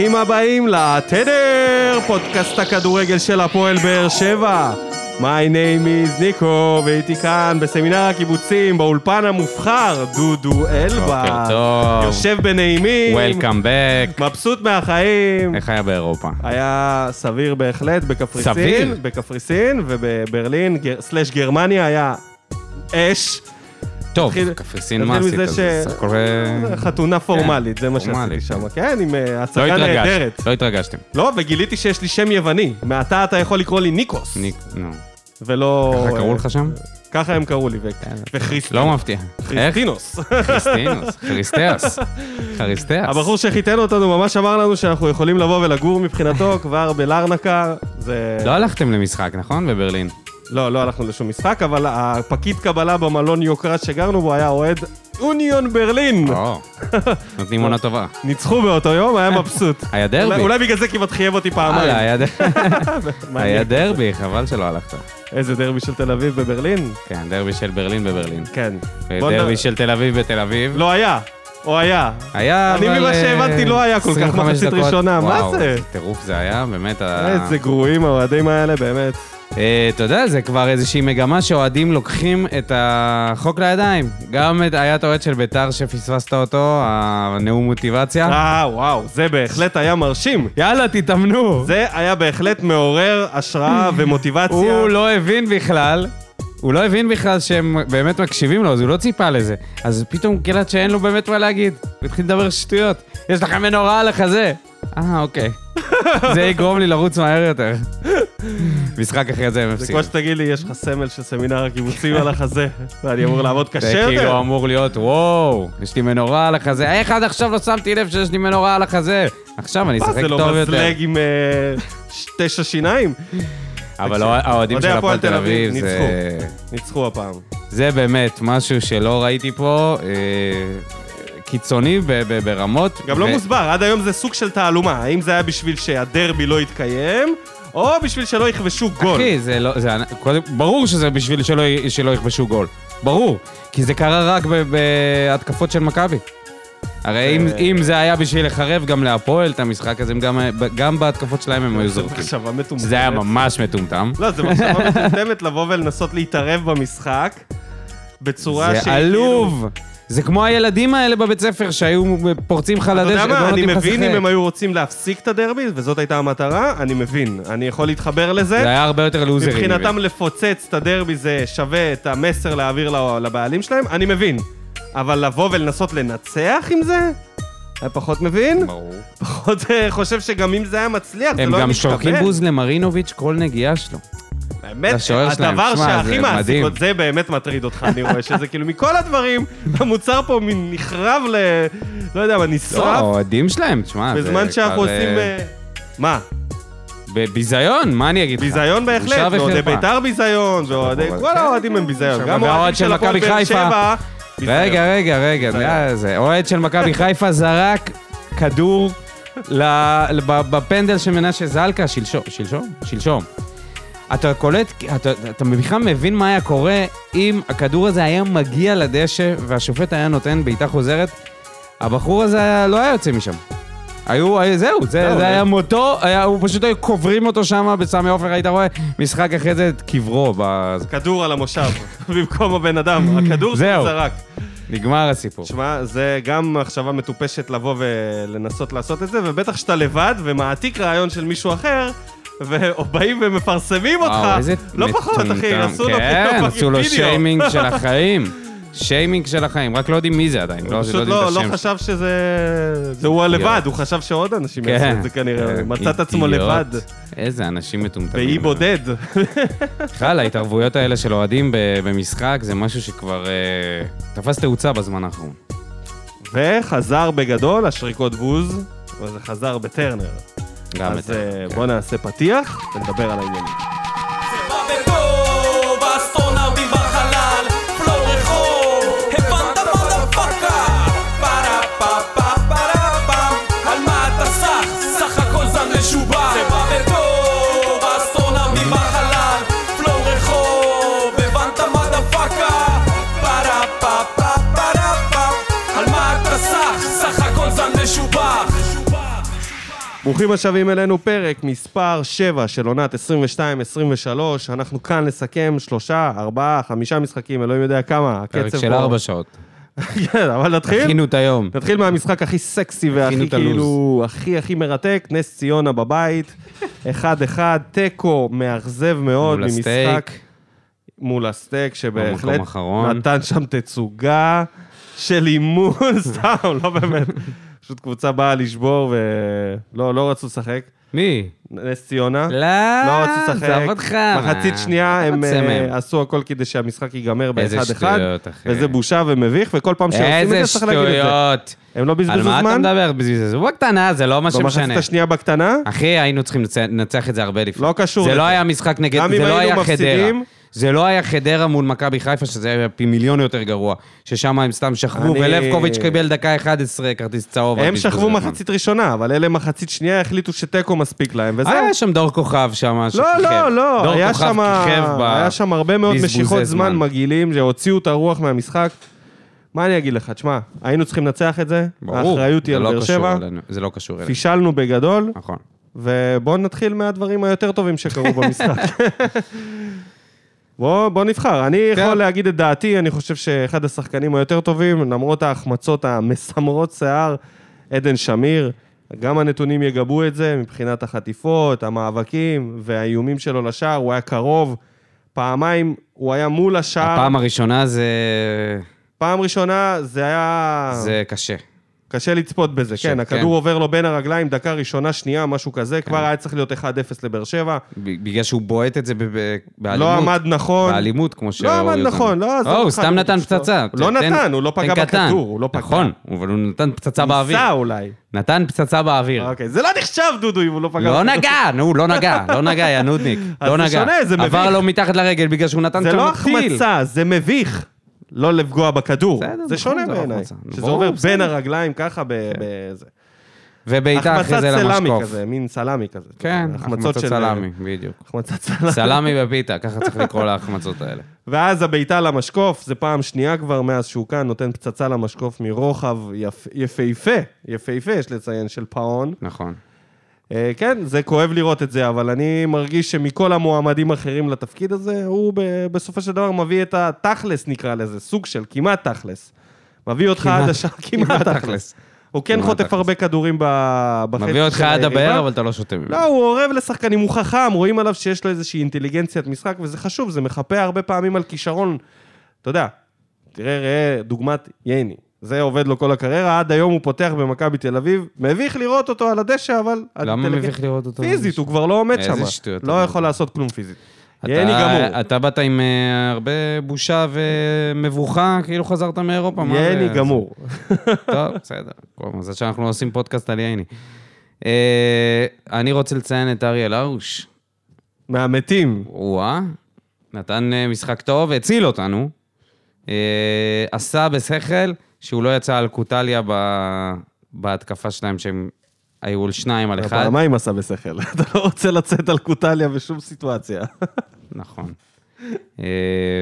ברוכים הבאים לתדר, פודקאסט הכדורגל של הפועל באר שבע. My name is ניקו, ואיתי כאן בסמינר הקיבוצים, באולפן המובחר, דודו אלבה. בוקר טוב. יושב בנעימים. Welcome back. מבסוט מהחיים. איך היה באירופה? היה סביר בהחלט בקפריסין. סביר? בקפריסין, ובברלין, גר- סלאש גרמניה היה אש. טוב, קפריסין נתחיל מה עשית? מזה זה. אה, חתונה פורמלית, זה מה שעשיתי שם. כן. כן, עם אה, לא הצגה נהדרת. לא התרגשתם. לא, וגיליתי שיש לי שם יווני. מעתה אתה יכול לקרוא לי ניקוס. ניק, נו. ולא... ככה קראו לך שם? ככה הם קראו לי, ו- וכריסטינוס. לא מפתיע. כריסטינוס. כריסטינוס, כריסטיאס. כריסטיאס. הבחור שחיתן אותנו ממש אמר לנו שאנחנו יכולים לבוא ולגור מבחינתו כבר בלרנקה. זה... לא הלכתם למשחק, נכון? בברלין. לא, לא הלכנו לשום משחק, אבל הפקיד קבלה במלון יוקרט שגרנו בו היה אוהד אוניון ברלין. או, נותנים עונה טובה. ניצחו באותו יום, היה מבסוט. היה דרבי. אולי- בגלל זה כמעט חייב אותי פעמיים. היה דרבי, חבל שלא הלכת. איזה דרבי של תל אביב בברלין? כן, דרבי של ברלין בברלין. כן. דרבי של תל אביב בתל אביב. לא היה, או היה. היה, אני אבל, ממה אה, שהבנתי לא היה כל כך 25 מחצית. ראשונה, מה זה? טירוף זה היה, באמת. איזה גרועים האוהדים האלה, באמת. אה, אתה יודע, זה כבר איזושהי מגמה שאוהדים לוקחים את החוק לידיים. גם היה את האוהד של ביתר שפספסת אותו, הנאום מוטיבציה. אה, וואו, זה בהחלט היה מרשים. יאללה, תתאמנו. זה היה בהחלט מעורר השראה ומוטיבציה. הוא לא הבין בכלל. הוא לא הבין בכלל שהם באמת מקשיבים לו, אז הוא לא ציפה לזה. אז פתאום קלט שאין לו באמת מה להגיד. הוא התחיל לדבר שטויות. יש לכם מנורה על החזה. אה, אוקיי. זה יגרום לי לרוץ מהר יותר. משחק אחרי זה הם זה הפסידו. כמו שתגיד לי, יש לך סמל של סמינר הקיבוצים על החזה, ואני אמור לעבוד קשה זה יותר. כאילו אמור להיות, וואו, יש לי מנורה על החזה. איך עד עכשיו לא שמתי לב שיש לי מנורה על החזה? עכשיו אני מה, אשחק זה טוב לא יותר. מזלג עם אה, תשע שיניים? אבל האוהדים אוהדי של הפועל תל אביב. זה... ניצחו הפעם. זה באמת משהו שלא ראיתי פה, אה, קיצוני ברמות. גם לא ו- מוסבר, עד היום זה סוג של תעלומה. האם זה היה בשביל שהדרבי לא יתקיים, או בשביל שלא יכבשו גול? אחי, זה לא... זה, קודם, ברור שזה בשביל שלא, שלא יכבשו גול. ברור. כי זה קרה רק בהתקפות של מכבי. הרי אם, זה- אם זה היה בשביל לחרב גם להפועל את המשחק, אז הם גם, גם בהתקפות שלהם הם היו זו זורקים. מחשבה מטומטמת. זה היה ממש מטומטם. לא, זו מחשבה מטומטמת לבוא ולנסות להתערב במשחק בצורה זה שהיא עלוב. זה כמו הילדים האלה בבית ספר שהיו פורצים לך אתה לדשא, יודע לא מה, אני מבין. אם הם היו רוצים להפסיק את הדרבי, וזאת הייתה המטרה, אני מבין. אני יכול להתחבר לזה. זה היה הרבה יותר לוזרים. מבחינתם לפוצץ את הדרבי זה שווה את המסר להעביר לבעלים שלהם, אני מבין. אבל לבוא ולנסות לנצח עם זה? היה פחות מבין? ברור. פחות אה, חושב שגם אם זה היה מצליח, זה הם לא היה גם מתקבל. שורקים בוז למרינוביץ' כל נגיעה שלו. שלהם. הדבר שהכי מעסיק. אותי, זה באמת מטריד אותך, אני רואה שזה כאילו מכל הדברים, המוצר פה נחרב ל... לא יודע מה, לא, נשרף, האוהדים שלהם, תשמע, זה בזמן שאנחנו כבר, עושים... אה, אה, מה? בביזיון, מה אני אגיד לך? ביזיון בהחלט, ואוהדי. בית"ר ביזיון, ואוהדי... כל האוהדים הם ביזיון. גם האוהדים של מכבי חיפה. רגע, רגע, רגע. אה, זה, אוהד של מכבי חיפה זרק כדור בפנדל של מנשה זלקה, שלשום, שלשום, שלשום. אתה קולט, אתה, אתה בכלל מבין מה היה קורה אם הכדור הזה היה מגיע לדשא והשופט היה נותן בעיטה חוזרת? הבחור הזה היה, לא היה יוצא משם. היו, זהו, זה, זהו, זה זה- היה מותו, היה, הוא פשוט היו קוברים אותו שם בסמי עופר, היית רואה משחק אחרי זה את קברו, בזה. כדור על המושב, במקום הבן אדם, הכדור. שהוא זרק. נגמר הסיפור. שמע, זה גם מחשבה מטופשת לבוא ולנסות לעשות את זה, ובטח שאתה לבד ומעתיק רעיון של מישהו אחר, ובאים ומפרסמים אותך. לא פחות, אחי. עשו לו כן, עשו לו וידאו. שיימינג של החיים. שיימינג של החיים, רק לא יודעים מי זה עדיין, לא לא פשוט יודעים את לא, לא השם. חשב שזה... זה הוא הלבד, הוא חשב שעוד אנשים כן. יעשו את זה כנראה, כן, מצא את עצמו. לבד, איזה אנשים מטומטמים. באי בודד. בכלל, ההתערבויות האלה של אוהדים במשחק זה משהו שכבר אה, תפס תאוצה בזמן האחרון. וחזר בגדול, השריקות בוז, וזה חזר בטרנר. גם אז את אה, כן. בוא נעשה פתיח ונדבר על העניינים. ברוכים השבים אלינו, פרק מספר 7 של עונת 22-23. אנחנו כאן לסכם שלושה, ארבעה, חמישה משחקים, אלוהים יודע כמה. פרק של ארבע שעות. כן, אבל נתחיל? הכינו את היום. נתחיל מהמשחק הכי סקסי והכי את הלו"ז. כאילו, הכי הכי מרתק, נס ציונה בבית, 1-1, תיקו מאכזב מאוד מול ממשחק. הסטייק. מול הסטייק, שבהחלט. נתן שם תצוגה של אימון, סתם, לא באמת. פשוט קבוצה באה לשבור ולא לא רצו לשחק. מי? נס ציונה. לא, לא רצו לשחק. עבוד חם. מחצית שנייה הם. אה, עשו הכל כדי שהמשחק ייגמר איזה ב-1-1, שטויות, אחי. וזה בושה ומביך, וכל פעם שעושים את איזה זה צריך להגיד את זה. שטויות. הם לא על בזבזו מה אתה זמן? מדבר? בזבזו בקטנה, זה לא מה במחצית שמשנה. השנייה בקטנה? אחי, היינו צריכים לנצח- את זה הרבה לפני. לא קשור זה. לא היה משחק נגד, גם זה אם לא היינו היה חדרה. זה לא היה חדרה מול מכבי חיפה, שזה היה פי מיליון יותר גרוע. ששם הם סתם שכבו, אני- ולבקוביץ' קיבל דקה 11 כרטיס צהוב. הם שכבו. מחצית ראשונה, אבל אלה מחצית שנייה החליטו שתיקו מספיק להם, וזהו. היה שם דור כוכב שם שכיכב. לא, לא, לא, דור היה כוכב שם, כיכב ב- היה שם הרבה מאוד משיכות זמן. מגעילים, שהוציאו את הרוח מהמשחק. מה אני אגיד לך? תשמע, היינו צריכים לנצח את זה, ברור. האחריות היא על לא באר שבע, זה לא קשור אלינו. פישלנו בגדול, נכון. ובואו נתחיל מהדברים היותר טובים שקרו במשחק. בוא, בוא נבחר, אני כן. יכול להגיד את דעתי, אני חושב שאחד השחקנים היותר טובים, למרות ההחמצות המסמרות שיער, עדן שמיר, גם הנתונים יגבו את זה, מבחינת החטיפות, המאבקים והאיומים שלו לשער, הוא היה קרוב, פעמיים הוא היה מול השער, הפעם הראשונה זה... פעם ראשונה זה היה... זה קשה. קשה לצפות בזה, כן, כן. הכדור עובר לו בין הרגליים, דקה ראשונה, שנייה, משהו כזה, כבר היה צריך להיות 1-0 לבאר שבע. בגלל שהוא בועט את זה ב- באלימות. לא עמד נכון. באלימות, כמו שהוא... לא עמד נכון, לא, עזוב לא, הוא סתם נתן לא. פצצה. הוא לא תן- נתן, הוא לא פגע. בכדור, הוא לא פגע. נכון, אבל הוא נתן פצצה באוויר. ניסה אולי. נתן פצצה באוויר. אוקיי, זה לא נחשב, דודו, אם הוא לא פגע לא. נגע, נו, לא נגע, לא נגע, יא נודניק. לא זה נגע. זה עבר. לו מתחת לרגל בגלל שהוא נתן זה שם לא טיל. החמצה, זה מביך. לא לפגוע בכדור. בסדר, זה נכון, שונה בעיניי. שזה עובר. בין הרגליים ככה ב- בזה. ובעיטה אחרי החמצת זה סלמי למשקוף. כזה, מין סלמי כזה. כן, החמצות החמצת של- סלמי, בדיוק. החמצת סלמי. סלמי בפיתה, ככה צריך לקרוא להחמצות האלה. ואז הבעיטה למשקוף, זה פעם שנייה כבר מאז שהוא כאן, נותן פצצה למשקוף מרוחב יפ- יפהפה, יפהפה, יש לציין, של פאון. נכון. אה, כן, זה כואב לראות את זה, אבל אני מרגיש שמכל המועמדים האחרים לתפקיד הזה, הוא ב- בסופו של דבר מביא את התכלס, נקרא לזה, סוג של כמעט תכלס. מביא אותך כמעט- עד השעה, כמעט תכלס. הוא כן חוטף תכלס. הרבה כדורים בחצי מביא אותך של עד. הבאר, אבל אתה לא שותה ממנו. לא, הוא אורב לשחקנים, הוא חכם, רואים עליו שיש לו איזושהי אינטליגנציית משחק, וזה חשוב, זה מחפה הרבה פעמים על כישרון. אתה יודע, תראה, ראה דוגמת ייני. זה עובד לו כל הקריירה, עד היום הוא פותח במכבי תל אביב. מביך לראות אותו על הדשא, אבל... למה מביך לראות אותו? פיזית? הוא כבר לא עומד איזה שם. שטויות לא יכול. לעשות כלום פיזית. ייני גמור. אתה באת עם אה, הרבה בושה ומבוכה, כאילו חזרת מאירופה? ייני גמור. טוב, בסדר. מזל שאנחנו לא עושים פודקאסט על ייני. אה, אני רוצה לציין את אריאל הרוש. מהמתים. וואה, נתן אה, משחק טוב, הציל אותנו. אה, עשה בשכל שהוא לא יצא על קוטליה ב- בהתקפה שלהם, שהם היו על שניים על אחד. פעמיים עשה בשכל. אתה לא רוצה לצאת על קוטליה בשום סיטואציה. נכון. אה,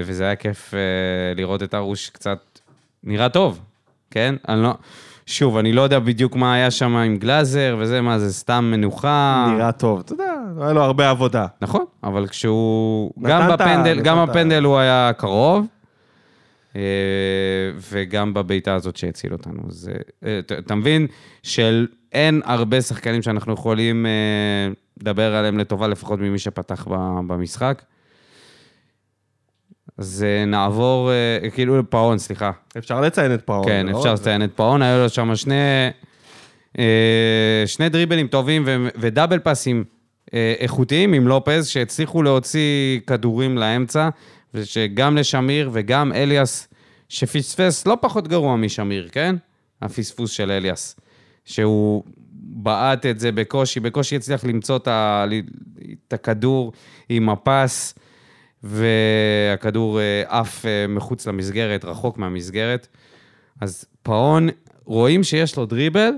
וזה היה כיף אה, לראות את ארוש קצת נראה טוב, כן? אני לא... שוב, אני לא יודע בדיוק מה היה שם עם גלאזר וזה, מה זה, סתם מנוחה. נראה טוב. אתה יודע, היה לו הרבה עבודה. נכון, אבל כשהוא... גם בפנדל, גם בפנדל הוא היה קרוב, וגם בבעיטה הזאת שהציל אותנו. אז אה, אתה מבין שאין הרבה שחקנים שאנחנו יכולים אה, לדבר עליהם לטובה, לפחות ממי שפתח במשחק. אז אה, נעבור, אה, כאילו לפאון, סליחה. אפשר לציין את פאון. כן, לא? אפשר לציין את פאון, היו לו שם שני, אה, שני דריבלים טובים ו- ודאבל פאסים אה, איכותיים עם לופז, שהצליחו להוציא כדורים לאמצע, ושגם לשמיר וגם אליאס, שפספס לא פחות גרוע משמיר, כן? הפספוס של אליאס. שהוא בעט את זה בקושי, בקושי הצליח למצוא את, ה, את הכדור עם הפס, והכדור אה, עף אה, מחוץ למסגרת, רחוק מהמסגרת. אז פאון, רואים שיש לו דריבל,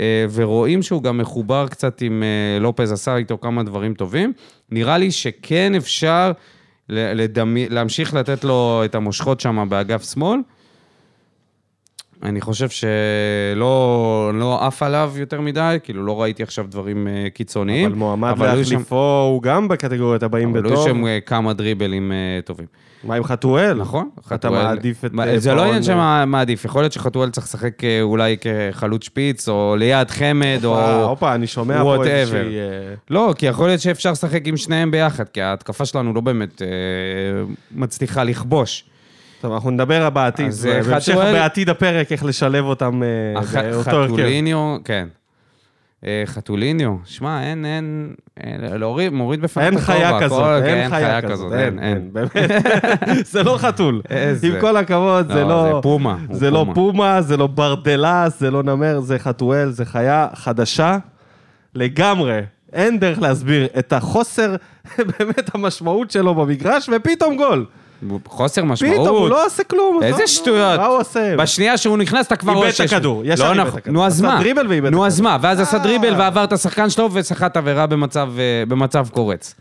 אה, ורואים שהוא גם מחובר קצת עם לופז, עשה איתו כמה דברים טובים. נראה לי שכן אפשר לדמי, להמשיך לתת לו את המושכות שם באגף שמאל. אני חושב שלא לא עף עליו יותר מדי, כאילו לא ראיתי עכשיו דברים אה, קיצוניים. אבל מועמד אבל היו שם- להחליפו הוא גם בקטגוריית הבאים אבל היו. שם אה, כמה דריבלים אה, טובים. מה עם חתואל? נכון? אתה מעדיף את... מה- אה, זה לא עניין אה, שמה מעדיף, יכול להיות שחתואל צריך לשחק אה, אולי כחלוץ שפיץ, או ליד חמד, או... הופה, אני שומע פה. איזושהי... אה, לא, כי יכול להיות שאפשר לשחק עם שניהם ביחד, כי ההתקפה שלנו לא באמת מצליחה לכבוש. טוב, אנחנו נדבר בעתיד. בהמשך בעתיד הפרק, איך לשלב אותם באותו הרכב. חתוליניו, כן. אה, חתוליניו, שמע, אין, אין, אין, להוריד, מוריד בפניו אין את הכובע, חיה הכל, כזאת, כן, אין חיה כזאת, אין, אין, באמת. זה לא חתול. עם כל הכבוד, זה לא, לא... זה פומה, זה לא. פומה, זה לא ברדלס, זה לא נמר, זה חתואל, זה חיה חדשה לגמרי. אין דרך להסביר את החוסר, באמת המשמעות שלו במגרש, ופתאום גול. חוסר פתאום, הוא משמעות. לא עושה כלום. איזה שטויות. מה הוא עושה? בשנייה שהוא נכנס, אתה כבר איבד רואה את שיש... הכדור, ישר לא איבד את. הכדור. נו, אז עשה מה? דריבל ואיבד את נו, אז הכדור. מה? ואז עשה אה. דריבל ועבר את השחקן שלו וסחט עבירה במצב, אה, קורץ.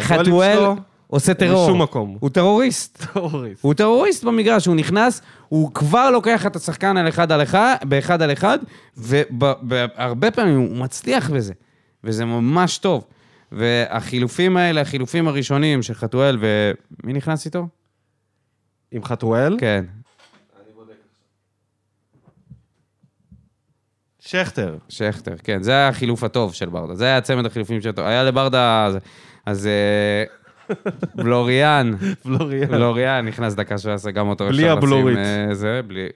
חתואל עושה טרור. בשום מקום. הוא טרוריסט. טרוריסט. הוא טרוריסט במגרש, הוא נכנס, הוא כבר לוקח את השחקן על אחד על אחד, באחד על אחד, והרבה פעמים הוא מצליח בזה, וזה ממש טוב. והחילופים האלה, החילופים הראשונים של חתואל, ומי נכנס איתו? עם חתואל? כן. שכטר. שכטר, כן, זה היה החילוף הטוב של ברדה, זה היה צמד החילופים של... היה לברדה... אז- בלוריאן, פלוריאן. בלוריאן נכנס דקה 17, גם אותו בלי לשים, הבלורית. אה, זה, בלי...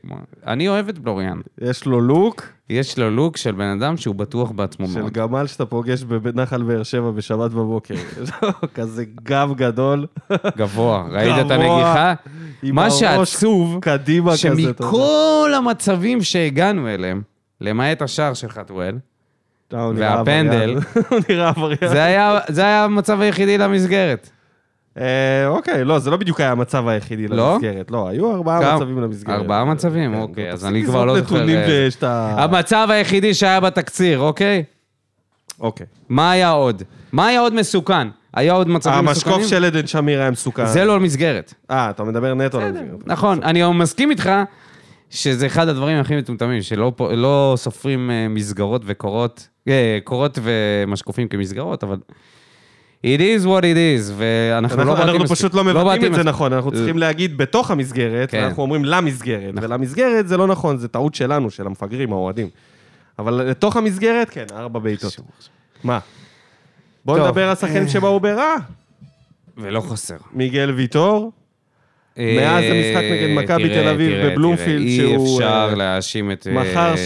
אני אוהב את בלוריאן. יש לו לוק יש לו לוק של בן אדם שהוא בטוח בעצמו של מאוד. גמל שאתה פוגש בנחל באר שבע בשבת בבוקר. כזה גב גדול. גבוה, ראית את הנגיחה? מה שעצוב, קדימה. שמכל המצבים שהגענו אליהם, למעט השער של חתואל, והפנדל. זה היה המצב היחידי למסגרת. אה, אוקיי, לא, זה לא בדיוק היה המצב היחידי לא? למסגרת. לא, היו ארבעה כמה? מצבים למסגרת. ארבעה מצבים? כן, אוקיי, אתה אז תפסיק אני כבר לא לזרוק זוכר, נתונים אה, שאתה... המצב היחידי שהיה בתקציר, אוקיי? אוקיי. מה היה עוד? מה היה עוד מסוכן? היה עוד מצבים מסוכנים? המשקוף של עדן שמיר היה מסוכן. זה לא מסגרת. אה, אתה מדבר נטו על המסגרת. נכון, אני מסכים איתך שזה אחד הדברים הכי מטומטמים, שלא לא סופרים אה, מסגרות וקורות, אה, קורות ומשקופים כמסגרות, אבל... It is what it is, ואנחנו לא אנחנו באתי אנחנו מספיק- פשוט לא באתי מבטאים את זה נכון, אנחנו צריכים להגיד בתוך המסגרת, כן. ואנחנו אומרים למסגרת, נכון. ולמסגרת זה לא נכון, זה טעות שלנו, של המפגרים, האוהדים. אבל לתוך המסגרת, כן, ארבע בעיטות. מה? בואו. נדבר על שחקנים שבאו ברע. ולא חסר. מיגל ויטור, מאז המשחק נגד מכבי אה, תראה, תל אביב תראה, בבלומפילד, תראה, שהוא, אי אפשר אה, להאשים את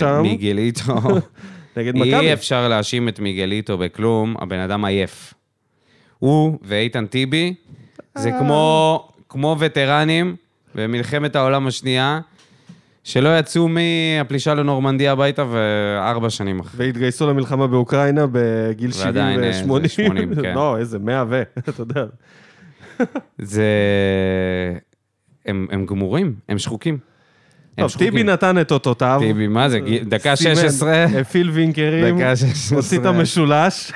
אה. מיגליטו. נגד מכבי. אי אפשר להאשים את מיגליטו בכלום, הבן אדם עייף. הוא ואיתן טיבי, זה אה. כמו, כמו וטרנים במלחמת העולם השנייה, שלא יצאו מהפלישה לנורמנדיה הביתה וארבע שנים אחרי. והתגייסו למלחמה באוקראינה בגיל 70 ועדיין, אה, זה ו-80. 80, כן. לא, איזה 100 ו... אתה יודע. זה... הם, הם גמורים, הם שחוקים. טוב. טיבי נתן את אותותיו. טיבי, מה זה? דקה סימן, 16? הפעיל וינקרים. דקה 16. הוציא את המשולש,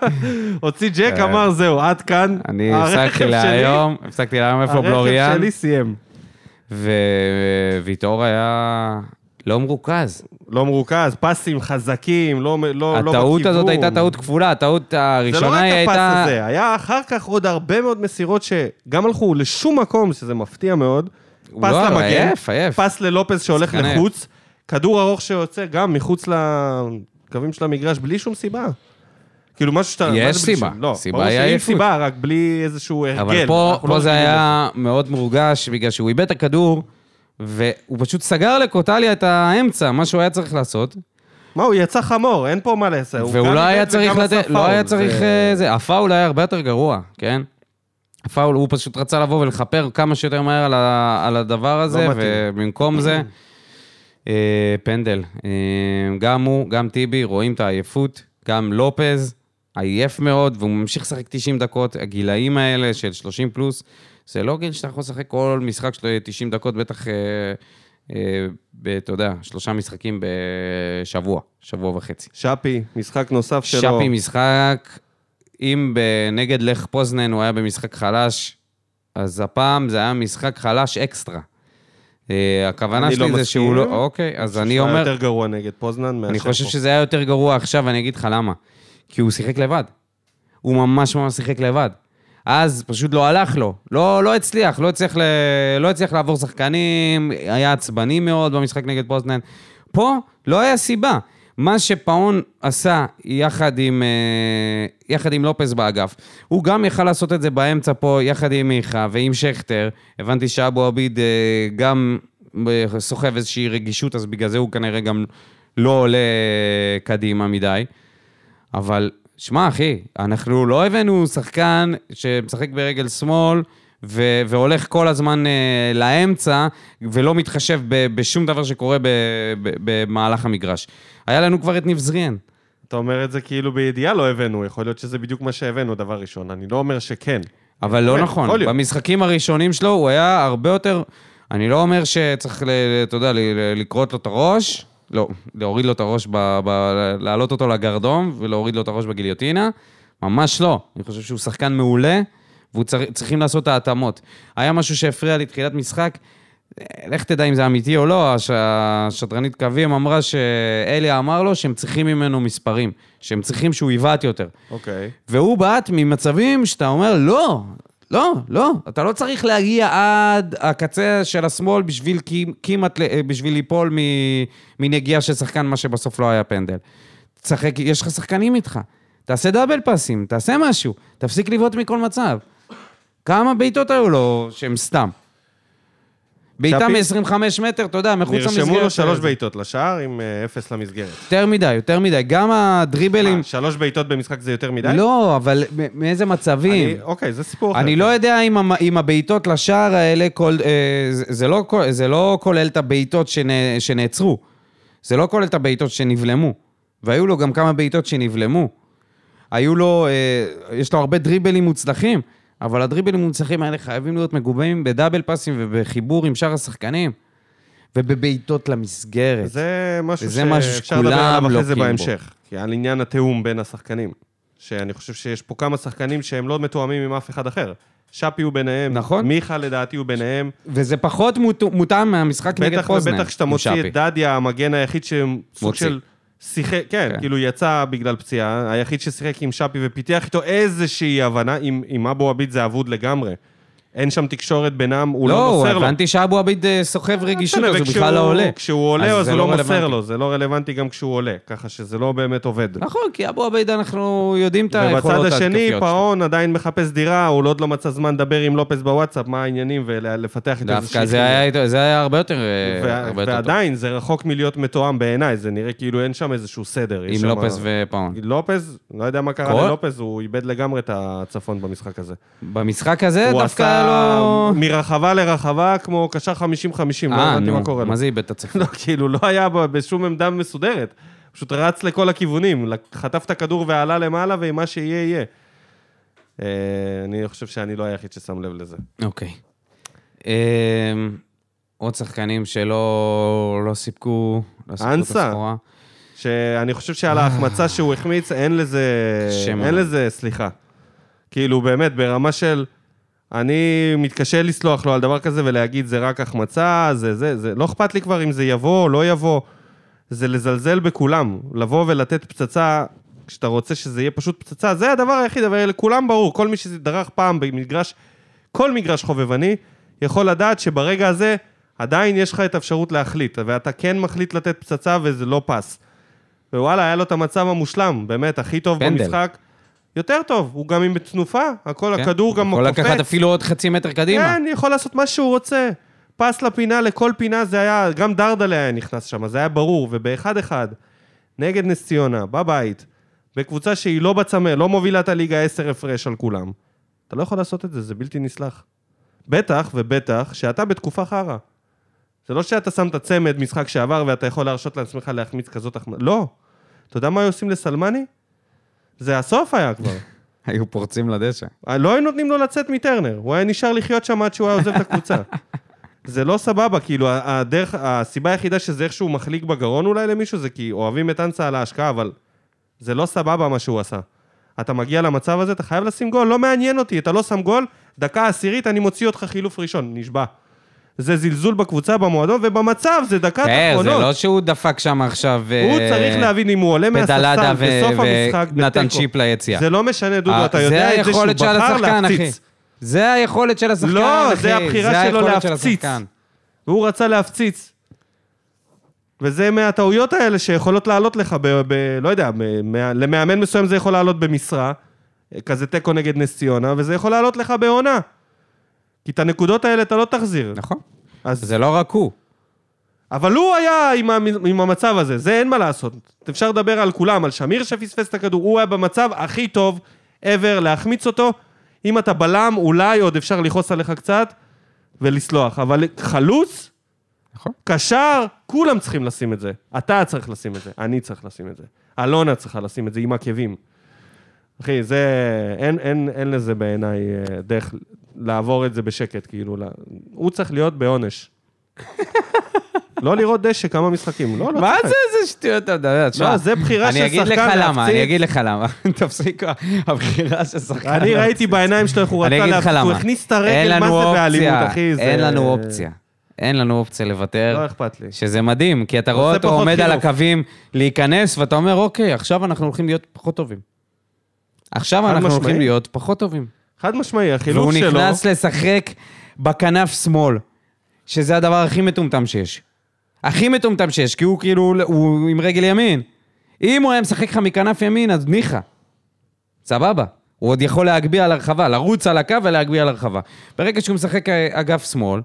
הוציא ג'ק, כן. אמר, זהו, עד כאן. אני הרכב הפסקתי להיום, הפסקתי להיום איפה הרכב בלוריאן, שלי סיים. וויטור היה לא מרוכז. לא מרוכז, פסים חזקים, לא לא- לא בכיוון. הטעות הזאת הייתה טעות כפולה, הטעות זה לא הראשונה רק היא הפס הייתה... הזה, היה אחר כך עוד הרבה מאוד מסירות שגם הלכו לשום מקום, שזה מפתיע מאוד. הוא פס לא, למגן, עייף, עייף. פס ללופז שהולך עייף. לחוץ, כדור ארוך שיוצא גם מחוץ לקווים של המגרש, בלי שום סיבה. כאילו משהו שאתה... יש זה בלי סיבה. שום- לא, סיבה היא עייפות. סיבה, רק בלי איזשהו הרגל. אבל פה, לא פה זה רגילים היה מאוד מורגש, בגלל שהוא איבד את הכדור, והוא פשוט סגר לקוטליה את האמצע, מה שהוא היה צריך לעשות, מה, הוא יצא חמור, אין פה מה לעשות. הוא והוא גם לא היה צריך לתת, לא היה צריך... זה- זה, הפאול היה הרבה יותר גרוע, כן? הפאול, הוא פשוט רצה לבוא ולכפר כמה שיותר מהר על, ה, על הדבר הזה, לא. ובמקום זה, אה, פנדל. אה, גם הוא, גם טיבי, רואים את העייפות, גם לופז, עייף מאוד, והוא ממשיך לשחק 90 דקות. הגילאים האלה של 30 פלוס, זה לא גיל שאתה יכול לשחק כל משחק שלו 90 דקות, בטח, אה, אה, אתה יודע, שלושה משחקים בשבוע, שבוע וחצי. שפי, משחק נוסף שלו. שפי משחק, אם נגד לך פוזנן הוא היה במשחק חלש, אז הפעם זה היה משחק חלש אקסטרה. אה, הכוונה אני לא שלי זה שהוא לא... אוקיי, אז אני שהוא היה אומר... יותר גרוע נגד פוזנן מאשר אני פה. חושב שזה היה יותר גרוע עכשיו, ואני אגיד לך למה. כי הוא שיחק לבד. הוא ממש ממש שיחק לבד. אז פשוט לא הלך לו. לא, לא הצליח, לא הצליח, ל... לא הצליח לעבור שחקנים, היה עצבני מאוד במשחק נגד פוזנן. פה לא היה סיבה. מה שפאון עשה יחד עם, אה, יחד עם לופס באגף, הוא גם יכל לעשות את זה באמצע פה, יחד עם מיכה ועם שכטר. הבנתי שאבו עביד אה, גם אה, סוחב איזושהי רגישות, אז בגלל זה הוא כנראה גם לא עולה קדימה מדי. אבל, שמע, אחי, אנחנו לא הבאנו שחקן שמשחק ברגל שמאל ו- והולך כל הזמן אה, לאמצע ולא מתחשב ב- בשום דבר שקורה ב- ב- במהלך המגרש. היה לנו כבר את ניב זריאן. אתה אומר את זה כאילו בידיעה לא הבאנו, יכול להיות שזה בדיוק מה שהבאנו, דבר ראשון. אני לא אומר שכן. אבל לא באמת, נכון. במשחקים הראשונים שלו הוא היה הרבה יותר... אני לא אומר שצריך, אתה יודע, לקרות לו את הראש, לא, להוריד לו את הראש, ב- ב- להעלות אותו לגרדום ולהוריד לו את הראש בגיליוטינה, ממש לא. אני חושב שהוא שחקן מעולה, וצריכים לעשות את ההתאמות. היה משהו שהפריע לי תחילת משחק, לך תדע אם זה אמיתי או לא, הש- השדרנית קווים אמרה שאליה אמר לו שהם צריכים ממנו מספרים, שהם צריכים שהוא יבעט יותר. אוקיי. והוא בעט ממצבים שאתה אומר, לא, לא, לא, אתה לא צריך להגיע עד הקצה של השמאל בשביל כמעט, בשביל ליפול מנגיעה של שחקן, מה שבסוף לא היה פנדל. תשחק, יש לך שחקנים איתך, תעשה דאבל פאסים, תעשה משהו, תפסיק לבעוט מכל מצב. כמה בעיטות היו לו שהם סתם? בעיטה שפי- מ-25 מטר, אתה יודע, מחוץ למסגרת. נרשמו לו שלוש בעיטות לשער עם אה, אפס למסגרת. יותר מדי, יותר מדי. גם הדריבלים... מה, שלוש בעיטות במשחק זה יותר מדי? לא, אבל מאיזה מצבים? אני- אוקיי, זה סיפור אחר. אני לא יודע אם, הבעיטות לשער האלה, כל, אה, זה, זה, לא, זה לא כולל את הבעיטות שנ, שנעצרו. זה לא כולל את הבעיטות שנבלמו. והיו לו גם כמה בעיטות שנבלמו. היו לו, אה, יש לו הרבה דריבלים מוצלחים, אבל הדריבלים המוצלחים האלה חייבים להיות מגובים בדאבל פאסים ובחיבור עם שאר השחקנים. ובבעיטות למסגרת. זה משהו וזה משהו שאפשר לדבר שכולם עליו אחרי זה. בהמשך. כי על עניין התיאום בין השחקנים. שאני חושב שיש פה כמה שחקנים שהם לא מתואמים עם אף אחד אחר. שפי הוא ביניהם, נכון. מיכה לדעתי הוא ביניהם. וזה פחות מות- מותאם מהמשחק נגד בטח פוזנן. ובטח כשאתה מוציא. את דדיה, המגן היחיד שסוג מוציא. של שיחק, כן, כן. כאילו יצא בגלל פציעה, היחיד ששיחק עם שפי ופיתח איתו איזושהי הבנה, עם, עם אבו עביד זה אבוד לגמרי. אין שם תקשורת בינם, הוא לא, לא, מוסר לו. הבנתי שאבו עביד אה, סוחב רגישות, בסדר, אז הוא בכלל לא עולה. כשהוא עולה, אז זה הוא לא מוסר רלוונטי. לו, זה לא רלוונטי גם כשהוא עולה, ככה שזה לא באמת עובד. נכון, כי אבו עביד אנחנו יודעים את היכולות ובצד ההתקפיות השני, שלו. פאון עדיין מחפש דירה, הוא עוד לא מצא זמן לדבר עם לופס בוואטסאפ, מה העניינים, ולפתח דווקא זה איתו- זה היה הרבה יותר אה, הרבה יותר טוב. ועדיין, זה רחוק מלהיות מתואם בעיניי, זה נראה כאילו אין שם איזשהו סדר. עם לופס ופאון. לופז, לא יודע מה קרה כל- ללופז, הוא איבד לגמרי את הצפון במשחק הזה. במשחק הזה הוא דווקא עשה לא... מרחבה לרחבה כמו קשר 50-50, לא אה, הבנתי מה קורה לו. מה זה איבד את הצפון? לא, כאילו, לא היה בשום עמדה מסודרת. פשוט רץ לכל הכיוונים, חטף את הכדור ועלה למעלה, ומה שיהיה, יהיה. אה, אני חושב שאני לא היחיד ששם לב לזה. אוקיי. אמ, עוד שחקנים שלא לא סיפקו לא סיפקו את אנסה. הסחורה. שאני חושב שעל ההחמצה שהוא החמיץ, אין לזה. אין לזה סליחה. כאילו, באמת, ברמה של... אני מתקשה לסלוח לו על דבר כזה ולהגיד, זה רק החמצה, זה זה, זה... לא אכפת לי כבר אם זה יבוא או לא יבוא. זה לזלזל בכולם. לבוא ולתת פצצה, כשאתה רוצה שזה יהיה פשוט פצצה, זה הדבר היחיד, אבל לכולם ברור. כל מי שדרך פעם במגרש, כל מגרש חובבני, יכול לדעת שברגע הזה עדיין יש לך את האפשרות להחליט, ואתה כן מחליט לתת פצצה וזה לא פס. ווואלה, היה לו את המצב המושלם, באמת, הכי טוב פנדל. במשחק. יותר טוב, הוא גם עם תנופה, הכל, כן? הכדור גם יכול קופץ. לקחת אפילו עוד חצי מטר קדימה. כן, יכול לעשות מה שהוא רוצה. פס לפינה, לכל פינה זה היה, גם דרדלה היה נכנס שם, זה היה ברור, ובאחד-אחד, נגד נס ציונה, בבית, בקבוצה שהיא לא בצמא, לא מובילה את הליגה 10 הפרש על כולם. אתה לא יכול לעשות את זה, זה בלתי נסלח. בטח ובטח שאתה בתקופה חרא. זה לא שאתה שם את הצמד משחק שעבר ואתה יכול להרשות לעצמך להחמיץ כזאת החמצה. לא. אתה יודע מה היו עושים לסלמני? זה הסוף היה כבר. היו פורצים לדשא. לא היו נותנים לו לצאת מטרנר, הוא היה נשאר לחיות שם עד שהוא היה עוזב את הקבוצה. זה לא סבבה, כאילו, הדרך, הסיבה היחידה שזה איכשהו מחליק בגרון אולי למישהו, זה כי אוהבים את אנסה על ההשקעה, אבל זה לא סבבה מה שהוא עשה. אתה מגיע למצב הזה, אתה חייב לשים גול, לא מעניין אותי, אתה לא שם גול, דקה עשירית, אני מוציא אותך חילוף ראשון, נשבע. זה זלזול בקבוצה, במועדון, ובמצב זה דקת כן, זה. לא שהוא דפק שם עכשיו... הוא אה, צריך להבין אם הוא עולה מהספסל ו- בסוף המשחק בתיקו. צ'יפ ליציאה. זה לא משנה, דודו, אה, אתה יודע את זה שהוא בחר. להפציץ. זה היכולת של השחקן, לא, אחי. זה הבחירה שלו להפציץ. והוא רצה להפציץ. וזה מהטעויות האלה שיכולות לעלות לך ב... ב לא יודע, ב, למאמן מסוים זה יכול לעלות במשרה, כזה תיקו נגד נס ציונה, וזה יכול לעלות לך בעונה. כי את הנקודות האלה אתה לא תחזיר. נכון. אז, זה לא רק הוא. אבל הוא היה עם, המ- עם המצב הזה, זה אין מה לעשות. אפשר לדבר על כולם, על שמיר שפספס את הכדור, הוא היה במצב הכי טוב ever להחמיץ אותו. אם אתה בלם, אולי עוד אפשר לכעוס עליך קצת ולסלוח, אבל חלוץ, נכון. קשר, כולם צריכים לשים את זה. אתה צריך לשים את זה, אני צריך לשים את זה. אלונה צריכה לשים את זה עם עקבים. אחי, זה... אין, אין, אין לזה בעיניי אה, דרך לעבור את זה בשקט, כאילו. לא- הוא צריך להיות בעונש. לא לראות דשא כמה משחקים. לא, לא מה צריך. זה איזה שטויות אתה מדבר? תשמע, זה בחירה של אני אגיד לך שחקן למה, להפציץ. אני אגיד לך למה. תפסיק, הבחירה של שחקן אני ראיתי בעיניים שלו איך הוא רצה להפציץ, הוא. הכניס את הרגל, מה זה באלימות, אחי? אין לנו אופציה. אין לנו אופציה לוותר. לא אכפת לי. שזה מדהים, כי אתה רואה אותו עומד על. הקווים להיכנס, ואתה אומר, אוקיי, עכשיו אנחנו הולכים להיות פחות טובים. עכשיו אנחנו. הולכים להיות פחות טובים. חד משמעי, החילוף והוא שלו... נכנס לשחק בכנף שמאל, שזה הדבר הכי מטומטם שיש. הכי מטומטם שיש, כי הוא כאילו, הוא עם רגל ימין. אם הוא היה משחק לך מכנף ימין, אז ניחא. סבבה. הוא עוד יכול להגביה על הרחבה, לרוץ על הקו ולהגביה על הרחבה. ברגע שהוא משחק אגף שמאל,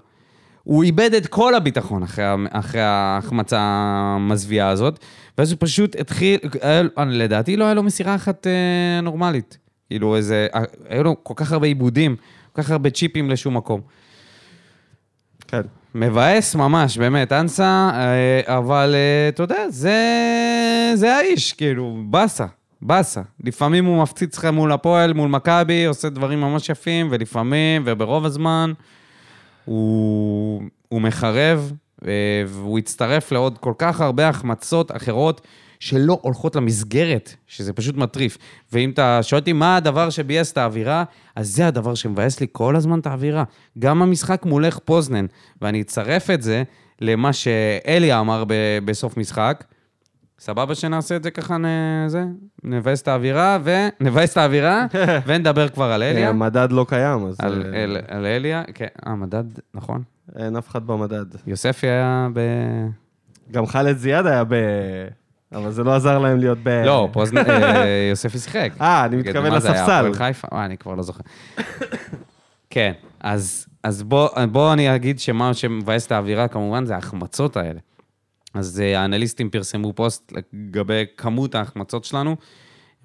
הוא איבד את כל הביטחון אחרי, אחרי ההחמצה המזוויעה הזאת, ואז הוא פשוט התחיל, היה- לדעתי לא היה לו מסירה אחת אה, נורמלית. כאילו איזה, אה, היו לו כל כך הרבה עיבודים, כל כך הרבה צ'יפים לשום מקום. כן. מבאס ממש, באמת, אנסה, אה, אבל אה, אתה יודע, זה, זה האיש, כאילו, באסה, באסה. לפעמים הוא מפציץ לך מול הפועל, מול מכבי, עושה דברים ממש יפים, ולפעמים, וברוב הזמן, הוא, הוא מחרב, והוא הצטרף לעוד כל כך הרבה החמצות אחרות שלא הולכות למסגרת, שזה פשוט מטריף. ואם אתה שואל אותי מה הדבר שביאס את האווירה, אז זה הדבר שמבאס לי כל הזמן את האווירה. גם המשחק מולך פוזנן, ואני אצרף את זה למה שאליה אמר ב- בסוף משחק. סבבה שנעשה את זה ככה, נ- זה? נבאס את האווירה, ו... נבאס את האווירה, ונדבר כבר על אליה. המדד לא קיים, אז על, אה, על, על אליה, כן, אה, מדד, נכון. אין אף אחד במדד. יוספי היה ב... גם חאלד זיאד היה ב... אבל זה לא עזר להם להיות ב... לא, פוזנ... אה, יוספי שיחק. אה, אני מתכוון מה לספסל. חיפה? אה, אני כבר לא זוכר. כן, אז, אז בוא, בוא אני אגיד שמה שמבאס את האווירה, כמובן, זה ההחמצות האלה. אז אה, האנליסטים פרסמו פוסט לגבי כמות ההחמצות שלנו.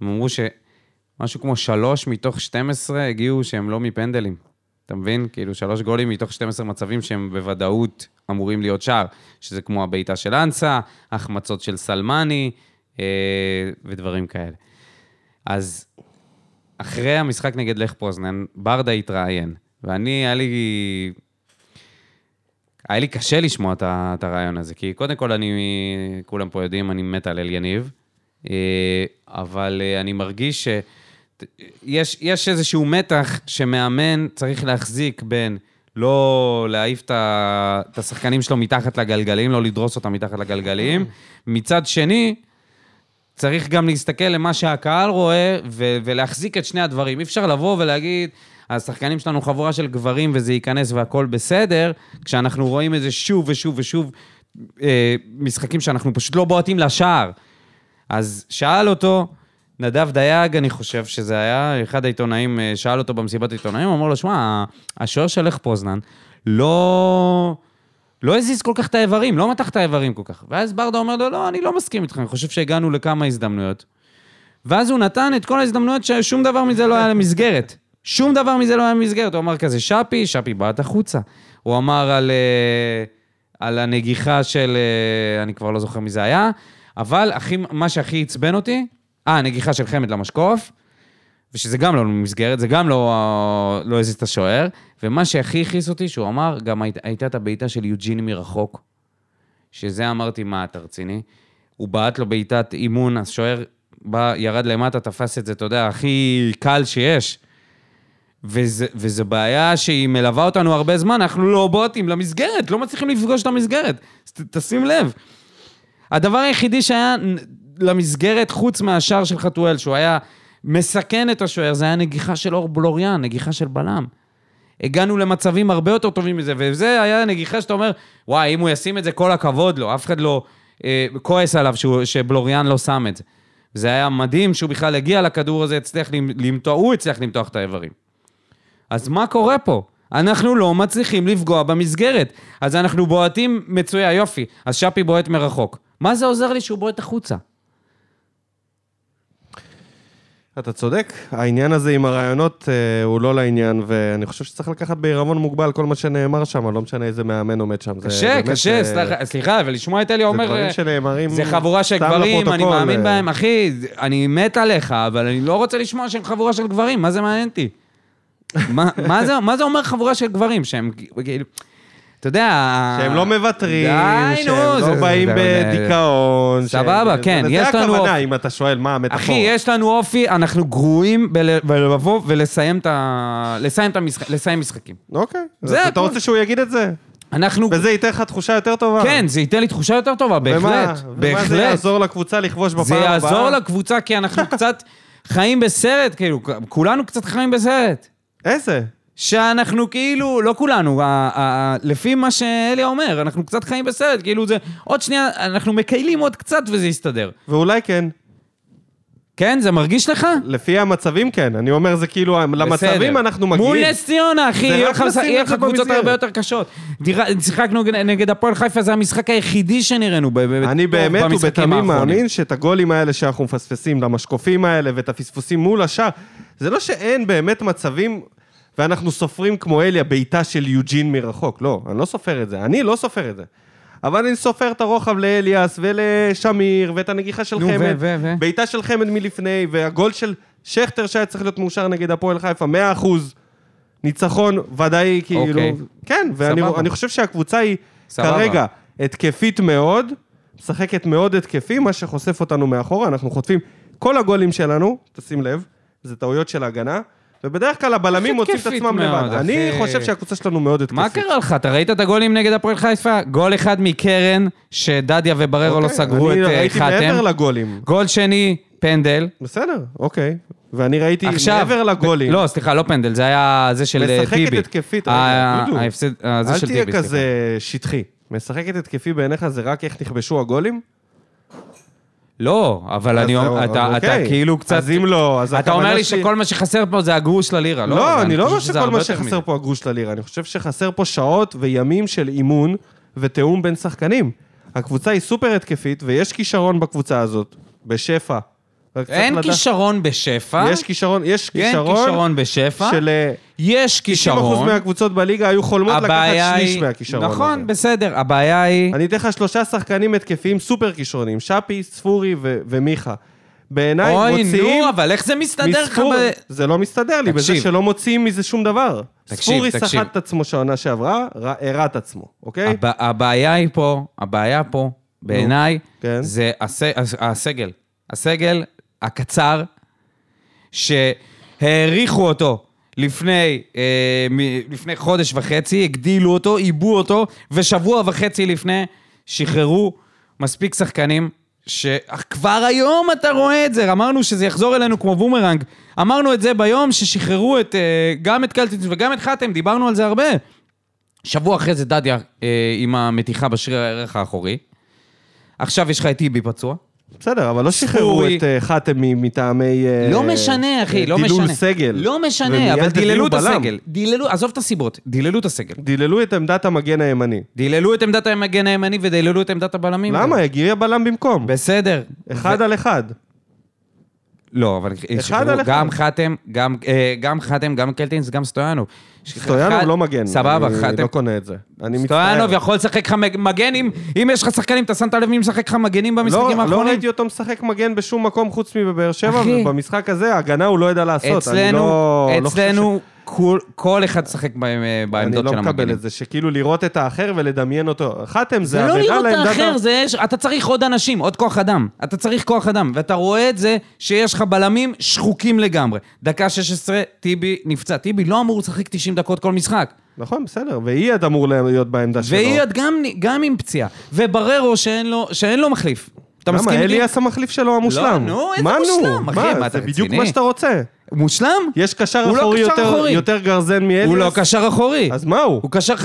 הם אמרו שמשהו כמו שלוש מתוך 12 הגיעו שהם לא מפנדלים. אתה מבין? כאילו שלוש גולים מתוך 12 מצבים שהם בוודאות אמורים להיות שער, שזה כמו הבעיטה של אנסה, החמצות של סלמני אה, ודברים כאלה. אז אחרי המשחק נגד לך פוזנן, ברדה התראיין, ואני, היה לי... היה לי קשה לשמוע את הרעיון הזה, כי קודם כל אני, כולם פה יודעים, אני מת על אל יניב, אה, אבל אה, אני מרגיש שיש יש איזשהו מתח שמאמן צריך להחזיק בין לא להעיף את השחקנים שלו מתחת לגלגלים, לא לדרוס אותם מתחת לגלגלים. מצד שני, צריך גם להסתכל למה שהקהל רואה ו- ולהחזיק את שני הדברים. אי אפשר לבוא ולהגיד, השחקנים שלנו חבורה של גברים וזה ייכנס והכל בסדר, כשאנחנו רואים את זה שוב ושוב ושוב, אה, משחקים שאנחנו פשוט לא בועטים לשער. אז שאל אותו, נדב דייג, אני חושב שזה היה, אחד העיתונאים אה, שאל אותו במסיבת עיתונאים, הוא אמר לו, שמע, השוער של לך פוזנן לא... לא הזיז כל כך את האיברים, לא מתח את האיברים כל כך. ואז ברדה אומר לו, לא, אני לא מסכים איתך, אני חושב שהגענו לכמה הזדמנויות. ואז הוא נתן את כל ההזדמנויות ששום דבר מזה לא היה למסגרת. שום דבר מזה לא היה למסגרת. הוא אמר כזה, שפי, שפי בעט החוצה. הוא אמר על, אה, על הנגיחה של, אה, אני כבר לא זוכר מי זה היה, אבל הכי, מה שהכי עצבן אותי, אה, הנגיחה של חמד למשקוף, ושזה גם לא במסגרת, זה גם לא, לא הזיז את השוער. ומה שהכי הכעיס אותי, שהוא אמר, גם היית, הייתה את הבעיטה של יוג'יני מרחוק, שזה אמרתי, מה, אתה רציני? הוא בעט לו בעיטת אימון, השוער בא, ירד למטה, תפס את זה, אתה יודע, הכי קל שיש. וזו בעיה שהיא מלווה אותנו הרבה זמן, אנחנו לא בוטים למסגרת, לא מצליחים לפגוש את המסגרת. ת, תשים לב. הדבר היחידי שהיה למסגרת, חוץ מהשער של חתואל, שהוא היה מסכן את השוער, זה היה נגיחה של אור בלוריאן, נגיחה של בלם. הגענו למצבים הרבה יותר טובים מזה, וזה היה נגיחה שאתה אומר, וואי, אם הוא ישים את זה, כל הכבוד לו, אף אחד לא אה, כועס עליו שהוא, שבלוריאן לא שם את זה. זה היה מדהים שהוא בכלל הגיע לכדור הזה, הצליח למ- למתוח, הוא הצליח למתוח את האיברים. אז מה קורה פה? אנחנו לא מצליחים לפגוע במסגרת. אז אנחנו בועטים מצויה, יופי. אז שפי בועט מרחוק. מה זה עוזר לי שהוא בועט החוצה? אתה צודק, העניין הזה עם הרעיונות אה, הוא לא לעניין, ואני חושב שצריך לקחת בעירבון מוגבל כל מה שנאמר שם, לא משנה איזה מאמן עומד שם. זה קשה, באמת, קשה, אה, סליחה- סליחה, אבל לשמוע את אלי אומר... דברים אה, שנאמרים זה חבורה של גברים, אני מאמין אה. בהם. אחי, אני מת עליך, אבל אני לא רוצה לשמוע שהם חבורה של גברים, מה זה מעניין אותי? מה- מה זה- מה זה אומר חבורה של גברים? שהם כאילו... אתה יודע... שהם לא מוותרים, די, נו, שהם זה- לא זה- באים זה- בדיכאון. סבבה, שהם- כן, זה- יש זה לנו הכוונה, אופי. אם אתה שואל מה המטאפורה. אחי, יש לנו אופי, אנחנו גרועים בל- בלבוא ולסיים את ה... לסיים את המשחק, לסיים משחקים. אוקיי, אז זה אתה הכל. רוצה שהוא יגיד את זה? אנחנו... וזה ייתן לך תחושה יותר טובה. כן, זה ייתן לי תחושה יותר טובה, ומה? בהחלט. ומה בהחלט. זה יעזור לקבוצה לכבוש בפעם זה הבאה? יעזור לקבוצה, כי אנחנו קצת חיים בסרט, כאילו, כולנו קצת חיים בסרט. איזה? שאנחנו כאילו, לא כולנו, ה- ה- לפי מה שאלי אומר, אנחנו קצת חיים בסרט, כאילו זה, עוד שנייה, אנחנו מקיילים עוד קצת וזה יסתדר. ואולי כן. כן, זה מרגיש לך? לפי המצבים כן. אני אומר, זה כאילו, למצבים בסדר. אנחנו מגיעים. מול נס ציונה, אחי, רק לך קבוצות. הרבה יותר קשות. שיחקנו נגד הפועל חיפה, זה המשחק היחידי שנראינו ב- ב- אני באמת במשחקים ובתמים האחרונים. מאמין שאת הגולים האלה שאנחנו מפספסים, למשקופים האלה ואת הפספוסים מול השאר, זה לא שאין באמת מצבים, ואנחנו סופרים כמו אלי, הבעיטה של יוג'ין מרחוק. לא, אני לא סופר את זה. אני לא סופר את זה. אבל אני סופר את הרוחב לאליאס ולשמיר, ואת הנגיחה של נו, חמד, ו- ו? בעיטה של חמד מלפני, והגול של שכטר שהיה צריך להיות מאושר נגד הפועל חיפה, 100 ניצחון ודאי, כאילו. אוקיי. כן, ואני חושב שהקבוצה היא סבבה. כרגע התקפית מאוד, משחקת מאוד התקפי, מה שחושף אותנו מאחורה, אנחנו חוטפים כל הגולים שלנו, תשים לב, זה טעויות של ההגנה, ובדרך כלל הבלמים מוצאים את התקפית עצמם מאוד, לבד. אני אחי. חושב שהקבוצה שלנו מאוד התקפית. מה קרה לך? אתה ראית את הגולים נגד הפועל חיפה? גול אחד מקרן, שדדיה ובררו לא אוקיי, סגרו את אני אה, ראיתי מעבר חתם. לגולים. גול שני, פנדל. בסדר, אוקיי. ואני ראיתי עכשיו... מעבר לגולים. לא, סליחה, לא פנדל, זה היה זה של אה, משחקת טיבי. התקפית, ה- רגע, דודו. ההפסד, אה, זה אל של תהיה טיבי, סליחה. כזה שטחי. משחקת התקפי בעיניך זה רק איך נכבשו הגולים? לא, אבל אני אומר, אתה אתה אוקיי. כאילו קצת... אז אם לא, אז אתה אומר לי שכל מה שחסר פה זה הגרוש ללירה, לא? לא, אני לא אומר שכל מה שחסר. פה הגרוש ללירה, אני חושב שחסר פה שעות וימים של אימון ותיאום בין שחקנים. הקבוצה היא סופר התקפית, ויש כישרון בקבוצה הזאת, בשפע. אין כישרון בשפע. יש כישרון, יש אין כישרון כישרון בשפע. של יש 90% כישרון. מהקבוצות בליגה היו חולמות לקחת הבעיה שליש היא... מהכישרון הזה. נכון, בסדר. הבעיה היא... אני אתן לך שלושה שחקנים התקפיים סופר כישרונים, שפי, ספורי ו- ומיכה. בעיניי אוי, מוציאים נו, אבל איך זה מסתדר לך ב... זה לא מסתדר לי, בזה תקשיב. שלא מוציאים מזה שום דבר. תקשיב, ספורי תקשיב. סחט את עצמו שהעונה שעברה, הראה את עצמו, אוקיי? הב... הבעיה היא פה, הבעיה פה, בעיניי, כן. זה. הס- הסגל. הסגל הקצר, שהעריכו אותו לפני, אה, מ... לפני חודש וחצי, הגדילו אותו, עיבו אותו, ושבוע וחצי לפני שחררו מספיק שחקנים. שכבר היום אתה רואה את זה, אמרנו שזה יחזור אלינו כמו בומרנג. אמרנו את זה ביום ששחררו את, אה, גם את קלטיץ' וגם את חתם, דיברנו על זה הרבה. שבוע אחרי זה דדיה אה, עם המתיחה בשריר הערך האחורי. עכשיו יש לך את טיבי פצוע. בסדר, אבל לא שחררו. את אה, חתם מטעמי... אה, לא משנה, אחי, לא משנה. דילול סגל. לא משנה, אבל דיללו את. הסגל. דיללו, עזוב את הסיבות, דיללו את הסגל. דיללו את עמדת המגן הימני. דיללו את עמדת המגן הימני ודיללו את עמדת הבלמים. למה? הגיע בלם במקום. בסדר. אחד על אחד. לא, אבל שחררו. גם חתם, גם, אה, גם חתם, גם קלטינס, גם סטויאנוב. סטויאנוב לא מגן. סבבה, אני חתם. לא קונה את זה. אני מצטער. סטויאנוב יכול לשחק לך מג- מגן, אם, אם יש לך שחקנים, אתה שמת לב מי משחק לך מגנים במשחקים לא, לא האחרונים? ראיתי אותו משחק מגן בשום מקום חוץ מבבאר שבע. ובמשחק הזה ההגנה הוא לא ידע לעשות. אני אצלנו, לא- לא אצלנו, כל, כל אחד ישחק ב- אני בעמדות לא של מקבל המגנים. את זה, שכאילו לראות את האחר ולדמיין אותו. חתם, זה זה לא עבירה לראות את לעמדת... האחר, זה יש, אתה צריך עוד אנשים, עוד כוח אדם. אתה צריך כוח אדם, ואתה רואה את זה שיש לך בלמים שחוקים לגמרי. דקה 16, טיבי נפצע. טיבי לא אמור לשחק 90 דקות כל משחק. נכון, בסדר, ואייד אמור להיות בעמדה שלו. ואייד גם, גם עם פציעה. ובררו שאין לו, שאין לו מחליף. אתה מסכים למה, איתי? אליאס המחליף שלו המושלם. לא, נו, איזה מה מושלם, אחי, מה, אתה זה בדיוק? מה שאתה רוצה. מושלם? יש קשר לא אחורי קשר יותר- אחורי. יותר גרזן מאליאס? הוא לא קשר אחורי. אז מה הוא? הוא קשר 50-50.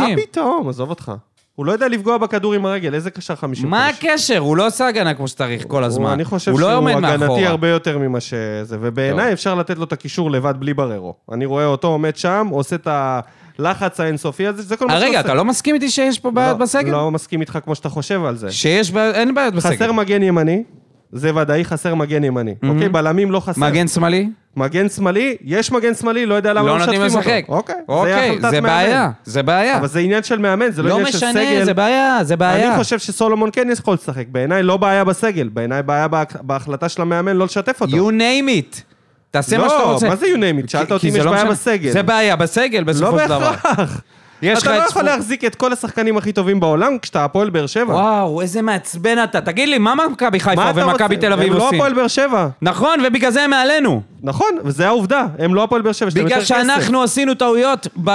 מה פתאום, עזוב אותך. הוא לא יודע לפגוע בכדור עם הרגל, איזה קשר 50 מה הקשר? הוא לא עושה הגנה כמו שצריך כל הזמן. אני חושב הוא שהוא לא עומד הגנתי מאחורה. הרבה יותר ממה שזה, ובעיניי. אפשר לתת לו את הקישור לבד בלי בררו. אני רואה אותו עומד שם, עושה את הלחץ האינסופי הזה, זה כל מה שהוא רגע. אתה לא מסכים איתי שיש פה בעיות לא- בסגל? לא מסכים איתך כמו שאתה חושב על זה. שיש בעיות, אין בעיות בסגל. חסר מגן ימני, זה ודאי חסר מגן ימני. אוקיי, בלמים לא חסר. מגן שמאלי? מגן שמאלי, יש מגן שמאלי, לא יודע למה לא לא נותנים לו משתפים לשחק. אותו. אוקיי, זה אוקיי, זה. בעיה, זה בעיה. אבל זה עניין של מאמן, זה לא לא עניין של משנה, סגל. זה בעיה, זה בעיה. אני חושב שסולומון כן יכול לשחק. בעיניי לא בעיה בסגל, בעיניי בעיה בהח- בהחלטה של המאמן לא לשתף אותו. You name it. תעשה מה שאתה לא, רוצה. מה זה you name it? שאלת אותי אם יש לא בעיה. בסגל. זה בעיה בסגל לא בסופו של דבר. בהכרח. יש אתה לא יכול להחזיק את כל השחקנים הכי טובים בעולם כשאתה הפועל באר שבע. וואו, איזה מעצבן אתה. תגיד לי, מה מכבי חיפה? ומכבי תל אביב הם לא עושים? הפועל באר שבע. נכון, ובגלל זה הם מעלינו. נכון, וזה העובדה. הם לא הפועל באר שבע, בגלל. שאנחנו עשינו טעויות ב-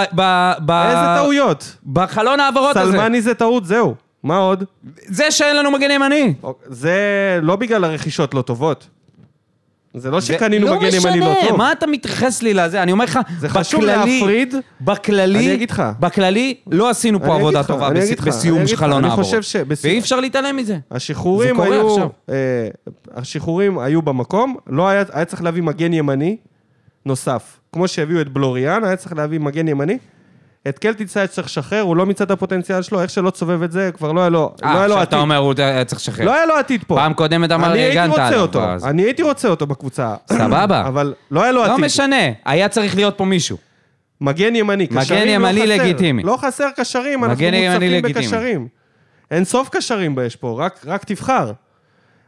איזה טעויות? בחלון ההעברות הזה. סלמני זה טעות, זהו. מה עוד? זה שאין לנו מגן ימני. זה לא בגלל הרכישות לא טובות. זה לא שקנינו לא מגן ימני לא משנה, טוב. מה אתה מתייחס לי לזה? אני אומר לך, זה חשוב בכללי- להפריד. בכללי, אני אגיד לך. בכללי, לא עשינו פה עבודה לך, טובה בס- בסיום של חלון העברות. ואי אפשר להתעלם מזה. השחרורים היו... אה, השחרורים היו במקום, לא היה, היה צריך להביא מגן ימני נוסף. כמו שהביאו את בלוריאן, היה צריך להביא מגן ימני. את קלטיץ היה צריך לשחרר, הוא לא מיצה את הפוטנציאל שלו, איך שלא תסובב את זה, כבר לא היה לו, לא אה, עכשיו עתיד. אתה אומר, הוא היה צריך לשחרר. לא היה לו עתיד פה. פעם קודמת אמר, הגנת רוצה עליו, אותו, אז- אני הייתי רוצה אותו בקבוצה. סבבה. אבל לא היה לו לא עתיד. משנה, היה צריך להיות פה מישהו. מגן ימני, מגן קשרים ימני לא חסר. לגיטימי. לא חסר קשרים, אנחנו מגן ימני מוצפים. בקשרים. אין סוף קשרים יש פה, רק, רק תבחר.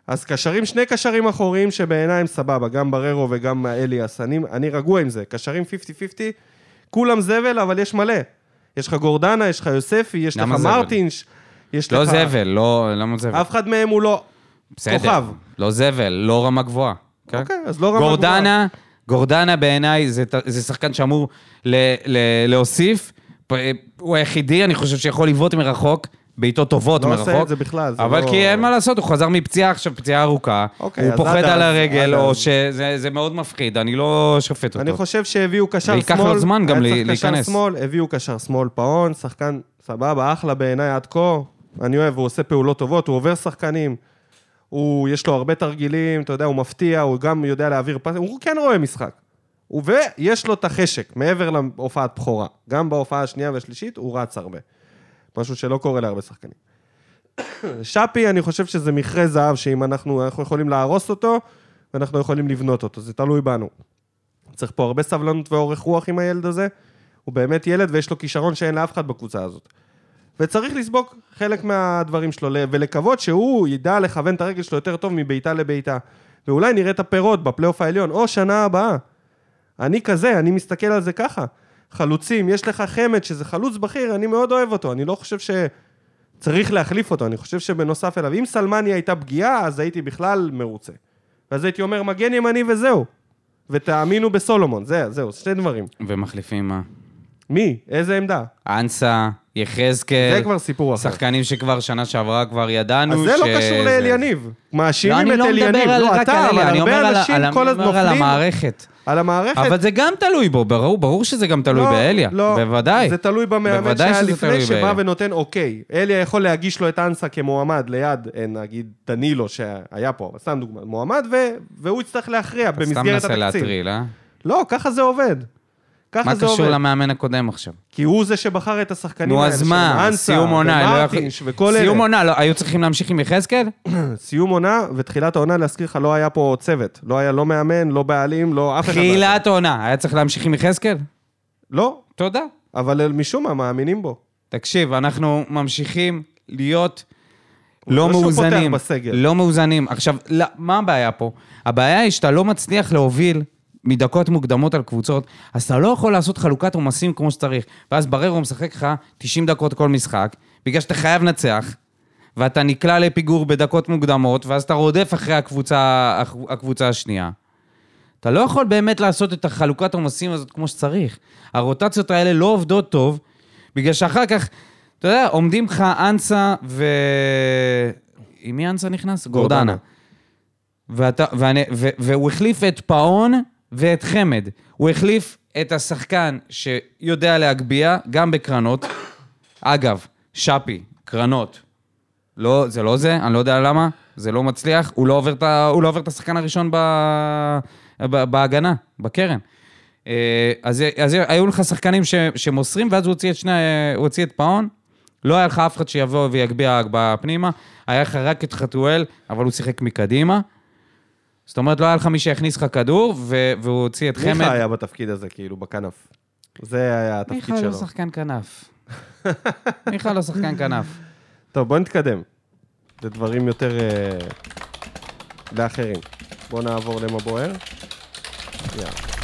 אז קשרים, שני קשרים אחוריים שבעיניי הם סבבה, גם בררו וגם אליאס. אני, אני רגוע עם זה. קשרים 50-50, כולם זבל, אבל יש מלא. יש לך גורדנה, יש לך יוספי, יש לך למה זבל? מרטינש, יש לא לך... זבל, לא, למה זבל? אף אחד מהם הוא לא בסדר. כוכב. לא זבל, לא רמה גבוהה. כן? אוקיי, אז לא רמה גורדנה, גורדנה בעיניי זה, זה שחקן שאמור ל, ל, להוסיף. הוא היחידי, אני חושב, שיכול לבעוט מרחוק, בעיטות טובות לא מרחוק. עושה את זה בכלל, זה אבל לא- כי אין מה לעשות, הוא חזר מפציעה עכשיו, פציעה ארוכה. אוקיי, הוא פוחד עד על הרגל, עד או אז. שזה זה מאוד מפחיד, אני לא שופט אותו. אני חושב שהביאו קשר שמאל. וייקח לו זמן גם היה ל- צריך קשר להיכנס. שמאל, הביאו קשר שמאל פאון, שחקן סבבה, אחלה בעיניי עד כה. אני אוהב, הוא עושה פעולות טובות, הוא עובר שחקנים. הוא, יש לו הרבה תרגילים, אתה יודע, הוא מפתיע, הוא גם יודע להעביר פס, הוא כן רואה משחק. ויש לו את החשק, מעבר להופעת בכורה. גם בהופעה השנייה והשלישית הוא רץ הרבה. משהו שלא קורה להרבה שחקנים. שפי, אני חושב שזה מכרה זהב, שאם אנחנו, אנחנו יכולים להרוס אותו, ואנחנו יכולים לבנות אותו, זה תלוי בנו. צריך פה הרבה סבלנות ואורך רוח עם הילד הזה. הוא באמת ילד ויש לו כישרון שאין לאף אחד בקבוצה הזאת. וצריך לספוג חלק מהדברים שלו, ולקוות שהוא ידע לכוון את הרגל שלו יותר טוב מבעיטה לבעיטה. ואולי נראה את הפירות בפלייאוף העליון, או שנה הבאה. אני כזה, אני מסתכל על זה ככה. חלוצים, יש לך חמד שזה חלוץ בכיר, אני מאוד אוהב אותו, אני לא חושב שצריך להחליף אותו, אני חושב שבנוסף אליו, אם סלמני הייתה פגיעה, אז הייתי בכלל מרוצה. ואז הייתי אומר, מגן ימני וזהו. ותאמינו בסולומון, זה, זהו, שני דברים. ומחליפים מה? מי? איזה עמדה? אנסה, יחזקאל. זה כבר סיפור אחר. שחקנים שכבר שנה שעברה כבר ידענו אז ש... זה לא קשור לאליניב. לא, מאשימים אני את לא אליניב. מדבר על, לא, רק אתה, אבל אני הרבה אנשים על, כל אני הזמן אומר על נופלים המערכת. על המערכת. אבל זה גם תלוי בו, ברור, ברור שזה גם תלוי לא, באליה. לא, בוודאי. זה תלוי במאמן שהיה לפני, שבא באליה. ונותן אוקיי. אליה יכול להגיש לו את אנסה כמועמד ליד, נגיד, דנילו שהיה פה, אבל סתם דוגמא, מועמד, ו... והוא יצטרך להכריע אתה סתם במסגרת מנסה התקציב. להטריל, אה? לא, ככה זה עובד. ככה מה זה קשור עובד. למאמן הקודם עכשיו? כי הוא זה שבחר את השחקנים נו, האלה, אז של מה? סיום עונה, לא. ומרטינש וכל אלה. סיום עונה, לא- היו צריכים להמשיך עם יחזקאל? סיום עונה ותחילת העונה, להזכיר לך, לא היה פה צוות. לא היה לא מאמן, לא בעלים, לא אף אחד. לא. תחילת עונה, היה צריך להמשיך עם יחזקאל? לא, תודה. אבל משום מה מאמינים בו. תקשיב, אנחנו ממשיכים להיות לא לא מאוזנים. לא מאוזנים. עכשיו, לא, מה הבעיה פה? הבעיה היא שאתה לא מצליח להוביל מדקות מוקדמות על קבוצות, אז אתה לא יכול לעשות חלוקת עומסים כמו שצריך. ואז בררו משחק לך 90 דקות כל משחק, בגלל שאתה חייב לנצח, ואתה נקלע לפיגור בדקות מוקדמות, ואז אתה רודף אחרי הקבוצה, הקבוצה השנייה. אתה לא יכול באמת לעשות את החלוקת עומסים הזאת כמו שצריך. הרוטציות האלה לא עובדות טוב, בגלל שאחר כך, אתה יודע, עומדים לך אנסה ו... עם מי אנסה נכנס? גורדנה. גורדנה. ואתה, ואני, ו, והוא החליף את פאון ואת חמד. הוא החליף את השחקן שיודע להגביה, גם בקרנות. אגב, שפי, קרנות. לא, זה לא זה, אני לא יודע למה, זה לא מצליח, הוא לא עובר את, לא עובר את השחקן הראשון ב, ב, בהגנה, בקרן. אה, אז, אז היו לך שחקנים ש, שמוסרים, ואז הוא הוציא את, שני, הוא הוציא את פאון. לא היה לך אף אחד שיבוא ויגביה הגבהה פנימה, היה לך רק את חתואל, אבל הוא שיחק מקדימה. זאת אומרת, לא היה לך מי שיכניס לך כדור, והוא הוציא את חמד. מיכה היה בתפקיד הזה, כאילו, בכנף. זה היה התפקיד מיכה שלו. לא שחקן כנף. מיכה לא שחקן כנף. טוב, בוא נתקדם. זה דברים יותר... אה, לאחרים. בוא נעבור למה בוער. יאללה.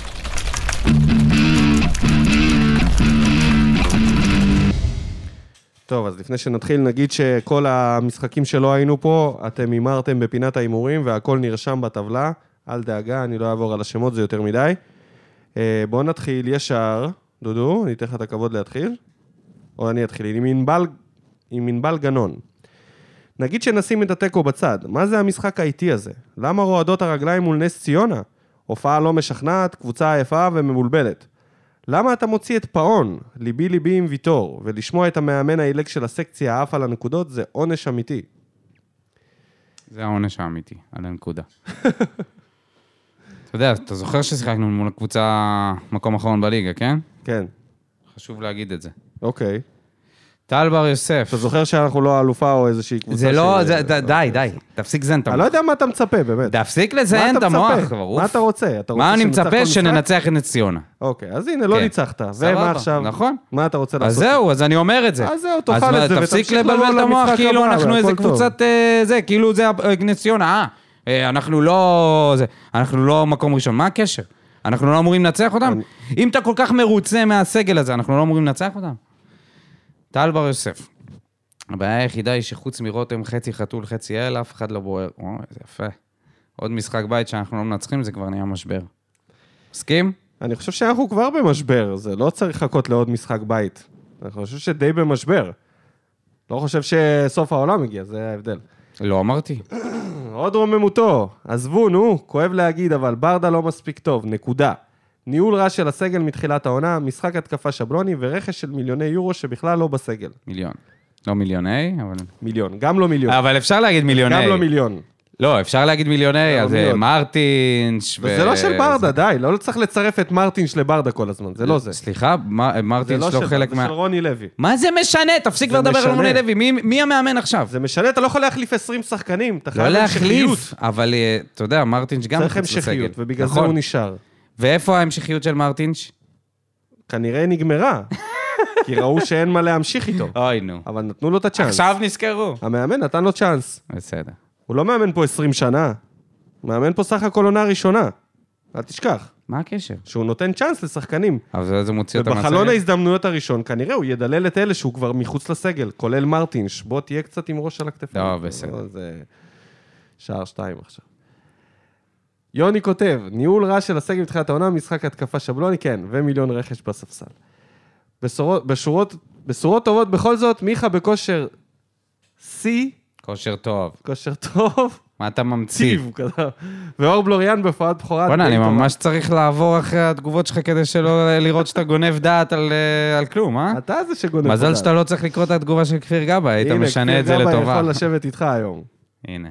טוב, אז לפני שנתחיל, נגיד שכל המשחקים שלא היינו פה, אתם הימרתם בפינת ההימורים והכל נרשם בטבלה. אל דאגה, אני לא אעבור על השמות, זה יותר מדי. אה, בואו נתחיל ישר. דודו, אני אתן לך את הכבוד להתחיל. או אני אתחיל עם ענבל, עם ענבל גנון. נגיד שנשים את התיקו בצד, מה זה המשחק האיטי הזה? למה רועדות הרגליים מול נס ציונה? הופעה לא משכנעת, קבוצה עייפה ומבולבלת. למה אתה מוציא את פאון, ליבי ליבי עם ויטור, ולשמוע את המאמן העילג של הסקציה עף על הנקודות זה עונש אמיתי. זה העונש האמיתי, על הנקודה. אתה יודע, אתה זוכר ששיחקנו מול הקבוצה מקום אחרון בליגה, כן? כן, חשוב להגיד את זה. אוקיי. טל בר יוסף. אתה זוכר שאנחנו לא אלופה או איזושהי קבוצה זה לא, ש- זה- ד- די, די. תפסיק לזיין את אני לא המוח. יודע מה אתה מצפה, באמת. תפסיק מה לזיין את המוח? כבר, מה אוף. אתה רוצה? אתה רוצה מה אני מצפה? שננצח את נס ציונה. אוקיי, אז הנה, לא כן. ניצחת. סבבה, ומה עכשיו? נכון. מה אתה רוצה לעשות? אז זהו, אז אני אומר את זה. אז זהו, תאכל אז את זה תפסיק ותמשיך לבלבל את המוח למשחק כאילו הבא, אנחנו והכל איזה טוב. קבוצת אה, זה, כאילו זה אה, נס ציונה, אה, אה, אנחנו לא... זה, אנחנו לא מקום ראשון. מה הקשר? אנחנו לא אמורים לנצח אותם? אם אתה כל כך מרוצה מהסגל הזה, אנחנו לא אמורים לנצח אותם? טל בר יוסף. הבעיה היחידה היא שחוץ מרותם חצי חתול חצי אל, אף אחד לא בוער. אוי, זה יפה. עוד משחק בית שאנחנו לא מנצחים, זה כבר נהיה משבר. מסכים? אני חושב שאנחנו כבר במשבר, זה לא צריך לחכות לעוד משחק בית. אני חושב שדי במשבר. לא חושב שסוף העולם הגיע, זה ההבדל. לא אמרתי. עוד רוממותו, עזבו, נו, כואב להגיד, אבל ברדה לא מספיק טוב, נקודה. ניהול רע של הסגל מתחילת העונה, משחק התקפה שבלוני ורכש של מיליוני יורו שבכלל לא בסגל. מיליון. לא מיליוני, אבל... מיליון, גם לא מיליון. אבל אפשר להגיד מיליוני. גם לא מיליון. לא, אפשר להגיד מיליוני, לא, אז אה, מיליון. מרטינש ו... וזה לא של ברדה, זה- די, לא צריך לצרף את מרטינש לברדה כל הזמן, זה לא זה. סליחה, זה מרטינש לא לא של חלק זה מה... של רוני לוי. מה זה משנה? תפסיק זה כבר לדבר על. רוני לוי. מי- מי המאמן עכשיו? זה משנה, אתה לא יכול להחליף 20 שחקנים, אתה לא חייב המשכיות. להחליף, אבל אה, אתה יודע, מרטינש גם צריך. המשכיות, ובגלל זה נכון. הוא נשאר. ואיפה ההמשכיות של מרטינש? כנראה נגמרה, כי ראו שאין מה להמשיך איתו, אוי, נו. אבל נתנו לו את הצ'אנס. עכשיו נזכרו. המאמן נתן לו צ'אנס. בסדר. הוא לא מאמן פה 20 שנה, הוא מאמן פה סך הכל עונה ראשונה. אל תשכח, מה הקשר? שהוא נותן צ'אנס לשחקנים. אבל זה- מוציא אותם ובחלון מהסגל. ההזדמנויות הראשון, כנראה הוא ידלל את אלה שהוא כבר מחוץ לסגל, כולל מרטינש. בוא תהיה קצת עם ראש על הכתפיים. לא, בסדר. זה שער שתיים עכשיו. יוני כותב, ניהול רע של הסגל מתחילת העונה, משחק התקפה שבלוני, כן, ומיליון רכש בספסל. בשורות, בשורות, בשורות טובות בכל זאת, מיכה בכושר שיא, כושר טוב. כושר טוב, מה אתה ממציא? כזה. ואור בלוריאן בהופעת בכורה. בוא'נה, אני. ממש צריך לעבור אחרי התגובות שלך כדי שלא לראות שאתה גונב דעת על, אה, על כלום, אה? אתה זה שגונב מזל תודה. שאתה לא צריך לקרוא את התגובה של כפיר גבאי, היית הנה, משנה כפיר את זה גבאי לטובה. יכול לשבת איתך היום. הנה.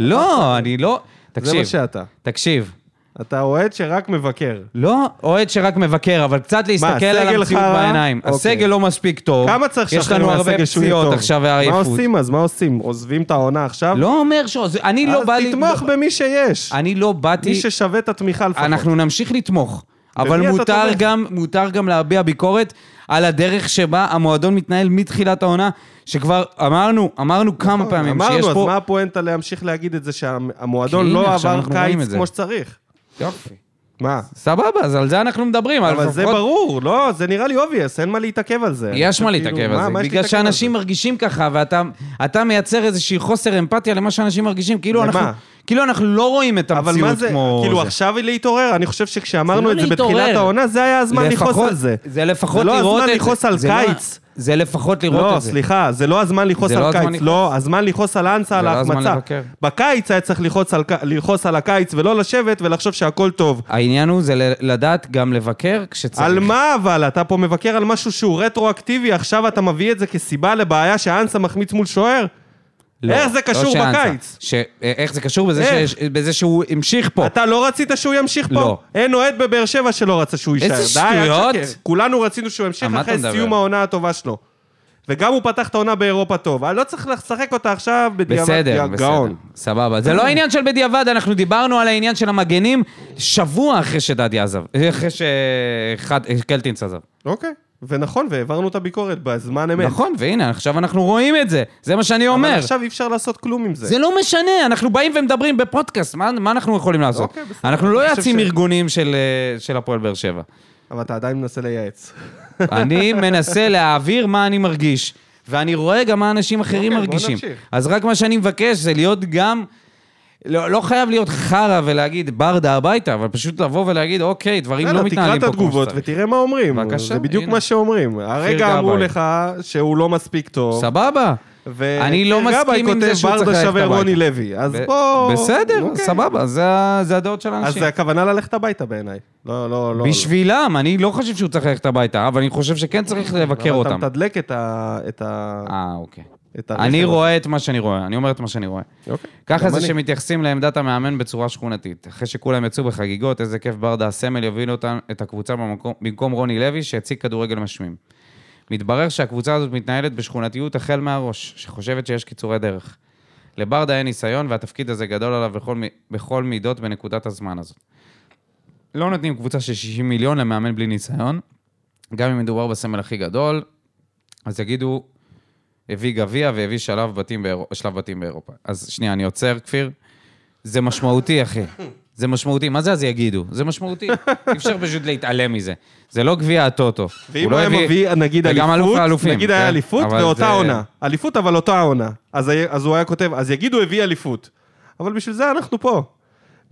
לא, אני לא... זה תקשיב, מה שאתה. תקשיב. אתה אוהד שרק מבקר. לא אוהד שרק מבקר, אבל קצת להסתכל על הסגל המציאות חרא? בעיניים. אוקיי. הסגל לא מספיק טוב. כמה צריך יש לשחרר לנו הרבה מהסגל שהוא יהיה פציעות טוב? עכשיו מה ועייפות. עושים אז? מה עושים? עוזבים את העונה עכשיו? לא אומר ש... אני לא בא אז לי... תתמוך לא- במי שיש. אני לא באתי... מי ששווה את התמיכה לפחות. אנחנו נמשיך לתמוך, אבל מותר? גם, מותר גם להביע ביקורת על הדרך שבה המועדון מתנהל מתחילת העונה, שכבר אמרנו, אמרנו כמה פעמים שיש אמרנו, אז פה... מה הפואנטה להמשיך להגיד את זה שהמועדון לא עבר קיץ. כמו שצריך? יופי. מה? סבבה, אז על זה אנחנו מדברים. אבל לפחות- זה ברור, לא, זה נראה לי obvious, אין מה להתעכב על זה. יש מה חושב, להתעכב כאילו, על זה, בגלל שאנשים? מרגישים ככה, ואתה אתה מייצר איזושהי חוסר אמפתיה למה שאנשים מרגישים, כאילו? אנחנו, כאילו אנחנו לא רואים את אבל המציאות מה זה, כמו... כאילו זה. עכשיו להתעורר? אני חושב שכשאמרנו זה את לא זה בתחילת להתעורר. העונה, זה היה הזמן לכעוס על זה. זה לפחות זה לא לראות הזמן את זה. לכעוס על זה לא- קיץ. זה לפחות לראות לא, את זה. סליחה, זה לא הזמן לכעוס לא על הזמן קיץ. לכעוס. לא, הזמן לכעוס על האנסה, על לא הזמן ההחמצה. בקיץ היה צריך לכעוס על לכעוס על הקיץ ולא לשבת ולחשוב שהכל טוב. העניין הוא זה לדעת גם לבקר כשצריך. על מה אבל? אתה פה מבקר על משהו שהוא רטרואקטיבי, עכשיו אתה מביא את זה כסיבה לבעיה שהאנסה מחמיץ מול שוער? לא, איך זה לא קשור שאנסה. בקיץ? ש- איך זה קשור בזה? שיש, בזה שהוא המשיך פה? אתה לא רצית שהוא ימשיך פה? לא. אין אוהד בבאר שבע שלא רצה שהוא יישאר. איזה די, שטויות. תשקר. כולנו רצינו שהוא ימשיך אחרי? סיום העונה הטובה שלו. וגם הוא פתח את העונה באירופה טוב. אני לא צריך לשחק אותה עכשיו בדיעבד, בסדר, יא בסדר. גאון. סבבה. זה לא העניין של בדיעבד, אנחנו דיברנו על העניין של המגנים שבוע אחרי שדדי עזב. אחרי שקלטינס עזב. אוקיי. ונכון, והעברנו את הביקורת בזמן אמת. נכון, והנה, עכשיו אנחנו רואים את זה. זה מה שאני אבל אומר. עכשיו אי אפשר לעשות כלום עם זה. זה לא משנה, אנחנו באים ומדברים בפודקאסט, מה, מה אנחנו יכולים לעשות? אוקיי, בסדר. אנחנו לא יועצים ש- ארגונים של, אה, של הפועל באר שבע. אבל אתה עדיין מנסה לייעץ. אני מנסה להעביר מה אני מרגיש, ואני רואה גם מה אנשים אחרים אוקיי, מרגישים. אז רק מה שאני מבקש זה להיות גם... לא, לא חייב להיות חרא ולהגיד ברדה הביתה, אבל פשוט לבוא ולהגיד, אוקיי, דברים לא בסדר, מתנהלים תקרא פה את כמו התגובות שצריך. ותראה מה אומרים. בבקשה, זה בדיוק הנה. מה שאומרים. הרגע. אמרו לך שהוא לא מספיק טוב. סבבה. אני לא מסכים עם זה שהוא צריך ללכת ברדה שווה הביתה. רוני לוי. אז ב- בוא... בסדר, אוקיי. סבבה, זה זה הדעות של אז האנשים. זה הכוונה ללכת הביתה בעיניי. לא, לא, לא. בשבילם, אני לא חושב שהוא צריך ללכת הביתה, אבל אני חושב שכן צריך לבקר אבל אותם. אתה מתדלק את. את ה... אה, אוקיי. את הלחם אני. רואה את מה שאני רואה, אני אומר את מה שאני רואה. אוקיי. ככה זה אני. שמתייחסים לעמדת המאמן בצורה שכונתית. אחרי שכולם יצאו בחגיגות, איזה כיף ברדה הסמל יוביל אותם, את הקבוצה במקום, במקום רוני לוי, שהציג כדורגל משמים. מתברר שהקבוצה הזאת מתנהלת בשכונתיות החל מהראש, שחושבת שיש קיצורי דרך. לברדה אין ניסיון, והתפקיד הזה גדול עליו בכל, בכל מידות בנקודת הזמן הזאת. לא נותנים קבוצה של 60 מיליון למאמן בלי ניסיון, גם אם מדובר בסמל הכי גדול, אז יגידו, הביא גביע והביא שלב בתים, באירו... שלב בתים באירופה. אז שנייה, אני עוצר, כפיר. זה משמעותי, אחי. זה משמעותי. מה זה אז יגידו? זה משמעותי. אי אפשר פשוט להתעלם מזה. זה לא גביע הטוטו. ואם הוא לא היה מביא, נגיד אליפות, נגיד היה כן? אליפות ואותה זה- עונה. אליפות אבל אותה עונה. אז אז הוא היה כותב, אז יגידו הביא אליפות. אבל בשביל זה אנחנו פה.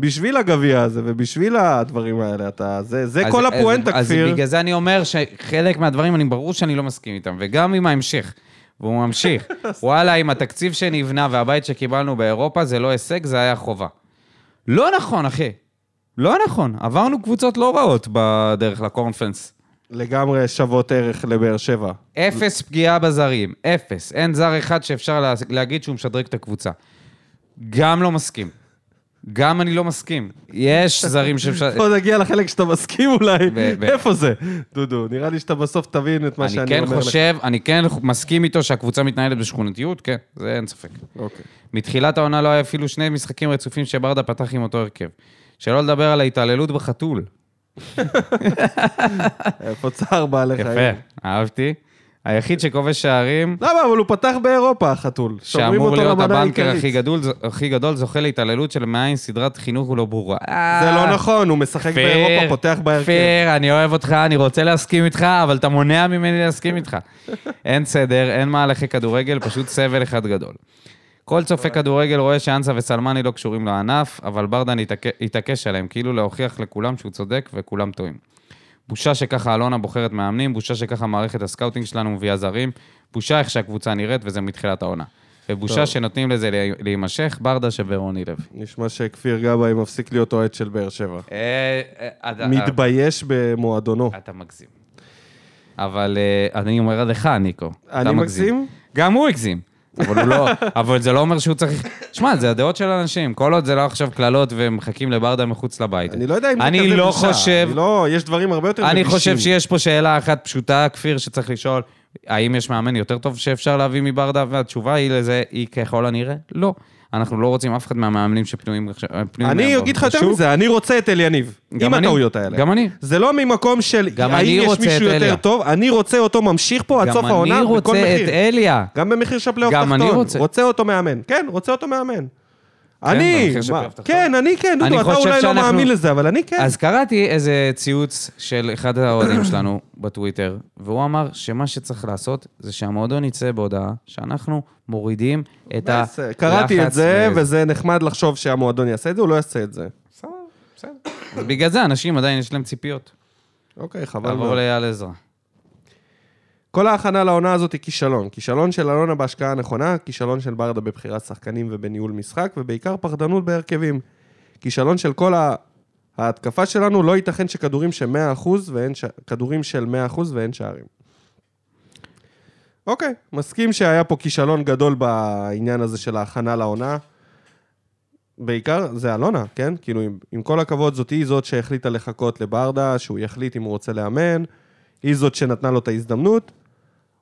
בשביל הגביע הזה ובשביל הדברים האלה, אתה... זה זה אז- כל אז- הפואנטה, אז כפיר. בגלל זה אני אומר שחלק מהדברים, אני ברור שאני לא מסכים איתם, וגם עם ההמשך. והוא ממשיך. וואלה, עם התקציב שנבנה והבית שקיבלנו באירופה, זה לא הישג, זה היה חובה. לא נכון, אחי. לא נכון. עברנו קבוצות לא רעות בדרך לקורנפלנס. לגמרי שוות ערך לבאר שבע. אפס פגיעה בזרים, אפס. אין זר אחד שאפשר לה- להגיד שהוא משדרג את הקבוצה. גם לא מסכים. גם אני לא מסכים. יש זרים שאפשר... בוא נגיע לחלק שאתה מסכים אולי. איפה זה? דודו, נראה לי שאתה בסוף תבין את מה אני שאני כן אומר לך. חושב, אני כן מסכים איתו שהקבוצה מתנהלת בשכונתיות, כן, זה אין ספק. אוקיי. מתחילת העונה לא היה אפילו שני משחקים רצופים שברדה פתח עם אותו הרכב. שלא לדבר על ההתעללות בחתול. איפה צער בעלי חיים? יפה, אהבתי. היחיד שכובש שערים, למה? אבל הוא פתח באירופה, החתול. שאמור להיות הבנקר. הכי גדול, הכי גדול, זוכה להתעללות של מאין סדרת חינוך לא ברורה. זה לא נכון, הוא משחק באירופה, פותח בהרכב. פייר, אני אוהב אותך, אני רוצה להסכים איתך, אבל אתה מונע ממני להסכים איתך. אין סדר, אין מהלכי כדורגל, פשוט סבל אחד גדול. כל צופה כדורגל רואה שאנסה וסלמני לא קשורים לענף, אבל ברדה התעק- התעקש עליהם, כאילו להוכיח לכולם שהוא צודק וכולם טועים. בושה שככה אלונה בוחרת מאמנים, בושה שככה מערכת ה scouting שלנו מביאה זרים, בושה איך שהקבוצה נראית, וזה מתחילת העונה. ובושה טוב. שנותנים לזה לה- להימשך, ברדה שווה רוני לוי. נשמע שכפיר גבאי מפסיק להיות אוהד של באר שבע. אה, אה, אתה- מתבייש במועדונו. אתה מגזים. אבל אה, אני אומר לך, ניקו. אני מגזים? גם הוא הגזים. אבל, הוא לא, אבל זה לא אומר שהוא צריך... שמע, זה הדעות של אנשים. כל עוד זה לא עכשיו קללות ומחכים לברדה מחוץ לבית. אני לא יודע אם זה אני כזה לא בושה. חושב... אני לא, יש דברים הרבה יותר אני מבישים. חושב שיש פה שאלה אחת פשוטה, כפיר, שצריך לשאול, האם יש מאמן יותר טוב שאפשר להביא מברדה? והתשובה היא לזה, היא ככל הנראה, לא. אנחנו לא רוצים אף אחד מהמאמנים שפנויים עכשיו. אני אגיד לך יותר. מזה, אני רוצה את אליניב. גם עם. הטעויות האלה. גם אני. זה לא ממקום של גם האם יש מישהו יותר. טוב, אני רוצה אותו ממשיך פה עד סוף העונה, גם אני בכל רוצה מחיר. את אליה. גם במחיר של פלייאוף גם תחתון. אני רוצה. רוצה אותו מאמן. כן, רוצה אותו מאמן. אני, תחתון? כן, אני כן, אני דודו, אתה אולי לא מאמין לזה, אבל אני כן. אז קראתי איזה ציוץ של אחד האוהדים שלנו בטוויטר, והוא אמר שמה שצריך לעשות זה שהמועדון יצא בהודעה שאנחנו מורידים את הלחץ. קראתי את זה, וזה נחמד לחשוב שהמועדון יעשה את זה, הוא לא יעשה את זה. בסדר, בסדר. בגלל זה אנשים עדיין יש להם ציפיות. אוקיי, חבל לעבור מאוד. לאייל עזרא. כל ההכנה לעונה הזאת היא כישלון. כישלון של אלונה בהשקעה הנכונה, כישלון של ברדה בבחירת שחקנים ובניהול משחק, ובעיקר פחדנות בהרכבים. כישלון של כל ה... ההתקפה שלנו, לא ייתכן שכדורים של 100% ואין ש... כדורים של 100% ואין שערים. אוקיי, מסכים שהיה פה כישלון גדול בעניין הזה של ההכנה לעונה. בעיקר זה אלונה, כן? כאילו, עם, עם כל הכבוד, זאת היא זאת שהחליטה לחכות לברדה, שהוא יחליט אם הוא רוצה לאמן, היא זאת שנתנה לו את ההזדמנות.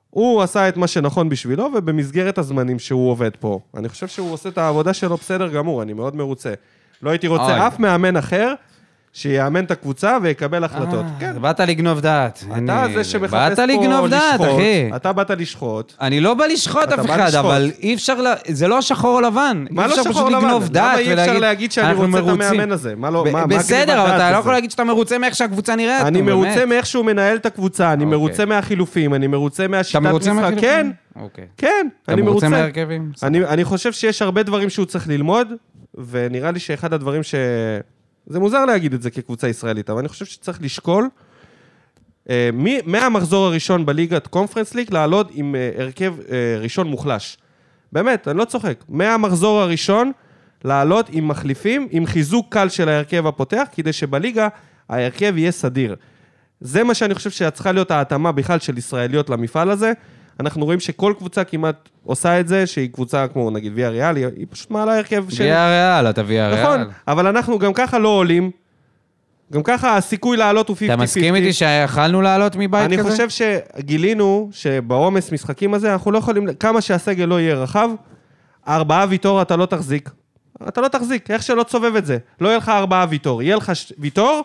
הוא עשה את מה שנכון בשבילו, ובמסגרת הזמנים שהוא עובד פה. אני חושב שהוא עושה את העבודה שלו בסדר גמור, אני מאוד מרוצה. לא הייתי רוצה אוי. אף מאמן אחר שיאמן את הקבוצה ויקבל החלטות. אה, כן, באת לגנוב דעת. אתה אני- זה שמחפש באת פה לגנוב דעת, לשחוט. אחי. אתה באת לשחוט. אני לא בא לשחוט אתה אף בא אחד, לשחוט. אבל אי אפשר, ל- זה לא שחור או לבן. מה לא שחור פשוט לבן? למה אי אפשר להגיד שאני "אנחנו רוצה את מרוצים"? המאמן הזה? מה לא- מה- גניבת בסדר, אבל דעת אתה לא בזה? יכול להגיד שאתה מרוצה מאיך שהקבוצה נראית. אני נו, מרוצה באמת. מאיך שהוא מנהל את הקבוצה, אני אוקיי. מרוצה מהחילופים, אני מרוצה אתה מהשיטת מרוצה משחק. מהחילופים? כן, אוקיי. כן, אתה אני מרוצה מרוצה. מהרכבים? אני, אני חושב שיש הרבה דברים שהוא צריך ללמוד, ונראה לי שאחד הדברים ש... זה מוזר להגיד את זה כקבוצה ישראלית, אבל אני חושב שצריך לשקול אה, מהמחזור הראשון בליגת קונפרנס ליג לעלות עם אה, הרכב אה, ראשון מוחלש. באמת, אני לא צוחק. מהמחזור הראשון לעלות עם מחליפים, עם חיזוק קל של ההרכב הפותח, כדי שבליגה ההרכב יהיה סדיר. זה מה שאני חושב שצריכה להיות ההתאמה בכלל של ישראליות למפעל הזה. אנחנו רואים שכל קבוצה כמעט עושה את זה, שהיא קבוצה כמו נגיד ויה ריאל, היא, היא פשוט מעלה הרכב של... ויה ריאל, אתה ויה ריאל. נכון, אבל אנחנו גם ככה לא עולים. גם ככה הסיכוי לעלות הוא 50-50. אתה מסכים איתי שיכלנו לעלות מבית אני כזה? חושב שגילינו שבעומס משחקים הזה, אנחנו לא יכולים, כמה שהסגל לא יהיה רחב, ארבעה ויטור אתה לא תחזיק. אתה לא תחזיק, איך שלא תסובב את זה. לא יהיה לך ארבעה ויטור, יהיה לך ש- ויטור,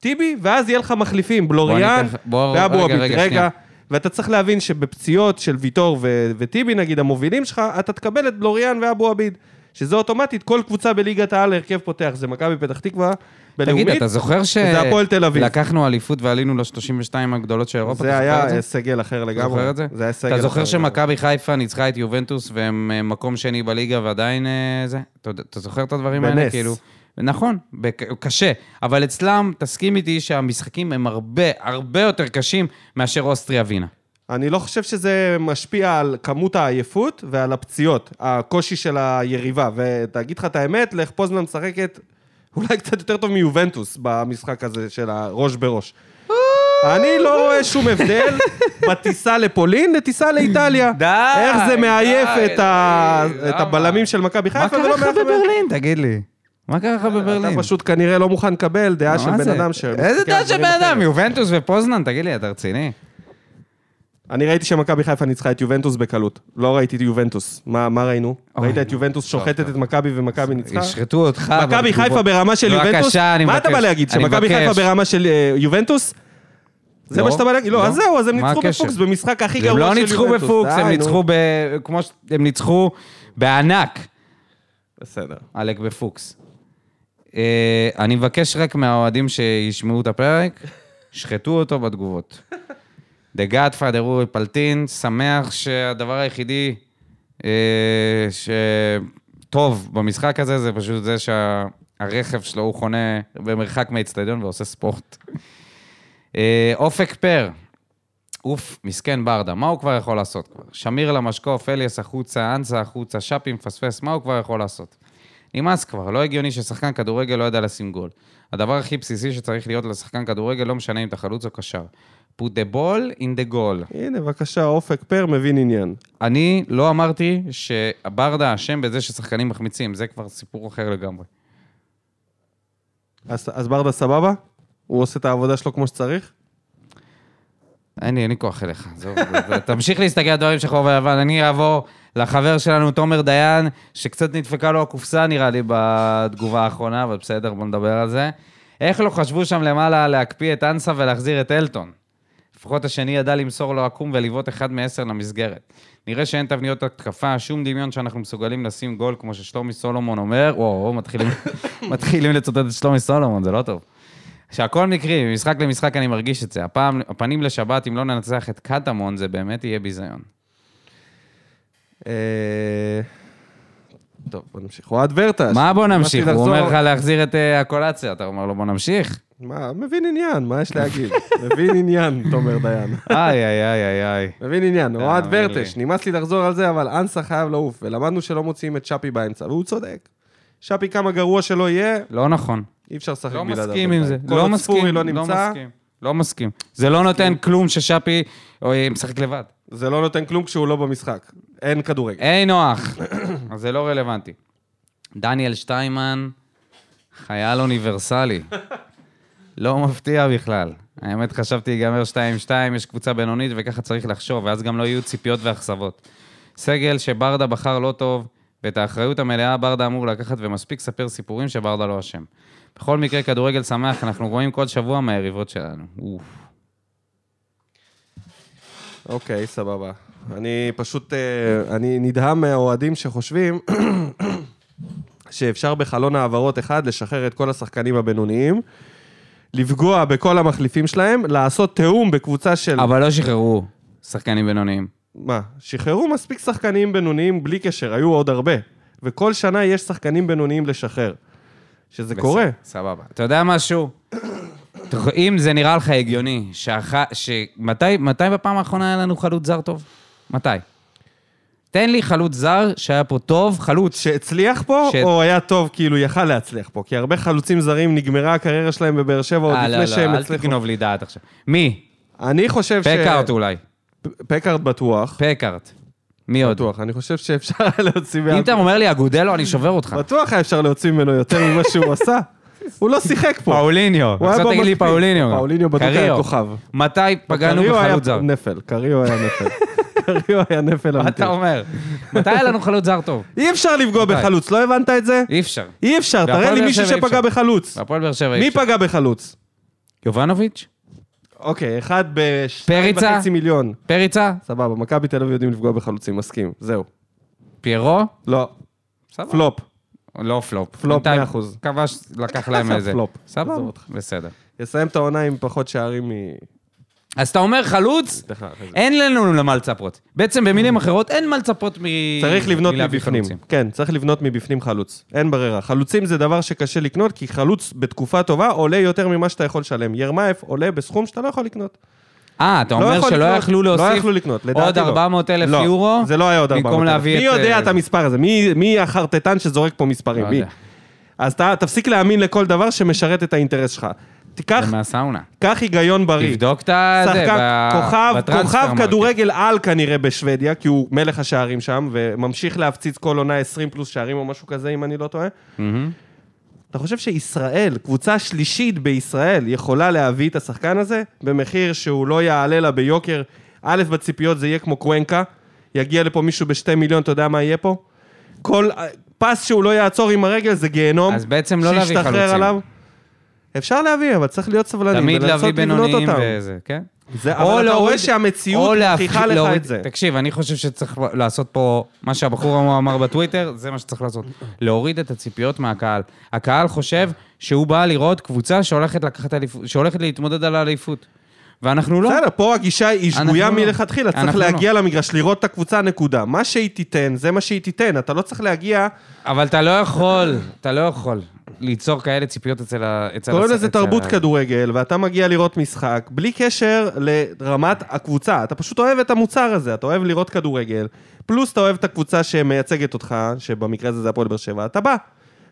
טיבי, ואז יהיה לך מחליפים, בלוריאן ואבו רגע, עביד. רגע, רגע, שנייה. ואתה צריך להבין שבפציעות של ויטור ו- וטיבי, נגיד, המובילים שלך, אתה תקבל את בלוריאן ואבו עביד. שזה אוטומטית, כל קבוצה בליגת העל הרכב פותח. זה מכבי פתח תקווה, בלאומית. תגיד, אתה זוכר וזה הפועל תל אביב. שלקחנו אליפות ועלינו ל-32 הגדולות של אירופה? אתה זה זוכר היה? סגל אחר לגמרי. זוכר את זה? זה היה סגל אתה אחר זוכר לגמרי. שמכבי חיפה ניצחה את יובנטוס והם אה, מקום שני בליגה ועדיין אה, זה? אתה אתה זוכר את הדברים האלה? בנס. נכון, קשה. אבל אצלם, תסכים איתי שהמשחקים הם הרבה, הרבה יותר קשים מאשר אוסטריה ווינה. אני לא חושב שזה משפיע על כמות העייפות ועל הפציעות, הקושי של היריבה. ותגיד לך את האמת, לך פוזנן משחקת אולי קצת יותר טוב מיובנטוס במשחק הזה של הראש בראש. אני לא רואה שום הבדל בטיסה לפולין לטיסה לאיטליה. די, איך זה מעייף את? הבלמים של מכבי מה חיפה קרה ולא לך. בברלין, תגיד לי? מה קרה לך בברלין? אתה פשוט כנראה לא מוכן לקבל דעה של בן? אדם ש... איזה דעה של בן אדם? יובנטוס ופוזנן, תגיד לי, אתה רציני? אני ראיתי שמכבי חיפה ניצחה את יובנטוס בקלות. לא ראיתי את יובנטוס. מה מה ראינו? ראית את יובנטוס שוחטת את מכבי ומכבי ניצחה? ישחטו אותך. מכבי. חיפה ברמה של יובנטוס? בבקשה, אני מבקש. מה אתה בא להגיד? שמכבי. חיפה ברמה של אה, יובנטוס? זה לא, מה שאתה בא להגיד? לא, לא. אז זהו, אז הם ניצחו? בפוקס במשחק הכי גרוע הם של לא יובנטוס. ניצחו בפוקס, הם. ניצחו ב... כמו ש... הם ניצחו בענק, בסדר. עלק בפוקס. אה, אני מבקש רק מהאוהדים שישמעו את הפרק, שחטו אותו בתגובות. The Godfather אורי פלטין, שמח שהדבר היחידי אה, שטוב במשחק הזה זה פשוט זה שהרכב שלו הוא חונה במרחק מהאצטדיון ועושה ספורט. אה, אופק פר, אוף, מסכן ברדה, מה הוא כבר יכול לעשות? שמיר למשקוף, אליאס החוצה, אנסה החוצה, שפי מפספס, מה הוא כבר יכול לעשות? נמאס כבר, לא הגיוני ששחקן כדורגל לא ידע לשים גול. הדבר הכי בסיסי שצריך להיות לשחקן כדורגל, לא משנה אם אתה חלוץ או קשר. put the ball in the goal. הנה, בבקשה, אופק פר מבין עניין. אני לא אמרתי שברדה אשם בזה ששחקנים מחמיצים, זה כבר סיפור אחר לגמרי. אז אז ברדה סבבה? הוא עושה את העבודה שלו כמו שצריך? אין לי, אין לי כוח אליך. זהו, תמשיך להסתכל על דברים שחור ולבן. אני אעבור לחבר שלנו, תומר דיין, שקצת נדפקה לו הקופסה, נראה לי, בתגובה האחרונה, אבל בסדר, בוא נדבר על זה. איך לא חשבו שם למעלה להקפיא את אנסה ולהחזיר את אלטון? לפחות השני ידע למסור לו עקום ולבעוט אחד מעשר למסגרת. נראה שאין תבניות התקפה, שום דמיון שאנחנו מסוגלים לשים גול, כמו ששלומי סולומון אומר. וואו, מתחילים, מתחילים לצטט את שלומי סולומון, זה לא טוב. שהכל מקרי, ממשחק למשחק אני מרגיש את זה. הפעם, הפנים לשבת, אם לא ננצח את קטמון, זה באמת יהיה ביזיון. אה, טוב, בוא נמשיך. אוהד ורטש. מה בוא נמשיך? הוא אומר לך להחזיר את אה, הקולציה, אתה אומר לו בוא נמשיך? מה, מבין עניין, מה יש להגיד? מבין עניין, תומר דיין. איי, איי, איי, איי, איי. מבין עניין, אוהד תאמין ורטש. נמאס לי לחזור על זה, אבל אנסה חייב לעוף, ולמדנו שלא מוציאים את שפי באמצע, והוא צודק. שפי כמה גרוע שלא יהיה, לא נכון. אי אפשר לשחק לא בלעדיו. מסכים עם זה. לא מסכים. לא לא נמצא. לא מסכים. זה לא נותן כלום ששאפי אה, משחק לבד. זה לא נותן כלום כשהוא לא במשחק. אין כדורגל. היי נוח. אז זה לא רלוונטי. דניאל שטיימן, חייל אוניברסלי. לא מפתיע בכלל. האמת, חשבתי ייגמר 2-2, יש קבוצה בינונית וככה צריך לחשוב, ואז גם לא יהיו ציפיות ואכזבות. סגל שברדה בחר לא טוב, ואת האחריות המלאה ברדה אמור לקחת, ומספיק לספר סיפורים שברדה לא אשם. בכל מקרה, כדורגל שמח, אנחנו רואים כל שבוע מהיריבות שלנו. אוף. אוקיי, סבבה. אני פשוט, אה, אני נדהם מהאוהדים שחושבים שאפשר בחלון העברות אחד לשחרר את כל השחקנים הבינוניים, לפגוע בכל המחליפים שלהם, לעשות תיאום בקבוצה של... אבל לא שחררו שחקנים בינוניים. מה? שחררו מספיק שחקנים בינוניים בלי קשר, היו עוד הרבה. וכל שנה יש שחקנים בינוניים לשחרר. שזה קורה. סבבה. אתה יודע משהו? אם זה נראה לך הגיוני, שאח... ש... מתי, בפעם האחרונה היה לנו חלוץ זר טוב? מתי? תן לי חלוץ זר שהיה פה טוב, חלוץ. שהצליח פה, ש- או היה טוב, כאילו יכל להצליח פה? כי הרבה חלוצים זרים נגמרה הקריירה שלהם בבאר שבע עוד אה, לפני לא, שהם לא, אל הצליחו. תגנוב לי דעת עכשיו. מי? אני חושב ש... פקארט אולי. פקארט בטוח. פקארט. מי עוד? בטוח. אני חושב שאפשר להוציא... אם מה- אתה אומר לי אגודלו, אני שובר אותך. בטוח היה אפשר להוציא ממנו יותר ממה שהוא עשה. הוא לא שיחק פה. פאוליניו. עכשיו תגיד לי. פאוליניו. פאוליניו בטוח היה. כוכב. מתי פגענו בחלוץ זר? נפל, קריו היה נפל. קריו היה נפל מה אמיתי. אתה אומר? מתי היה לנו חלוץ זר טוב? אי אפשר לפגוע? בחלוץ, לא הבנת את זה? אי אפשר. אי אפשר, תראה לי מישהו שפגע. בחלוץ. בהפועל באר שבע אי מי אפשר. פגע בחלוץ? יובנוביץ'? אוקיי, אחד בשתיים פריצה? וחצי מיליון. פריצה? סבבה, מכבי תל אביב יודעים לפגוע בחלוצים, מסכים, זהו. פיירו? לא, סבבה. פלופ. לא flop. flop בינתיים 100%. כבש, לקח להם איזה... פלופ. סבבה. בסדר. יסיים את העונה עם פחות שערים מ... אז אתה אומר חלוץ. אין לנו למה לצפות. בעצם במילים אחרות, אין מה לצפות מ... צריך לבנות מבפנים. כן, צריך לבנות מבפנים חלוץ. אין ברירה. חלוצים זה דבר שקשה לקנות, כי חלוץ בתקופה טובה עולה יותר ממה שאתה יכול לשלם. ירמייף עולה בסכום שאתה לא יכול לקנות. אה, אתה לא אומר שלא יכלו לא להוסיף יכלו לקנות, לדעתי עוד לא. 400 אלף לא, יורו? זה לא היה עוד 400 במקום אלף. מי. יודע אה, את המספר הזה? מי החרטטן שזורק פה מספרים? לא מי? אז תפסיק להאמין לכל דבר שמשרת את האינטרס שלך. תיקח, זה מהסאונה. קח היגיון בריא. תבדוק את זה, ב- כוכב, כוכב. כדורגל על כנראה בשוודיה, כי הוא מלך השערים שם, וממשיך להפציץ כל עונה 20 פלוס שערים או משהו כזה, אם אני לא טועה. מהמם. אתה חושב שישראל, קבוצה שלישית בישראל, יכולה להביא את השחקן הזה במחיר שהוא לא יעלה לה ביוקר? א', בציפיות זה יהיה כמו קוונקה, יגיע לפה מישהו בשתי מיליון, אתה יודע מה יהיה פה? כל פס שהוא לא יעצור עם הרגל זה גיהנום. אז בעצם לא להביא שישתחרר חלוצים. עליו. אפשר להביא, אבל צריך להיות סבלני תמיד להביא בינוניים. וזה, כן? זה, אבל אתה רואה שהמציאות מוכיחה לך את זה. תקשיב, אני חושב שצריך לעשות פה, מה שהבחור אמר- בטוויטר, זה מה שצריך לעשות. להוריד את הציפיות מהקהל. הקהל חושב שהוא בא לראות קבוצה שהולכת לקחת אליפות, שהולכת להתמודד על האליפות. ואנחנו לא. בסדר, פה הגישה היא שגויה לא. מלכתחילה, צריך לא. להגיע למגרש, לראות את הקבוצה, נקודה. מה שהיא תיתן, זה מה שהיא תיתן, אתה לא צריך להגיע... אבל אתה לא יכול, אתה לא יכול ליצור כאלה ציפיות אצל ה... קוראים לזה תרבות כדורגל, ואתה מגיע לראות משחק, בלי קשר לרמת הקבוצה. אתה פשוט אוהב את המוצר הזה, אתה אוהב לראות כדורגל, פלוס אתה אוהב את הקבוצה שמייצגת אותך, שבמקרה הזה זה הפועל באר שבע, אתה בא.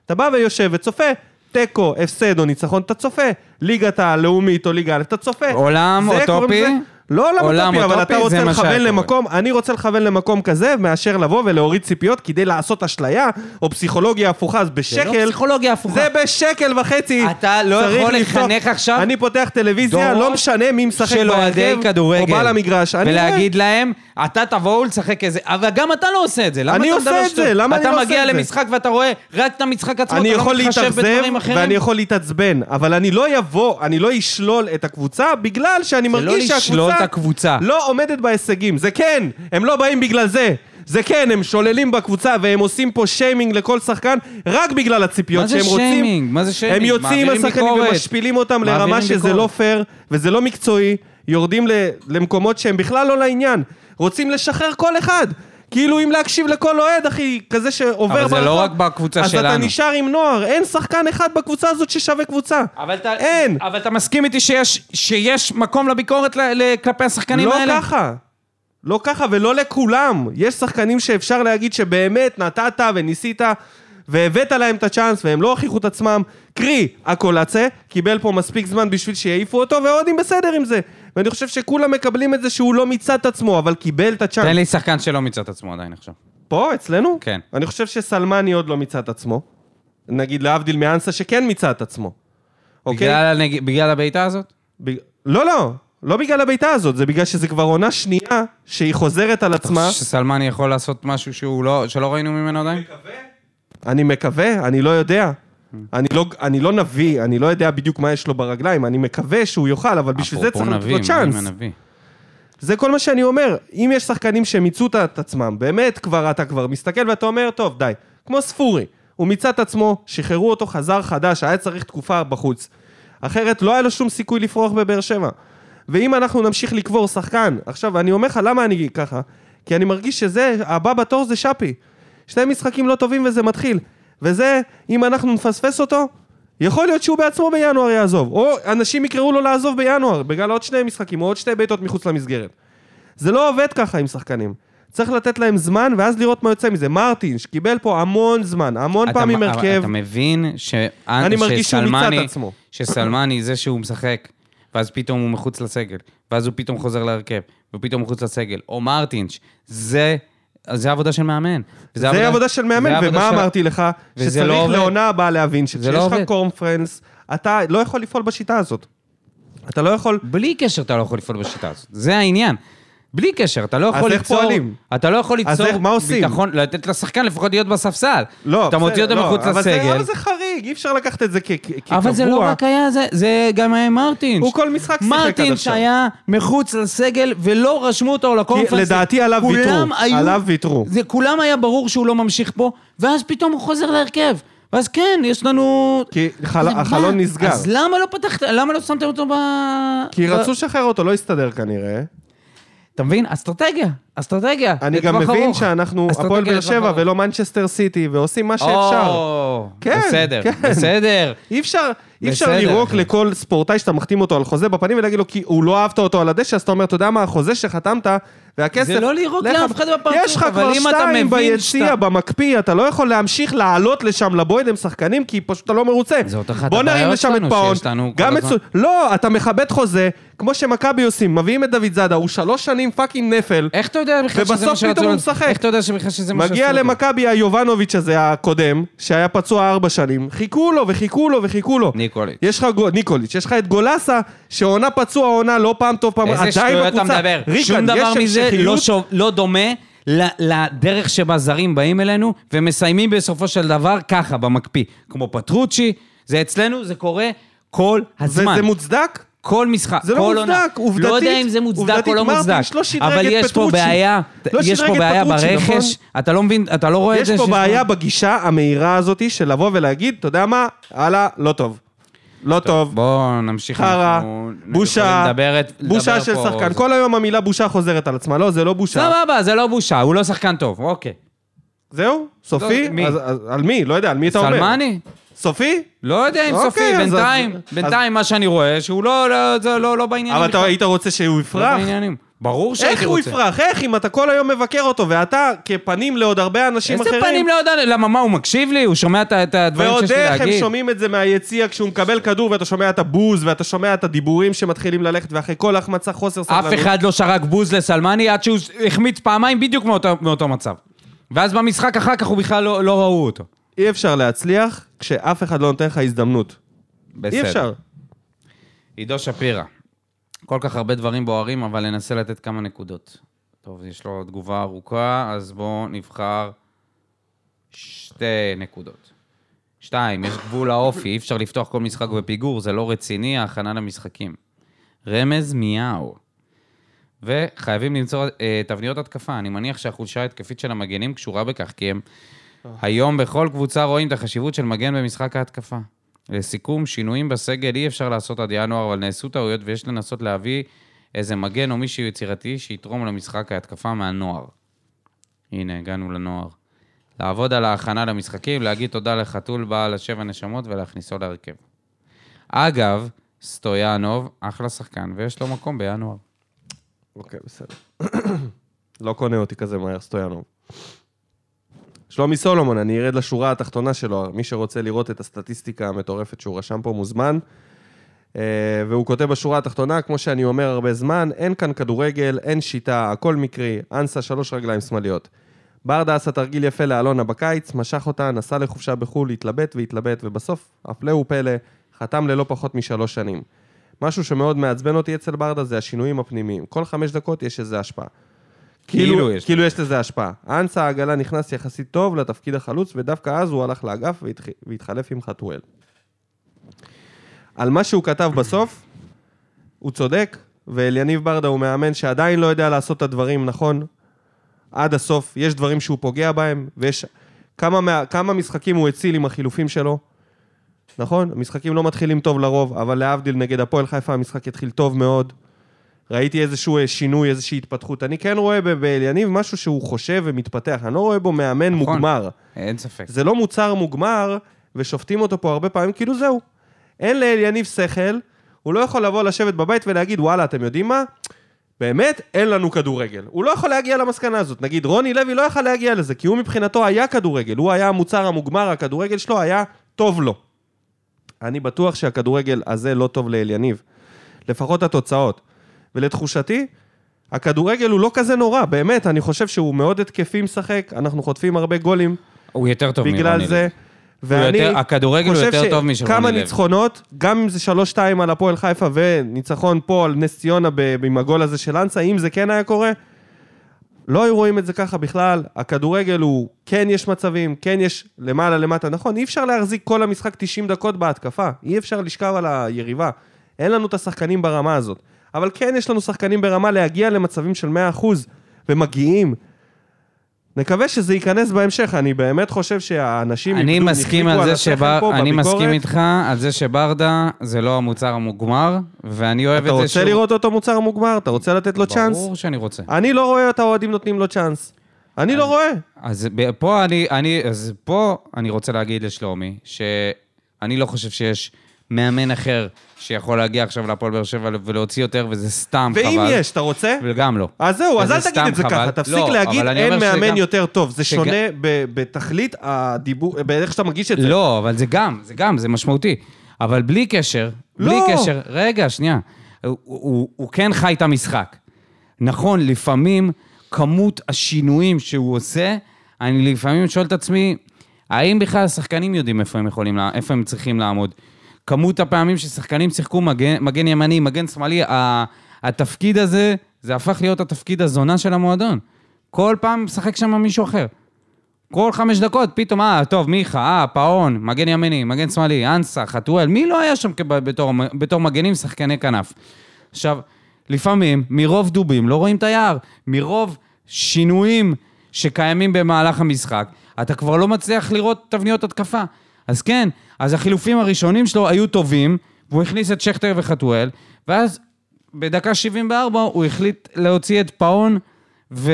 אתה בא ויושב וצופה. תיקו, הפסד או ניצחון, אתה צופה. ליגת הלאומית או ליגה א', אתה צופה. עולם אוטופי? לזה- לא עולם אוטופי, אבל אתה רוצה זה לכוון. למקום, אני רוצה לכוון למקום כזה, מאשר לבוא ולהוריד ציפיות כדי לעשות אשליה, או פסיכולוגיה הפוכה, אז בשקל... פסיכולוגיה הפוכה. זה בשקל וחצי. אתה לא יכול לחנך עכשיו אני פותח טלוויזיה, לא משנה מי משחק של אוהדי בהרכב, כדורגל. או בא למגרש. אני ולהגיד להם, אתה תבואו לשחק איזה... אבל גם אתה לא עושה את זה. למה אני אתה עושה מדבר את? זה, למה אני לא אתה עושה מגיע את זה? למשחק ואתה רואה רק את המשחק עצמו, אני אתה לא מתחשב בדברים אחרים? ואני יכול להתעצבן, אבל אני לא יבוא, אני לא אשלול את הקבוצה, בגלל שאני זה לא מרגיש לשלול שהקבוצה את הקבוצה. לא עומדת בהישגים. זה כן, הם לא באים בגלל זה. זה כן, הם שוללים בקבוצה והם עושים פה שיימינג לכל שחקן רק בגלל הציפיות מה זה שהם רוצים. שיימינג? מה זה שיימינג? הם יוצאים עם השחקנים. ומשפילים אותם לרמה שזה ביקורת. לא פייר וזה לא מקצועי, יורדים למקומות שהם בכלל לא לעניין. רוצים לשחרר כל אחד. כאילו אם להקשיב לכל אוהד, אחי, כזה שעובר אבל זה ברחוב. לא רק בקבוצה אז אתה שלנו. נשאר עם נוער, אין שחקן אחד בקבוצה הזאת ששווה קבוצה. אבל אתה, אין. אבל אתה מסכים איתי שיש, שיש מקום לביקורת ל, ל, כלפי השחקנים לא האלה? ככה. לא ככה ולא לכולם. יש שחקנים שאפשר להגיד שבאמת נתת וניסית והבאת להם את הצ'אנס והם לא הוכיחו את עצמם. קרי, הקולצה, קיבל פה מספיק זמן בשביל שיעיפו אותו והאוהדים בסדר עם זה. ואני חושב שכולם מקבלים את זה שהוא לא מיצה את עצמו, אבל קיבל את הצ'אנס. תן לי שחקן שלא מיצה את עצמו עדיין עכשיו. פה, אצלנו? כן. אני חושב שסלמני עוד לא מיצה את עצמו. נגיד להבדיל מאנסה שכן מיצה את עצמו. אוקיי? בגלל, הנג... בגלל הבעיטה הזאת? בג... לא, לא. לא בגלל הבעיטה הזאת, זה בגלל שזה כבר עונה שנייה שהיא חוזרת על עצמה. שסלמני יכול לעשות משהו שהוא לא, שלא ראינו ממנו עדיין? אני מקווה, אני לא יודע. אני לא, אני לא נביא, אני לא יודע בדיוק מה יש לו ברגליים, אני מקווה שהוא יוכל, אבל בשביל זה צריך לתת לו צ'אנס. זה כל מה שאני אומר. אם יש שחקנים שמיצו את עצמם, באמת כבר, אתה כבר מסתכל ואתה אומר, טוב, די. כמו ספורי, הוא מיצה את עצמו, שחררו אותו, חזר חדש, היה צריך תקופה בחוץ. אחרת לא היה לו שום סיכוי לפרוח בבאר שבע. ואם אנחנו נמשיך לקבור שחקן, עכשיו, אני אומר לך, למה אני ככה? כי אני מרגיש שזה, הבא בתור זה שפי. שני משחקים לא טובים וזה מתחיל. וזה, אם אנחנו נפספס אותו, יכול להיות שהוא בעצמו בינואר יעזוב. או אנשים יקראו לו לעזוב בינואר, בגלל עוד שני משחקים, או עוד שתי בעיטות מחוץ למסגרת. זה לא עובד ככה עם שחקנים. צריך לתת להם זמן, ואז לראות מה יוצא מזה. מרטין, שקיבל פה המון זמן, המון אתה- פעמים הרכב. אתה מבין ש... אני מרגיש שהוא מיצה את עצמו. שסלמני, זה שהוא משחק, ואז פתאום הוא מחוץ לסגל, ואז הוא פתאום חוזר להרכב, ופתאום מחוץ לסגל, או מרטינש, זה... זה עבודה של מאמן. זה עבודה של מאמן, עבודה ומה של- אמרתי לך? לא שצריך עובד. לעונה הבאה להבין זה לא שכשיש לך. קורנפרנס, אתה לא יכול לפעול בשיטה הזאת. אתה לא יכול... בלי קשר אתה לא יכול לפעול בשיטה הזאת. זה העניין. בלי קשר, אתה לא אז יכול איך ליצור... פועלים? אתה לא יכול אז ליצור איך- מה עושים? ביטחון, לתת לשחקן לפחות להיות בספסל. לא, אתה מוציא אותו לא, מחוץ אבל זה- לסגל. אבל זה חריג, אי אפשר לקחת את זה כקבוע. אבל זה לא רק היה זה, זה גם היה מרטינש. הוא כל משחק שיחק עד מרטינש עכשיו. היה מחוץ לסגל ולא רשמו אותו לקונפרנס. לדעתי עליו ויתרו, היו- עליו ויתרו. זה כולם היה ברור שהוא לא ממשיך פה, ואז פתאום הוא חוזר להרכב. ואז כן, יש לנו... כי חל- אז מה? החלון נסגר. אז למה לא פתחת, למה לא שמתם אותו ב... כי רצו לשחרר אותו, לא הסתדר כנראה. אתה מבין? אסטרטגיה, אסטרטגיה. אני לטווח גם מבין ארוך. שאנחנו הפועל באר שבע ארוך. ולא מנצ'סטר סיטי, ועושים מה שאפשר. או, כן, בסדר, כן. בסדר. אי אפשר, אי אפשר בסדר. לירוק לכל ספורטאי שאתה מחתים אותו על חוזה בפנים ולהגיד לו כי הוא לא אהבת אותו על הדשא, אז אתה אומר, אתה יודע מה, החוזה שחתמת, והכסף... זה לא לירוק לאף אחד בפרצוף, יש לך כבר שתיים ביציע, שאתה- במקפיא, אתה לא יכול להמשיך לעלות לשם לבוידם שחקנים, כי פשוט אתה לא מרוצה. זאת אחת הבעיות שלנו. שיש לנו גם כל. הזמן. לא, אתה מכבד חוזה, כמו שמכבי עושים, מביאים את דוד זאדה, הוא שלוש שנים fucking נפל. איך אתה יודע בכלל שזה ובסוף מה שרצו... פתאום הוא משחק. איך אתה יודע שבכלל שזה מה מגיע שעשו לו? למכבי היובנוביץ' הזה הקודם, שהיה פצוע ארבע שנים, חיכו לו וחיכו לו וחיכו לו. ניקוליץ'. יש לך גו- ניקוליץ', יש לך את גולסה, שעונה פצוע עונה לא פעם טוב פעם, איזה עדיין שטויות אתה בקבוצה. מדבר. שום דבר יש מזה לא, המשכיות. שו- לא דומה ל- לדרך שבה זרים באים אלינו, ומסיימים בסופו של דבר ככה, במקפיא. כמו פטרוצ'י, זה אצלנו, זה קורה כל הזמן. וזה מוצדק? כל משחק, זה לא כל עונה. מוצדק, עובדתית- לא יודע אם זה מוצדק או עובדתית לא מוצדק. לא אבל יש פה. בעיה, לא יש פה בעיה פטרוצ'י, נכון? ברכש. אתה לא מבין, אתה לא רואה את יש זה. פה שיש בעיה בגישה המהירה הזאת של לבוא ולהגיד, אתה יודע מה, הלאה, לא טוב. לא טוב. בואו נמשיך. חרא, בושה, יכולים לדבר את- בושה של פה- שחקן. כל היום המילה בושה חוזרת על עצמה. לא, זה לא בושה. סבבה, זה לא בושה, הוא לא שחקן טוב, אוקיי. זהו? סופי? מי? אז- אז- על מי? לא יודע, על מי אתה אומר? סלמני? סופי? לא יודע אם אוקיי, סופי, אז- בינתיים, אז- בינתיים מה שאני רואה, שהוא לא, לא, זה לא, לא בעניינים אבל אתה בכלל. היית רוצה שהוא לא יפרח? בעניינים. ברור שהייתי איך הוא רוצה. יפרח? איך? אם אתה כל היום מבקר אותו, ואתה כפנים לעוד הרבה אנשים איזה אחרים... פנים לעוד... למה, מה, הוא מקשיב לי? הוא שומע את ה- את הדברים ועוד שיש לי איך הם להגיד? שומעים את זה מהיציע כשהוא מקבל כדור ואתה שומע את הבוז ואתה שומע את הדיבורים שמתחילים ללכת ואחרי כל החמצה חוסר סבלנות. אף אחד לא שרק בוז לסלמני עד שהוא החמיץ פעמיים בדיוק מאותו, מאותו מצב. ואז במשחק אחר כך הוא בכלל לא, לא ראו אותו. אי אפשר להצליח כשאף אחד לא נותן לך הזדמנות. בסדר. אי אפשר. עידו שפירא. כל כך הרבה דברים בוערים, אבל ננסה לתת כמה נקודות. טוב, יש לו תגובה ארוכה, אז בואו נבחר שתי נקודות. שתיים, יש גבול לאופי, אי אפשר לפתוח כל משחק בפיגור, זה לא רציני, ההכנה למשחקים. רמז מיהו. וחייבים למצוא אה, תבניות התקפה. אני מניח שהחולשה ההתקפית של המגנים קשורה בכך, כי הם היום בכל קבוצה רואים את החשיבות של מגן במשחק ההתקפה. לסיכום, שינויים בסגל אי אפשר לעשות עד ינואר, אבל נעשו טעויות ויש לנסות להביא איזה מגן או מישהו יצירתי שיתרום למשחק ההתקפה מהנוער. הנה, הגענו לנוער. לעבוד על ההכנה למשחקים, להגיד תודה לחתול בעל השבע נשמות ולהכניסו להרכב. אגב, סטויאנוב, אחלה שחקן, ויש לו מקום בינואר. אוקיי, בסדר. לא קונה אותי כזה מהר, סטויאנוב. שלומי סולומון, אני ארד לשורה התחתונה שלו, מי שרוצה לראות את הסטטיסטיקה המטורפת שהוא רשם פה מוזמן. אה, והוא כותב בשורה התחתונה, כמו שאני אומר הרבה זמן, אין כאן כדורגל, אין שיטה, הכל מקרי, אנסה שלוש רגליים שמאליות. ברדה עשה תרגיל יפה לאלונה בקיץ, משך אותה, נסע לחופשה בחו"ל, התלבט והתלבט, ובסוף, הפלא ופלא, חתם ללא פחות משלוש שנים. משהו שמאוד מעצבן אותי אצל ברדה זה השינויים הפנימיים. כל חמש דקות יש איזה השפעה. כאילו כאילו, יש. כאילו יש לזה השפעה. אנסה העגלה נכנס יחסית טוב לתפקיד החלוץ, ודווקא אז הוא הלך לאגף והתח... והתחלף עם חתואל. על מה שהוא כתב בסוף, הוא צודק, ואליניב ברדה הוא מאמן שעדיין לא יודע לעשות את הדברים נכון עד הסוף. יש דברים שהוא פוגע בהם, ויש... כמה, מה... כמה משחקים הוא הציל עם החילופים שלו, נכון? המשחקים לא מתחילים טוב לרוב, אבל להבדיל נגד הפועל חיפה המשחק התחיל טוב מאוד. ראיתי איזשהו אה, שינוי, איזושהי התפתחות. אני כן רואה באליניב משהו שהוא חושב ומתפתח, אני לא רואה בו מאמן נכון. מוגמר. אין ספק. זה לא מוצר מוגמר, ושופטים אותו פה הרבה פעמים, כאילו זהו. אין לאליניב שכל, הוא לא יכול לבוא לשבת בבית ולהגיד, וואלה, אתם יודעים מה? באמת, אין לנו כדורגל. הוא לא יכול להגיע למסקנה הזאת. נגיד, רוני לוי לא יכול להגיע לזה, כי הוא מבחינתו היה כדורגל, הוא היה המוצר המוגמר, הכדורגל שלו היה טוב לו. אני בטוח שהכדורגל הזה לא טוב לאליניב. לפחות התוצאות. ולתחושתי, הכדורגל הוא לא כזה נורא, באמת, אני חושב שהוא מאוד התקפי משחק, אנחנו חוטפים הרבה גולים הוא יותר טוב מרוני בגלל לוי. זה. ואני יותר- הכדורגל הוא חושב יותר טוב משל שכמה רוני לוי. ניצחונות, גם אם זה 3-2 על הפועל חיפה וניצחון פה על נס ציונה ב- עם הגול הזה של אנסה, אם זה כן היה קורה, לא היו רואים את זה ככה בכלל. הכדורגל הוא, כן יש מצבים, כן יש למעלה למטה, נכון, אי אפשר להחזיק כל המשחק 90 דקות בהתקפה, אי אפשר לשכב על היריבה. אין לנו את השחקנים ברמה הזאת. אבל כן יש לנו שחקנים ברמה להגיע למצבים של 100% ומגיעים. נקווה שזה ייכנס בהמשך, אני באמת חושב שהאנשים... אני איבדו- מסכים על זה שבר... פה אני בביקורת. מסכים איתך על זה שברדה זה לא המוצר המוגמר, ואני אוהב אתה את זה רוצה לראות אותו מוצר מוגמר? אתה רוצה לתת לו צ'אנס? ברור שאני רוצה. אני לא רואה את האוהדים נותנים לו צ'אנס. אני לא רואה. אז פה אני, אני, אז פה אני רוצה להגיד לשלומי, שאני לא חושב שיש מאמן אחר שיכול להגיע עכשיו להפועל באר שבע ולהוציא יותר, וזה סתם חבל. ואם יש, אתה רוצה? וגם לא. אז זהו, אז אל תגיד את זה חבל. ככה, תפסיק לא, להגיד אין מאמן שגם- יותר טוב. זה שג- שונה ב- בתכלית הדיבור, באיך שאתה מגיש את זה. לא, אבל זה גם, זה גם, זה משמעותי. אבל בלי קשר, בלי לא. קשר, רגע, שנייה. הוא, הוא, הוא כן חי את המשחק. נכון, לפעמים כמות השינויים שהוא עושה, אני לפעמים שואל את עצמי, האם בכלל השחקנים יודעים איפה הם יכולים, איפה הם צריכים לעמוד? כמות הפעמים ששחקנים שיחקו מגן, מגן ימני, מגן שמאלי, התפקיד הזה, זה הפך להיות התפקיד הזונה של המועדון. כל פעם משחק שם מישהו אחר. כל חמש דקות, פתאום, אה, טוב, מיכה, אה, פאון, מגן ימיני, מגן שמאלי, אנסה, חתואל, מי לא היה שם בתור, בתור מגנים שחקני כנף? עכשיו, לפעמים, מרוב דובים לא רואים את היער, מרוב שינויים שקיימים במהלך המשחק, אתה כבר לא מצליח לראות תבניות התקפה. אז כן, אז החילופים הראשונים שלו היו טובים, והוא הכניס את שכטר וחתואל, ואז בדקה 74 הוא החליט להוציא את פאון ו...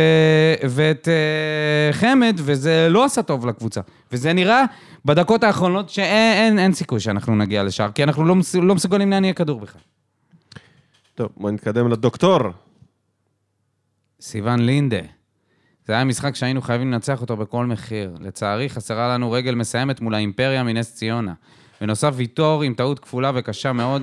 ואת uh, חמד, וזה לא עשה טוב לקבוצה. וזה נראה בדקות האחרונות שאין אין, אין סיכוי שאנחנו נגיע לשער, כי אנחנו לא, מס... לא מסוגלים להניע כדור בכלל. טוב, בוא נתקדם לדוקטור. סיון לינדה. זה היה משחק שהיינו חייבים לנצח אותו בכל מחיר. לצערי, חסרה לנו רגל מסיימת מול האימפריה מנס ציונה. בנוסף, ויטור עם טעות כפולה וקשה מאוד,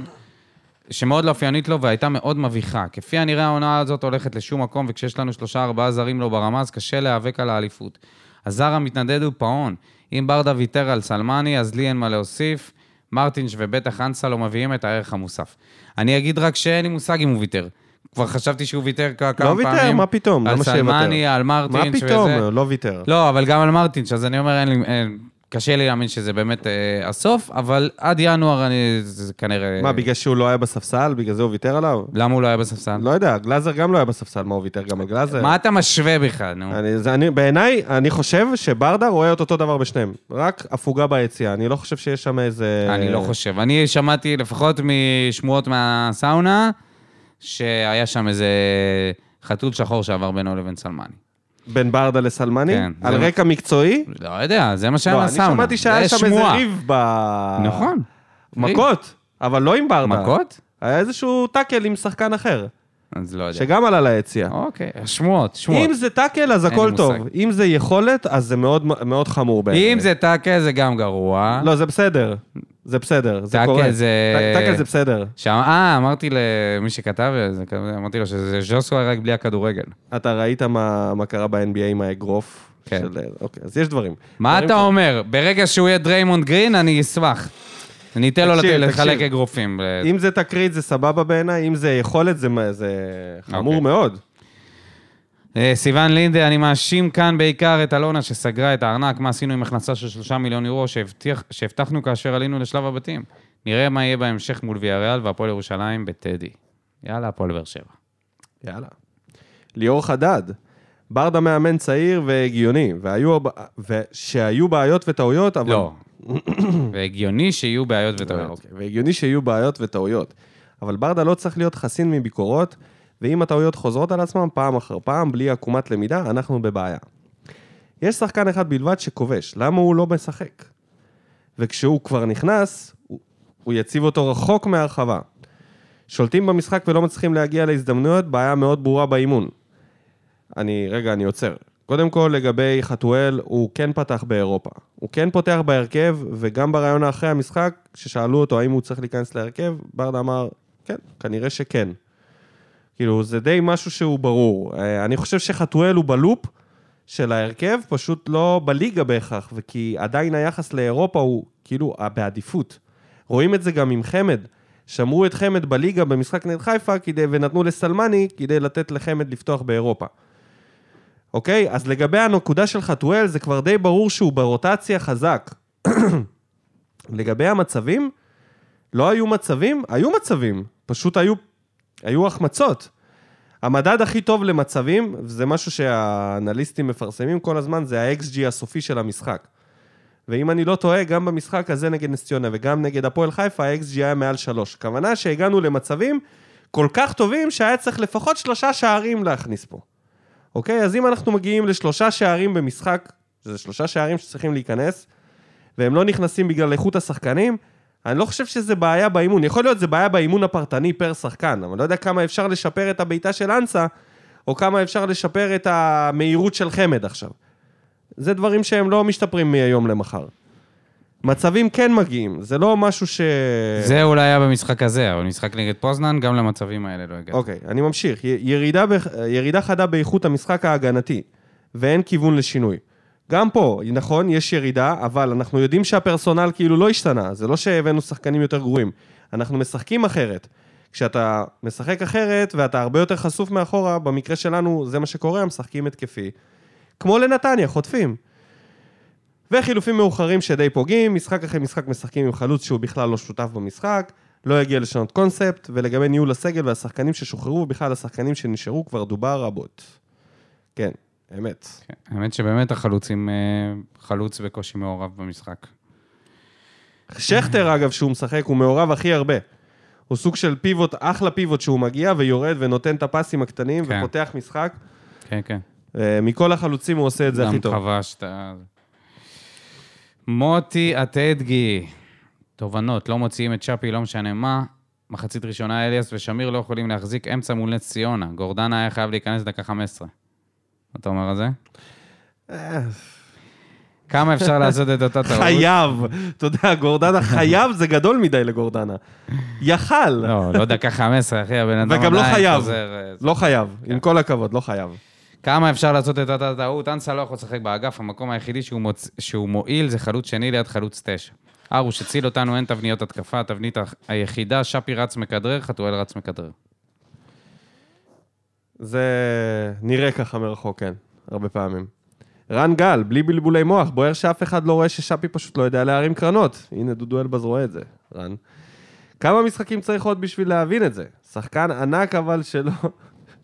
שמאוד לא אופיינית לו והייתה מאוד מביכה. כפי הנראה, העונה הזאת הולכת לשום מקום, וכשיש לנו שלושה-ארבעה זרים לא ברמה, אז קשה להיאבק על האליפות. הזר המתנדד הוא פאון. אם ברדה ויתר על סלמני, אז לי אין מה להוסיף. מרטינש ובטח אנסה לא מביאים את הערך המוסף. אני אגיד רק שאין לי מושג אם הוא ויתר. כבר חשבתי שהוא ויתר כמה לא פעמים. ויתר, מה פתאום? על? סלמני, על מה מרטינש פתאום? וזה. לא ויתר. לא, אבל גם על מרטינש, אז אני אומר, אין לי... אין, קשה לי להאמין שזה באמת אה, הסוף, אבל עד ינואר אני, זה כנראה... מה, בגלל שהוא לא היה בספסל? בגלל זה הוא ויתר עליו? למה הוא לא היה בספסל? לא יודע, גלאזר גם לא היה בספסל, מה הוא ויתר גם על גלאזר? מה אתה משווה בכלל, נו? אני, זה, אני, בעיניי, אני חושב שברדה רואה את אותו דבר בשניהם. רק הפוגה ביציאה. אני לא חושב שיש שם איזה... אני לא חושב. אני שמעתי לפחות משמועות מהסאונה, שהיה שם איזה חתול שחור שעבר בינו לבין סלמני. בין ברדה לסלמני? כן, על מה- רקע מקצועי? לא יודע, זה מה שהיה לא, אני. שמעתי שהיה שם איזה. ריב ב... נכון. מכות, אבל לא עם ברדה. מכות? היה איזשהו טאקל עם שחקן אחר, אז לא יודע. שגם עלה ליציע. אוקיי, שמועות, שמועות. אם זה טאקל, אז הכל טוב. אם זה יכולת, אז זה מאוד מאוד חמור בעיניי. אם זה טאקל זה גם גרוע. לא, זה בסדר. זה בסדר, זה טאקל קורה. זה- טאק- טאקל זה בסדר. שם, אה, אמרתי למי שכתב את זה, אמרתי לו שזה ז'וסווה רק בלי הכדורגל. אתה ראית מה מה קרה ב-NBA עם האגרוף? כן. של- אוקיי, אז יש דברים. מה דברים אתה כאלה. אומר? ברגע שהוא יהיה דריימונד גרין, אני אשמח. אני אתן לו לחלק. אגרופים. אם זה תקרית זה סבבה בעיניי, אם זה יכולת זה חמור אוקיי. מאוד. אה, סיון לינדה, אני מאשים כאן בעיקר את אלונה שסגרה את הארנק, מה עשינו עם הכנסה של שלושה מיליון יורו שהבטיח- שהבטחנו כאשר עלינו לשלב הבתים. נראה מה יהיה בהמשך מול ויאריאל והפועל ירושלים בטדי. יאללה, הפועל באר שבע. יאללה. ליאור חדד, ברדה מאמן צעיר והגיוני, והיו, ושהיו בעיות וטעויות, אבל... לא. והגיוני שיהיו בעיות וטעויות. אוקיי, והגיוני שיהיו בעיות וטעויות. אבל ברדה לא צריך להיות חסין מביקורות, ואם הטעויות חוזרות על עצמם פעם אחר פעם, בלי עקומת למידה, אנחנו בבעיה. יש שחקן אחד בלבד שכובש, למה הוא לא משחק? וכשהוא כבר נכנס, הוא, הוא יציב אותו רחוק מהרחבה. שולטים במשחק ולא מצליחים להגיע להזדמנויות, בעיה מאוד ברורה באימון. אני, רגע, אני עוצר. קודם כל, לגבי חתואל, הוא כן פתח באירופה. הוא כן פותח בהרכב, וגם בריאיון אחרי המשחק, כששאלו אותו האם הוא צריך להיכנס להרכב, ברדה אמר, כן, כנראה שכן. כאילו, זה די משהו שהוא ברור. אה, אני חושב שחתואל הוא בלופ של ההרכב, פשוט לא בליגה בהכרח, וכי עדיין היחס לאירופה הוא כאילו בעדיפות. רואים את זה גם עם חמד. שמרו את חמד בליגה במשחק נגד חיפה כדי, ונתנו לסלמני כדי לתת לחמד לפתוח באירופה. אוקיי? אז לגבי הנקודה של חתואל, זה כבר די ברור שהוא ברוטציה חזק. לגבי המצבים, לא היו מצבים, היו מצבים, פשוט היו, היו החמצות. המדד הכי טוב למצבים, וזה משהו שהאנליסטים מפרסמים כל הזמן, זה ה-XG הסופי של המשחק. ואם אני לא טועה, גם במשחק הזה נגד נס ציונה וגם נגד הפועל חיפה, ה-XG היה מעל שלוש. כוונה שהגענו למצבים כל כך טובים שהיה צריך לפחות שלושה שערים להכניס פה. אוקיי? אז אם אנחנו מגיעים לשלושה שערים במשחק, שזה שלושה שערים שצריכים להיכנס, והם לא נכנסים בגלל איכות השחקנים, אני לא חושב שזה בעיה באימון. יכול להיות זה בעיה באימון הפרטני פר שחקן, אבל לא יודע כמה אפשר לשפר את הבעיטה של אנסה, או כמה אפשר לשפר את המהירות של חמד עכשיו. זה דברים שהם לא משתפרים מהיום למחר. מצבים כן מגיעים, זה לא משהו ש... זה אולי היה במשחק הזה, אבל במשחק נגד פוזנן, גם למצבים האלה לא הגעתי. אוקיי, אני ממשיך. ירידה, ב... ירידה חדה באיכות המשחק ההגנתי, ואין כיוון לשינוי. גם פה, נכון, יש ירידה, אבל אנחנו יודעים שהפרסונל כאילו לא השתנה, זה לא שהבאנו שחקנים יותר גרועים. אנחנו משחקים אחרת. כשאתה משחק אחרת ואתה הרבה יותר חשוף מאחורה, במקרה שלנו זה מה שקורה, משחקים התקפי. כמו לנתניה, חוטפים. וחילופים מאוחרים שדי פוגעים, משחק אחרי משחק משחקים עם חלוץ שהוא בכלל לא שותף במשחק, לא יגיע לשנות קונספט, ולגבי ניהול הסגל והשחקנים ששוחררו, ובכלל השחקנים שנשארו, כבר דובר רבות. כן, אמת. כן, האמת שבאמת החלוצים, אה, חלוץ בקושי מעורב במשחק. שכטר, אגב, שהוא משחק, הוא מעורב הכי הרבה. הוא סוג של פיבוט, אחלה פיבוט שהוא מגיע ויורד ונותן את הפסים הקטנים כן. ופותח משחק. כן, כן. אה, מכל החלוצים הוא עושה את זה הכי גם טוב. חבש את ה... מוטי אטדגי, תובנות, לא מוציאים את צ'אפי, לא משנה מה. מחצית ראשונה אליאס ושמיר לא יכולים להחזיק אמצע מול נס ציונה. גורדנה היה חייב להיכנס דקה 15. מה אתה אומר על זה? כמה אפשר לעשות את אותה טעות? חייב. אתה יודע, גורדנה חייב זה גדול מדי לגורדנה. יכל. לא, לא דקה 15, אחי, הבן אדם וגם לא עדיין חייב. חוזר, אה, לא חייב, עם כל הכבוד, לא חייב. כמה אפשר לעשות את אותה טעות? אנסה לא יכול לשחק באגף, המקום היחידי שהוא, מוצ... שהוא מועיל זה חלוץ שני ליד חלוץ תשע. ארוש הציל אותנו, אין תבניות התקפה, התבנית היחידה, שפי רץ מכדרר, חתואל רץ מכדרר. זה נראה ככה מרחוק, כן, הרבה פעמים. רן גל, בלי בלבולי מוח, בוער שאף אחד לא רואה ששאפי פשוט לא יודע להרים קרנות. הנה, דודו אלבז רואה את זה, רן. כמה משחקים צריך עוד בשביל להבין את זה? שחקן ענק אבל שלא,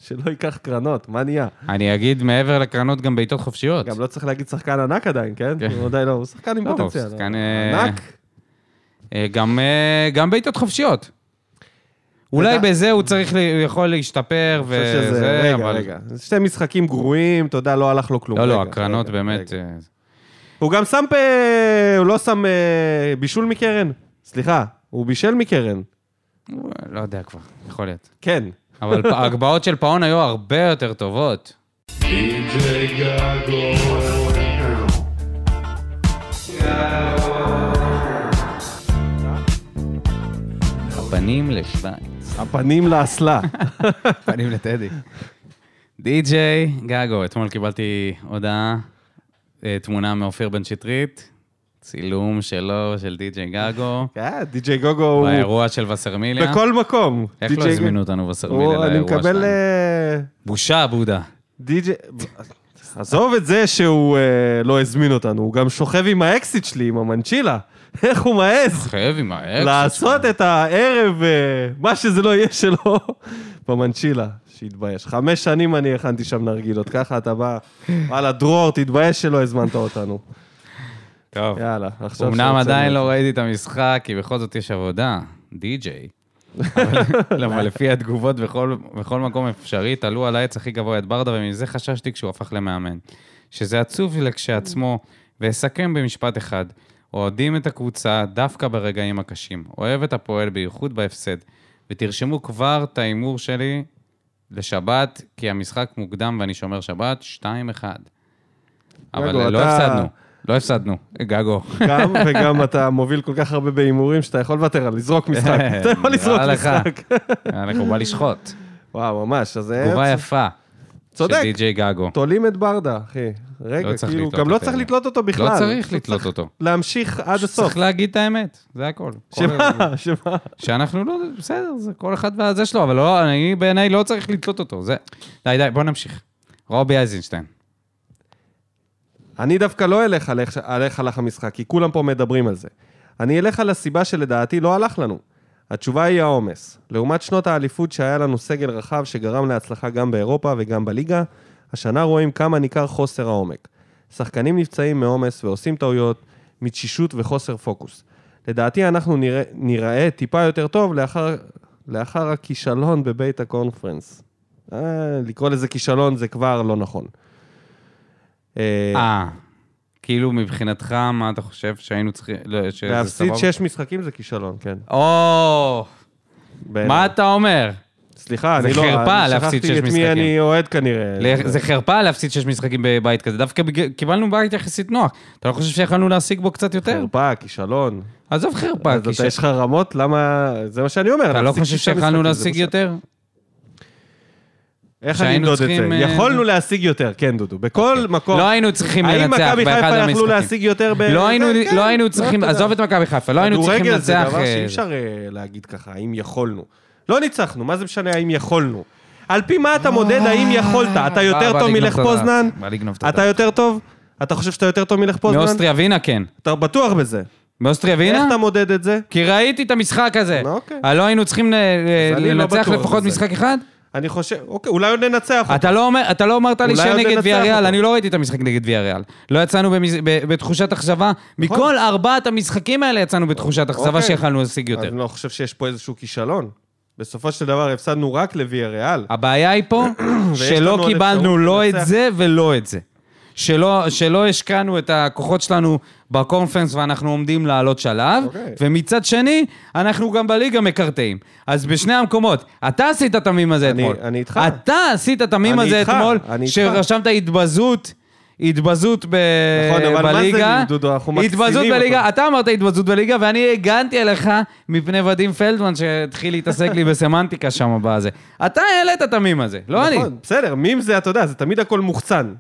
שלא ייקח קרנות, מה נהיה? אני אגיד מעבר לקרנות גם בעיטות חופשיות. גם לא צריך להגיד שחקן ענק עדיין, כן? כן. הוא עדיין לא, הוא שחקן עם לא, פוטנציאל. שחקן, אה, ענק. אה, גם, אה, גם בעיטות חופשיות. אולי בזה הוא צריך, יכול להשתפר וזה, רגע, אבל... רגע. זה שתי משחקים גרועים, אתה יודע, לא הלך לו כלום. לא, לא, רגע, הקרנות רגע, באמת... רגע. אה, הוא גם שם. הוא לא שם אה, בישול מקרן? סליחה, הוא בישל מקרן. לא יודע כבר, יכול להיות. כן. אבל ההגבהות של פאון היו הרבה יותר טובות. הפנים לשוויץ. הפנים לאסלה. פנים לטדי. די.ג'יי גגו, אתמול קיבלתי הודעה, אה, תמונה מאופיר בן שטרית, צילום שלו, של די.ג'יי גגו, כן, די.ג'יי גוגו הוא באירוע של וסרמיליה. בכל מקום. איך לא הזמינו אותנו וסרמיליה אני לאירוע מקבל... שלהם? אה, בושה, בודה. די.ג'יי... עזוב את זה שהוא אה, לא הזמין אותנו, הוא גם שוכב עם האקסיט שלי, עם המנצ'ילה. איך הוא מעז חייב עם האקס. לעשות את הערב, אה, מה שזה לא יהיה שלו, במנצ'ילה. שיתבייש. חמש שנים אני הכנתי שם נרגילות, ככה אתה בא, וואלה, דרור, תתבייש שלא הזמנת אותנו. טוב. יאללה, עכשיו... אמנם עדיין לא. ראיתי את המשחק, כי בכל זאת יש עבודה. די.ג'יי. אבל- אבל לפי התגובות בכל, בכל מקום אפשרי, תלו על העץ הכי גבוה את ברדה, ומזה חששתי כשהוא הפך למאמן. שזה עצוב לכשעצמו, ואסכם במשפט אחד. אוהדים את הקבוצה דווקא ברגעים הקשים. אוהב את הפועל, בייחוד בהפסד. ותרשמו כבר את ההימור שלי לשבת, כי המשחק מוקדם ואני שומר שבת, 2-1. אבל לא הפסדנו, לא הפסדנו, גגו. גם, וגם אתה מוביל כל כך הרבה בהימורים שאתה יכול לוותר על לזרוק משחק. אתה יכול לזרוק נראה לך. משחק. הוא בא לשחוט. וואו, ממש, אז... אה, תגובה יפה. צודק. של די.ג'יי גגו. תולים את ברדה, אחי. רגע, לא כאילו, גם לא צריך. לתלות אותו בכלל. לא צריך לתלות אותו. להמשיך עד הסוף. צריך להגיד את האמת, זה הכל. שמה? שמה? שאנחנו לא, בסדר, זה כל אחד והזה שלו, אבל לא, אני בעיניי לא צריך לתלות אותו. זה... די, די, בוא נמשיך. רובי אייזנשטיין. אני דווקא לא אלך על איך, הלך המשחק, כי כולם פה מדברים על זה. אני אלך על הסיבה שלדעתי לא הלך לנו. התשובה היא העומס. לעומת שנות האליפות שהיה לנו סגל רחב שגרם להצלחה גם באירופה וגם בליגה, השנה רואים כמה ניכר חוסר העומק. שחקנים נפצעים מעומס ועושים טעויות, מתשישות וחוסר פוקוס. לדעתי אנחנו נראה, נראה טיפה יותר טוב לאחר, לאחר הכישלון בבית הקונפרנס. אה, לקרוא לזה כישלון זה כבר לא נכון. אה, אה, כאילו מבחינתך, מה אתה חושב שהיינו צריכים... לא, להפסיד? שש משחקים זה כישלון, כן. או. מה אתה אומר? סליחה, זה אני לא... חרפה אני להפסיד שכחתי שש את מי משחקים. אני אוהד כנראה. זה חרפה להפסיד שש משחקים בבית כזה, דווקא קיבלנו בית יחסית נוח. אתה לא חושב שיכולנו להשיג בו קצת יותר? חרפה, כישלון. עזוב חרפה, אז אתה, יש לך רמות? למה... זה מה שאני אומר. אתה לא חושב שיכולנו משחקים, זה להשיג. יותר? איך אני אמדוד את זה? אה, יכולנו להשיג יותר, כן, דודו. בכל מקום. לא היינו צריכים האם לנצח מכבי באחד חיפה יכלו המשחקים. להשיג יותר ב... לא היינו- זה, כן, לא לא, צריכים, יודע. עזוב את מכבי חיפה, לא היינו צריכים כדורגל זה לנצח... דבר אה, שאי אפשר אה, להגיד ככה, האם יכולנו. לא ניצחנו, מה זה משנה האם יכולנו? על פי מה אתה מודד האם יכולת? אתה יותר טוב מלך. פוזנן? אתה. יותר טוב? אתה חושב שאתה יותר טוב מלך פוזנן? מאוסטריה ווינה כן. אתה בטוח בזה. מאוסטריה ווינה? איך אתה מודד את זה? כי ראיתי את המשחק הזה. אוקיי. לא היינו צריכים לא לנצח לפחות. משחק אחד? אני חושב, אוקיי, אולי עוד ננצח אותו. אתה לא אומר, אתה לא אמרת לי שנגד ננצח ויה ריאל, אותו. אני לא ראיתי את המשחק נגד ויה ריאל. לא יצאנו במז- ב- בתחושת אכזבה. מכל ארבעת המשחקים האלה יצאנו בתחושת אכזבה אוקיי. שיכלנו להשיג יותר. אני לא חושב שיש פה איזשהו כישלון. בסופו של דבר הפסדנו רק לוויה ריאל. הבעיה היא פה שלא קיבלנו לא את. זה ולא את זה. שלא, שלא השקענו את הכוחות שלנו בקונפרנס ואנחנו עומדים לעלות שלב, אוקיי. ומצד שני, אנחנו גם בליגה מקרטעים. אז בשני המקומות, אתה עשית את המים הזה אני- אתמול. אני איתך. אתה עשית את המים הזה איתך, אתמול. שרשמת התבזות. התבזות ב... נכון, אבל מה זה בליגה, דודו? אנחנו מקצינים התבזות בליגה, אותו. אתה אמרת התבזות בליגה, ואני הגנתי עליך מפני ודים פלדמן, שהתחיל להתעסק לי בסמנטיקה שם בזה. אתה העלית את המים הזה, לא אני. נכון, בסדר, מים זה, אתה יודע, זה תמיד הכל מוחצן.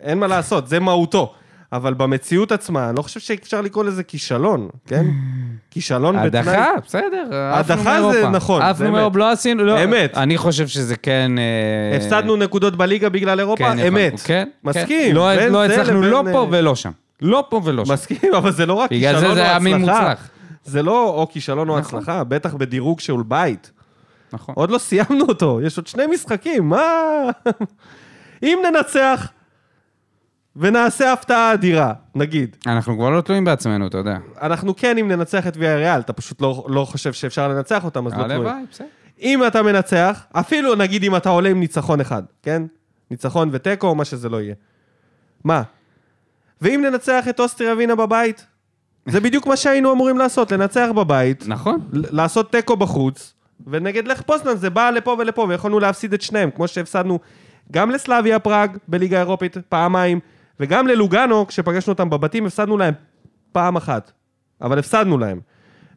אין מה לעשות, זה מהותו. אבל במציאות עצמה, אני לא חושב שאפשר לקרוא לזה כישלון, כן? כישלון בתנאי... הדחה, בסדר. עפנו הדחה זה. נכון, זה עפנו אמת. מאירופה, לא עשינו, לא. אמת. אני חושב שזה כן... אה, הפסדנו נקודות בליגה בגלל אירופה? כן, יכול- אמת. כן. מסכים. כן. לא בין לא זה הצלחנו לא פה אה, ולא שם. לא פה ולא שם. מסכים, אבל זה לא רק בגלל כישלון זה או זה היה מין הצלחה. מוצלח. זה לא או כישלון או נכון. הצלחה, בטח בדירוג של בית. נכון. עוד לא סיימנו אותו, יש עוד שני משחקים, מה... אם ננצח ונעשה הפתעה אדירה, נגיד. אנחנו כבר לא תלויים בעצמנו, אתה יודע. אנחנו כן אם ננצח את ויה ריאל, אתה פשוט לא, לא חושב שאפשר לנצח אותם, אז לא תלוי. הלוואי, בסדר. אם אתה מנצח, אפילו נגיד אם אתה עולה עם ניצחון אחד, כן? ניצחון ותיקו או מה שזה לא יהיה. מה? ואם ננצח את אוסטריה ווינה בבית? זה בדיוק מה שהיינו אמורים לעשות, לנצח בבית, נכון. לעשות תיקו בחוץ, ונגד לך פוזנן זה בא לפה ולפה, ויכולנו להפסיד את שניהם, כמו שהפסדנו גם לסלאביה פראג בליגה האירופית פעמיים, וגם ללוגאנו, כשפגשנו אותם בבתים, הפסדנו להם פעם אחת. אבל הפסדנו להם.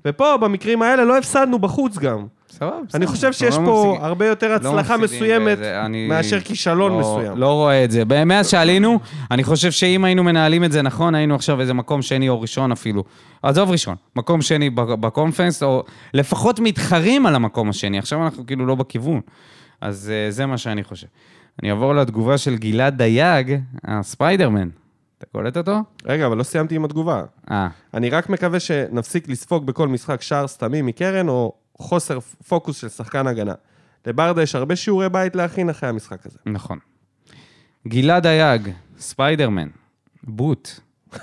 ופה, במקרים האלה, לא הפסדנו בחוץ גם. סבבה, בסדר. אני חושב שיש לא פה מפסיקים. הרבה יותר לא הצלחה מפסידים, מסוימת וזה- אני מאשר כישלון לא- מסוים. לא רואה את זה. מאז שעלינו, אני חושב שאם היינו מנהלים את זה נכון, היינו עכשיו איזה מקום שני או ראשון אפילו. עזוב ראשון, מקום שני בקונפרנס, או לפחות מתחרים על המקום השני. עכשיו אנחנו כאילו לא בכיוון. אז אה, זה מה שאני חושב. אני אעבור לתגובה של גלעד דייג, הספיידרמן. אתה קולט אותו? רגע, אבל לא סיימתי עם התגובה. אה, אני רק מקווה שנפסיק לספוג בכל משחק שער סתמי מקרן, או חוסר פוקוס של שחקן הגנה. לברדה יש הרבה שיעורי בית להכין אחרי המשחק הזה. נכון. גלעד דייג, ספיידרמן, בוט.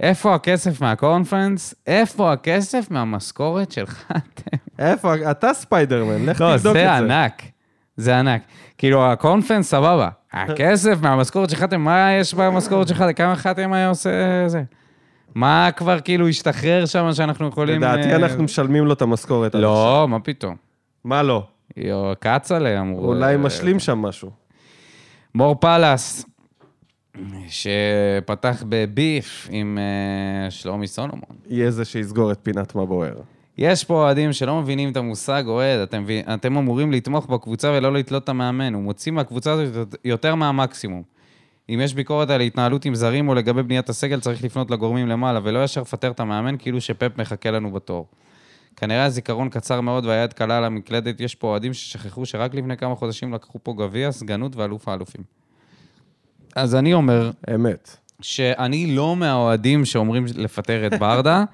איפה הכסף מהקונפרנס? איפה הכסף מהמשכורת שלך? איפה, אתה ספיידרמן, לך לא, תבדוק את זה. זה ענק. זה ענק. כאילו, הקונפרנס, סבבה. הכסף מהמשכורת שלך, מה יש במשכורת שלך? כמה חתם היה עושה זה? מה כבר כאילו השתחרר שם שאנחנו יכולים... לדעתי אה, אנחנו משלמים לו את המשכורת. לא, מה פתאום? מה לא? יו, כצלה אמרו. אולי אה, משלים שם משהו. מור פלס, שפתח ב beef עם אה, שלומי סולומון. יהיה זה שיסגור את פינת מה בוער. יש פה אוהדים שלא מבינים את המושג אוהד, אתם, אתם אמורים לתמוך בקבוצה ולא לתלות את המאמן, הוא מוציא מהקבוצה הזאת יותר מהמקסימום. אם יש ביקורת על התנהלות עם זרים או לגבי בניית הסגל, צריך לפנות לגורמים למעלה, ולא ישר לפטר את המאמן כאילו שפפ מחכה לנו בתור. כנראה הזיכרון קצר מאוד והיד קלה על המקלדת, יש פה אוהדים ששכחו שרק לפני כמה חודשים לקחו פה גביע, סגנות ואלוף האלופים. אז אני אומר, אמת. שאני לא מהאוהדים שאומרים לפטר את ברדה,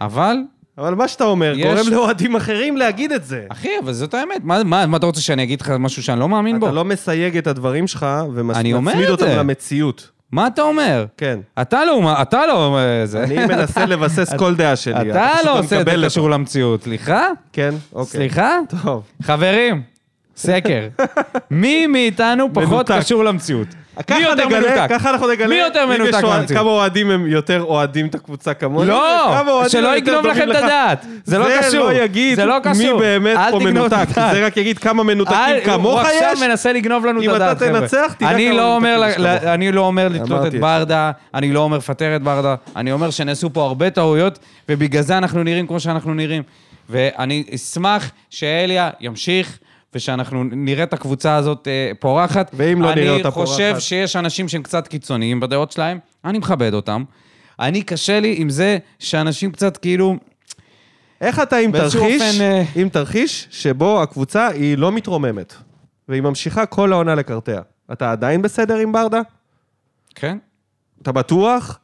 אבל, אבל מה שאתה אומר, יש- גורם לאוהדים אחרים להגיד את זה. אחי, אבל זאת האמת. מה, מה, מה אתה רוצה שאני אגיד לך משהו שאני לא מאמין בו? אתה לא מסייג את הדברים שלך ומצמיד את אותם זה. למציאות. מה אתה אומר? כן. אתה לא, אתה לא... זה. אני מנסה לבסס כל דעה שלי. אתה לא עושה את זה. קשור למציאות. סליחה? כן, אוקיי. סליחה? טוב. חברים, סקר. מי מאיתנו פחות מנותק. קשור למציאות? מי יותר נגלה, מנותק? ככה אנחנו נגלה. מי יותר אם מנותק יש אוהד- מהמציאות? כמה אוהדים הם יותר אוהדים את הקבוצה כמוני. לא, שלא יגנוב לכם את. הדעת. זה לא קשור. זה לא יגיד זה לא מי קשור. באמת אל פה מנותק. זה רק יגיד כמה מנותקים כמוך הוא יש. עכשיו מנסה לגנוב לנו את אם אתה הדעת, חבר'ה. תנצח, תדע כמה לא מנותקים יש. אני לא אומר לתלות את. ברדה, אני לא אומר לפטר את ברדה, אני אומר שנעשו פה הרבה טעויות, ובגלל זה אנחנו נראים כמו שאנחנו נראים. ואני אשמח שאליה ימשיך, ושאנחנו נראה את הקבוצה הזאת אה, פורחת. ואם לא נראה אותה אני חושב פורחת? שיש אנשים שהם קצת קיצוניים בדעות שלהם, אני מכבד אותם. אני, קשה לי עם זה שאנשים קצת כאילו... איך אתה עם תרחיש, אופן, אה, עם תרחיש שבו הקבוצה היא לא מתרוממת, והיא ממשיכה כל העונה לקרטע. אתה עדיין בסדר עם ברדה? כן? אתה בטוח?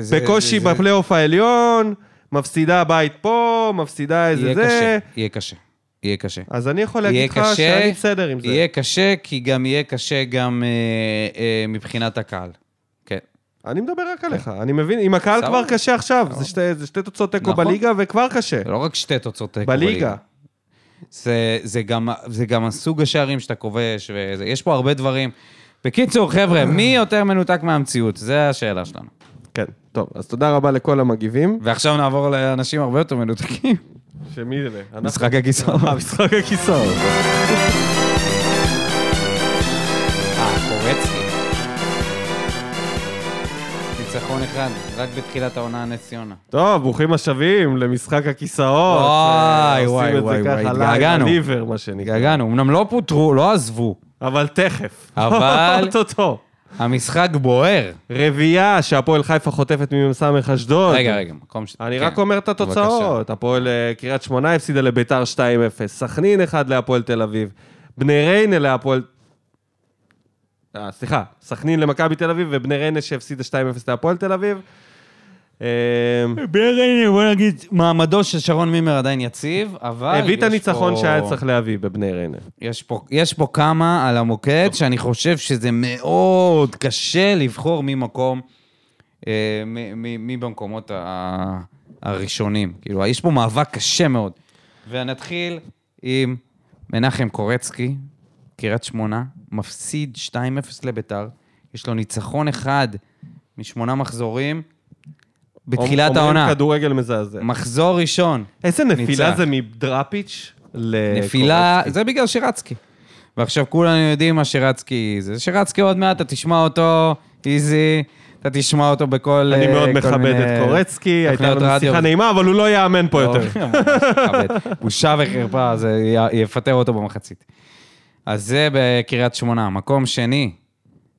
זה- בקושי זה- בפלייאוף העליון, מפסידה בית פה, מפסידה איזה יהיה זה. קשה, יהיה קשה. יהיה קשה. אז אני יכול להגיד לך שאני בסדר עם זה. יהיה קשה, כי גם יהיה קשה גם אה, אה, מבחינת הקהל. כן. אני מדבר רק עליך, אני מבין, עם הקהל. כבר קשה עכשיו, זה שתי- זה שתי תוצאות תיקו נכון. בליגה וכבר קשה. זה לא רק שתי תוצאות תיקו בליגה. זה, זה, גם, זה גם הסוג השערים שאתה כובש, ויש פה הרבה דברים. בקיצור, חבר'ה, מי יותר מנותק מהמציאות? זו השאלה שלנו. כן, טוב, אז תודה רבה לכל המגיבים. ועכשיו נעבור לאנשים הרבה יותר מנותקים. שמי זה? משחק הכיסאות. אה, משחק הכיסאות. אה, קורצקי. ניצחון אחד, רק בתחילת העונה הנס ציונה. טוב, ברוכים השבים למשחק הכיסאות. וואי, אה, וואי, עושים וואי, את זה ככה התגעגענו. לייב, ליבר, מה שנקרא. התגעגענו, אמנם לא פוטרו, לא עזבו, אבל תכף. אבל- אוטוטו. המשחק בוער. רביעייה שהפועל חיפה חוטפת ממ"ס אשדוד. רגע, רגע, מקום ש... אני כן, רק אומר את התוצאות. הפועל אה, קריית שמונה הפסידה לביתר 2-0, סכנין 1 להפועל תל אביב, בני ריינה להפועל... אה, סליחה, סכנין למכבי תל אביב ובני ריינה שהפסידה 2-0 להפועל תל אביב. אה, בריינה, בוא נגיד, מעמדו של שרון מימר עדיין יציב, אבל... הביא את הניצחון שהיה צריך להביא בבני ריינה. יש פה, כמה על המוקד, שאני חושב שזה מאוד קשה לבחור ממקום, אה, מ- מ- מי במקומות ה- הראשונים. כאילו, יש פה מאבק קשה מאוד. ונתחיל עם מנחם קורצקי, קריית שמונה, מפסיד 2-0 לביתר, יש לו ניצחון אחד משמונה מחזורים בתחילת אומרים העונה. כדורגל מזעזע. מחזור ראשון. איזה נפילה ניצח. זה מדראפיץ' לקורצקי. נפילה, זה בגלל שירצקי. ועכשיו כולנו יודעים מה שירצקי זה. שירצקי עוד מעט, אתה תשמע אותו איזי, אתה תשמע אותו בכל... אני אה, מאוד מכבד את קורצקי, הייתה לנו. שיחה נעימה, אבל הוא לא יאמן פה לא, יותר. מכבד. בושה וחרפה, זה י- יפטר אותו במחצית. אז זה בקריית שמונה. מקום שני,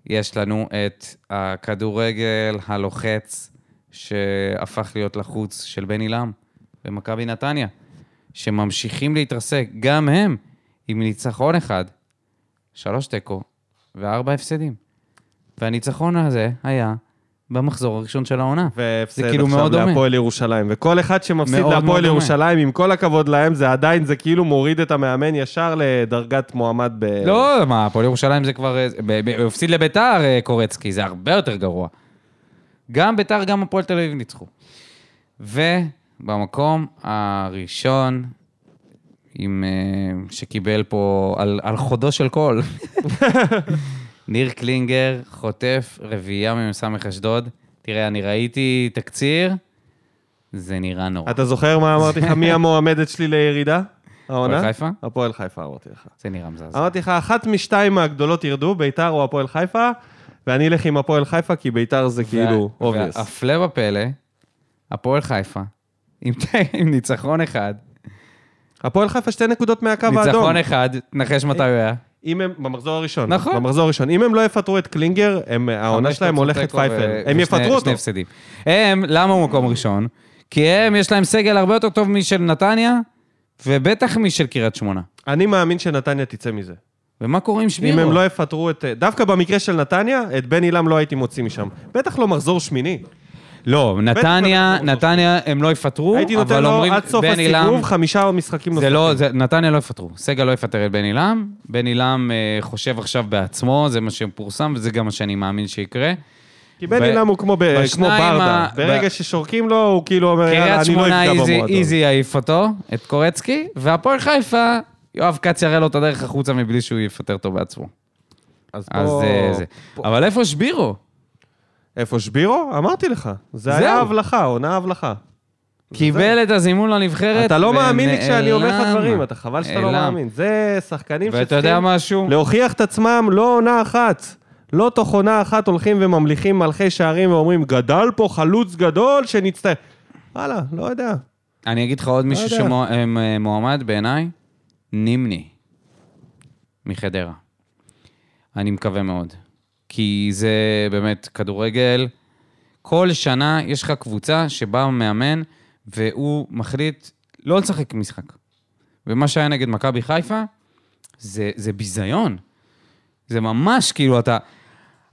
יש לנו את הכדורגל הלוחץ שהפך להיות לחוץ של בן עילם במכבי נתניה, שממשיכים להתרסק, גם הם, עם ניצחון אחד, שלוש תיקו וארבע הפסדים. והניצחון הזה היה במחזור הראשון של העונה. והפסד כאילו עכשיו. להפועל ירושלים. וכל אחד שמפסיד להפועל. ירושלים, עם כל הכבוד להם, זה עדיין, זה כאילו מוריד את המאמן ישר לדרגת מועמד ב... לא, מה, הפועל ירושלים זה כבר... אה, הוא הפסיד לביתר, אה, קורצקי, זה הרבה יותר גרוע. גם ביתר, גם הפועל תל אביב ניצחו. ובמקום הראשון, עם, אה, שקיבל פה על, על חודו של קול, ניר קלינגר חוטף רביעייה ממ"ס אשדוד. תראה, אני ראיתי תקציר, זה נראה נורא. אתה זוכר מה אמרתי לך? מי המועמדת שלי לירידה? העונה? הפועל חיפה? הפועל חיפה, אמרתי לך. זה נראה מזעזע. אמרתי לך, אחת משתיים מהגדולות ירדו, ביתר או הפועל חיפה, ואני אלך עם הפועל חיפה, כי ביתר זה כאילו obvious. והפלא ופלא, הפועל חיפה, עם, עם ניצחון אחד, הפועל חיפה שתי נקודות מהקו האדום. ניצחון אחד, תנחש מתי הוא היה. אם הם, במחזור הראשון. נכון. במחזור הראשון. אם הם לא יפטרו את קלינגר, הם, העונה שלהם הולכת פייפן. ו- הם יפטרו אותו. שני הפסדים. הם, למה הוא מקום ראשון? כי הם, יש להם סגל הרבה יותר טוב משל נתניה, ובטח משל קריית שמונה. אני מאמין שנתניה תצא מזה. ומה קורה עם אם שבירו? הם לא יפטרו את... דווקא במקרה של נתניה, את בן עילם לא הייתי מוציא משם. בטח לא מחזור שמיני. לא, נתניה, לא נתניה, הם לא יפטרו, הייתי נותן אבל לו אומרים, עד סוף בן עילם, הסיבוב חמישה משחקים זה נוספים. לא, זה, נתניה לא יפטרו. סגל לא יפטר את בן עילם. בן עילם אה, חושב עכשיו בעצמו, זה מה שפורסם, וזה גם מה שאני מאמין שיקרה. כי בן ב- עילם הוא כמו, ב... כמו בשניים ברדה. ה- ברגע ב- ששורקים לו, הוא כאילו אומר, יאללה, קריית אני לא שמונה אפגע איזי, במועדון. איזי יעיף אותו, את קורצקי, והפועל חיפה, יואב כץ יראה לו את הדרך החוצה מבלי שהוא יפטר אותו בעצמו. אז אז פה... אה, זה. אבל איפה שבירו? איפה שבירו? אמרתי לך. זה זהו. היה הבלחה, עונה הבלחה. קיבל את הזימון לנבחרת, אתה לא מאמין לי כשאני אומר לך. דברים, אתה חבל שאתה לא נעלם. מאמין. זה שחקנים משהו? להוכיח את עצמם לא עונה אחת. לא תוך עונה אחת הולכים וממליכים מלכי שערים ואומרים, גדל פה חלוץ גדול שנצטרך. וואלה, לא יודע. אני אגיד לך עוד מישהו יודע. שמועמד בעיניי, נימני, מחדרה. אני מקווה מאוד. כי זה באמת כדורגל. כל שנה יש לך קבוצה שבא מאמן והוא מחליט לא לשחק משחק. ומה שהיה נגד מכבי חיפה, זה, זה ביזיון. זה ממש כאילו אתה...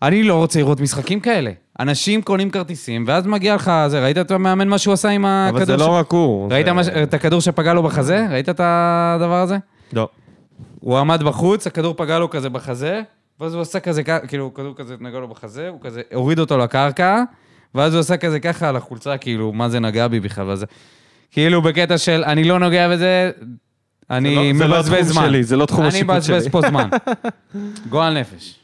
אני לא רוצה לראות משחקים כאלה. אנשים קונים כרטיסים, ואז מגיע לך זה, ראית את המאמן מה שהוא עשה עם הכדור? אבל זה לא רק הוא. ראית זה- מה ש- את הכדור שפגע לו בחזה? ראית את הדבר הזה? לא. הוא עמד בחוץ, הכדור פגע לו כזה בחזה, ואז הוא עשה כזה, כאילו, כדור כזה נגע לו בחזה, הוא כזה הוריד אותו לקרקע, ואז הוא עשה כזה ככה על החולצה, כאילו, מה זה נגע בי בכלל, וזה... כאילו, בקטע של, אני לא נוגע בזה, אני זה לא- זה לא מבזבז התחום זמן. שלי, זה לא תחום אני השיפוט מבזבז שלי. פה זמן. גועל נפש.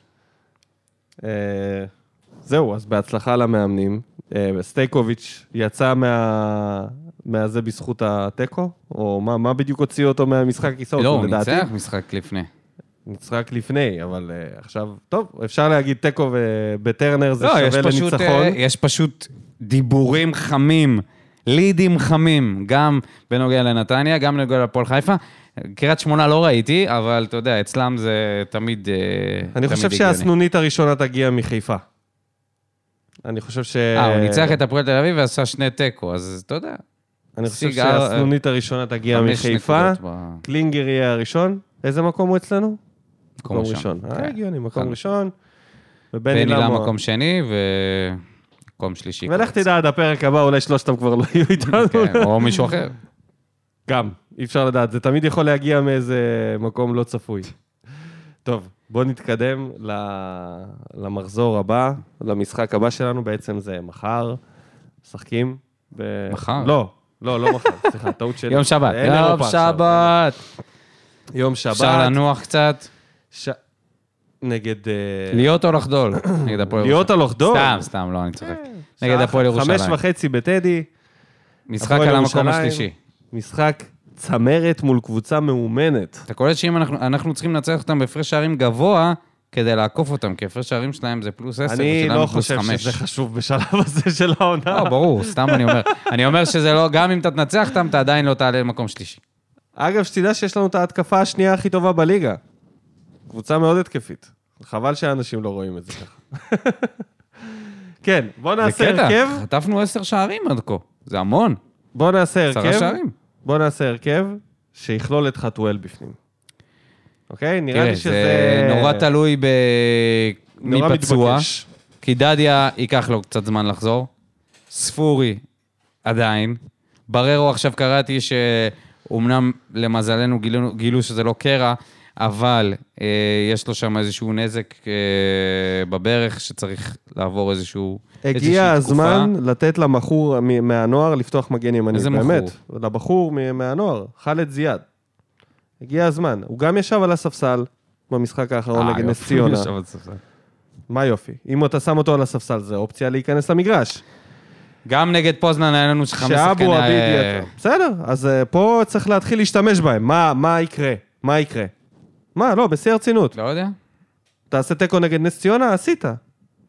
זהו, אז בהצלחה למאמנים. אה, סטייקוביץ' יצא מה... מהזה בזכות התיקו? או מה, מה בדיוק הוציא אותו מהמשחק כיסאות? לא, הוא? ניצח משחק לפני. משחק לפני, אבל uh, עכשיו, טוב, אפשר להגיד תיקו בטרנר זה לא, יש שווה פשוט, לניצחון. אה, יש פשוט דיבורים חמים לידים חמים, גם בנוגע לנתניה, גם בנוגע לפועל חיפה. קריית שמונה לא ראיתי, אבל אתה יודע, אצלם זה תמיד אה, אני תמיד חושב. שהסנונית הראשונה תגיע מחיפה. אני חושב ש... אה, הוא ניצח את הפועל תל אביב ועשה שני תיקו, אז אתה יודע. אני חושב שהסנונית הראשונה תגיע מחיפה. קלינגר יהיה הראשון. איזה מקום הוא אצלנו? מקום ראשון. אה, כן. הגיוני, מקום ראשון. ובני בני למו. למקום שני ומקום שלישי. ולך. תדע עד הפרק הבא, אולי שלושתם כבר לא יהיו איתנו. כן, או מישהו אחר. גם, אי אפשר לדעת, זה תמיד יכול להגיע מאיזה מקום לא צפוי. טוב, בואו נתקדם ל- למחזור הבא, למשחק הבא שלנו, בעצם זה מחר, משחקים. ב... מחר? לא, לא, לא מחר, סליחה, טעות שלי. יום שבת. יום. שבת. יום שבת. אפשר לנוח קצת, ש... נגד... אה, להיות או לחדול. נגד הפועל להיות ירושלים. או לחדול? סתם, סתם, לא, אני צוחק. שעה נגד הפועל ירושלים. חמש וחצי בטדי, משחק על המקום. השלישי. משחק צמרת מול קבוצה מאומנת. אתה קולט שאם אנחנו- אנחנו צריכים לנצח אותם בהפרש שערים גבוה, כדי לעקוף אותם, כי הפרש שערים שלהם זה פלוס 10, אני לא פלוס חושב 5. שזה חשוב בשלב הזה של העונה. לא, ברור, סתם אני אומר. אני אומר שזה לא, גם אם אתה תנצח אותם, אתה עדיין לא תעלה למקום שלישי. אגב, שתדע שיש לנו את ההתקפה השנייה הכי טובה בליגה. קבוצה מאוד התקפית. חבל שאנשים לא רואים את זה ככה. כן, בוא זה נעשה קטע, הרכב. חטפנו 10 שערים עד כה. זה המון. בוא נעשה עשרה הרכב. שערים. בוא נעשה הרכב שיכלול את חתואל בפנים. אוקיי? נראה תראה, לי שזה... זה נורא תלוי ב... מי נורא פצוע. מתבקש. כי דדיה ייקח לו קצת זמן לחזור. ספורי, עדיין. בררו עכשיו קראתי שאומנם למזלנו גילו, גילו שזה לא קרע, אבל אה, יש לו שם איזשהו נזק אה, בברך שצריך לעבור איזשהו... הגיע תקופה. הזמן לתת למכור מהנוער לפתוח מגן ימני. איזה באמת. מכור? לבחור מ- מהנוער, חאלד זיאד. הגיע הזמן. הוא גם ישב על הספסל במשחק האחרון אה, נגד נס יופי, ציונה. יושב על ספסל. מה יופי. אם אתה שם אותו על הספסל, זה אופציה להיכנס למגרש. גם נגד פוזנן היה לנו חמש שאבו שחקני... עביד... אה, בסדר, אז אה, פה צריך להתחיל להשתמש בהם. מה מה יקרה? מה יקרה? מה, לא, בשיא הרצינות. לא יודע. תעשה תיקו נגד נס ציונה, עשית.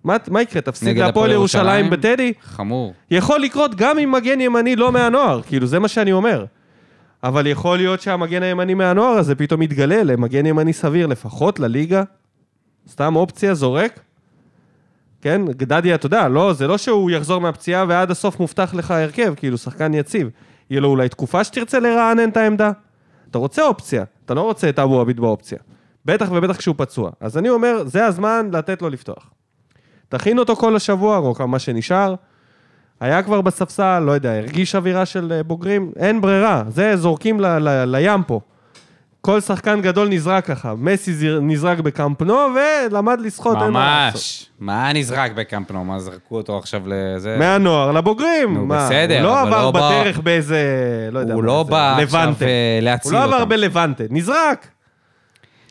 מה מה יקרה? תפסיד להפועל הפועל ירושלים ירושלים? בטדי? חמור. יכול לקרות גם עם מגן ימני לא מהנוער, כאילו, זה מה שאני אומר. אבל יכול להיות שהמגן הימני מהנוער הזה פתאום יתגלה למגן ימני סביר, לפחות לליגה. סתם אופציה, זורק. כן, גדדיה, אתה יודע, לא, זה לא שהוא יחזור מהפציעה ועד הסוף מובטח לך הרכב, כאילו, שחקן יציב. יהיה לו אולי תקופה שתרצה לרענן את העמדה. אתה רוצה אופציה, אתה לא רוצה את אבו עביד באופציה. בטח ובטח כשהוא פצוע. אז אני אומר, זה הזמן לתת לו לפתוח. תכין אותו כל השבוע, או כמה שנשאר. היה כבר בספסל, לא יודע, הרגיש אווירה של אה, בוגרים, אין ברירה, זה זורקים ל- ל- לים פה. כל שחקן גדול נזרק ככה, מסי זיר- נזרק בקמפנו ולמד לשחות, אין מה לעשות. ממש. מה נזרק בקמפנו? מה, זרקו אותו עכשיו לזה? מהנוער לבוגרים, נו, מה? בסדר, הוא לא אבל עבר לא בא- בדרך באיזה, לא יודע, הוא מה לא זה, בא עכשיו לבנטה. אה, הוא להציל לא עבר אותם. בלבנטה, נזרק.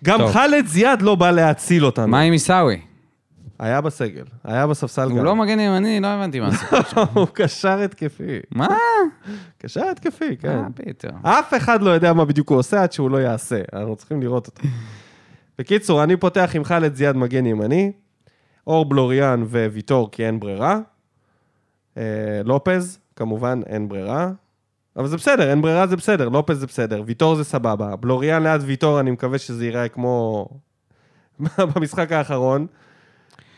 גם טוב. חאלד זיאד לא בא להציל אותנו. מה עם עיסאווי? היה בסגל, היה בספסל הוא גם. לא מגן ימני, לא הבנתי מה זה. הוא קשר התקפי. מה? קשר התקפי, כן. מה פתאום? אף אחד לא יודע מה בדיוק הוא עושה עד שהוא לא יעשה, אנחנו צריכים לראות אותו. בקיצור, אני פותח עם חאלד זיאד מגן ימני, אור בלוריאן וויטור כי אין ברירה. אה, לופז, כמובן, אין ברירה. אבל זה בסדר, אין ברירה זה בסדר, לופז זה בסדר, ויטור זה סבבה. בלוריאן ליד ויטור, אני מקווה שזה ייראה כמו במשחק האחרון,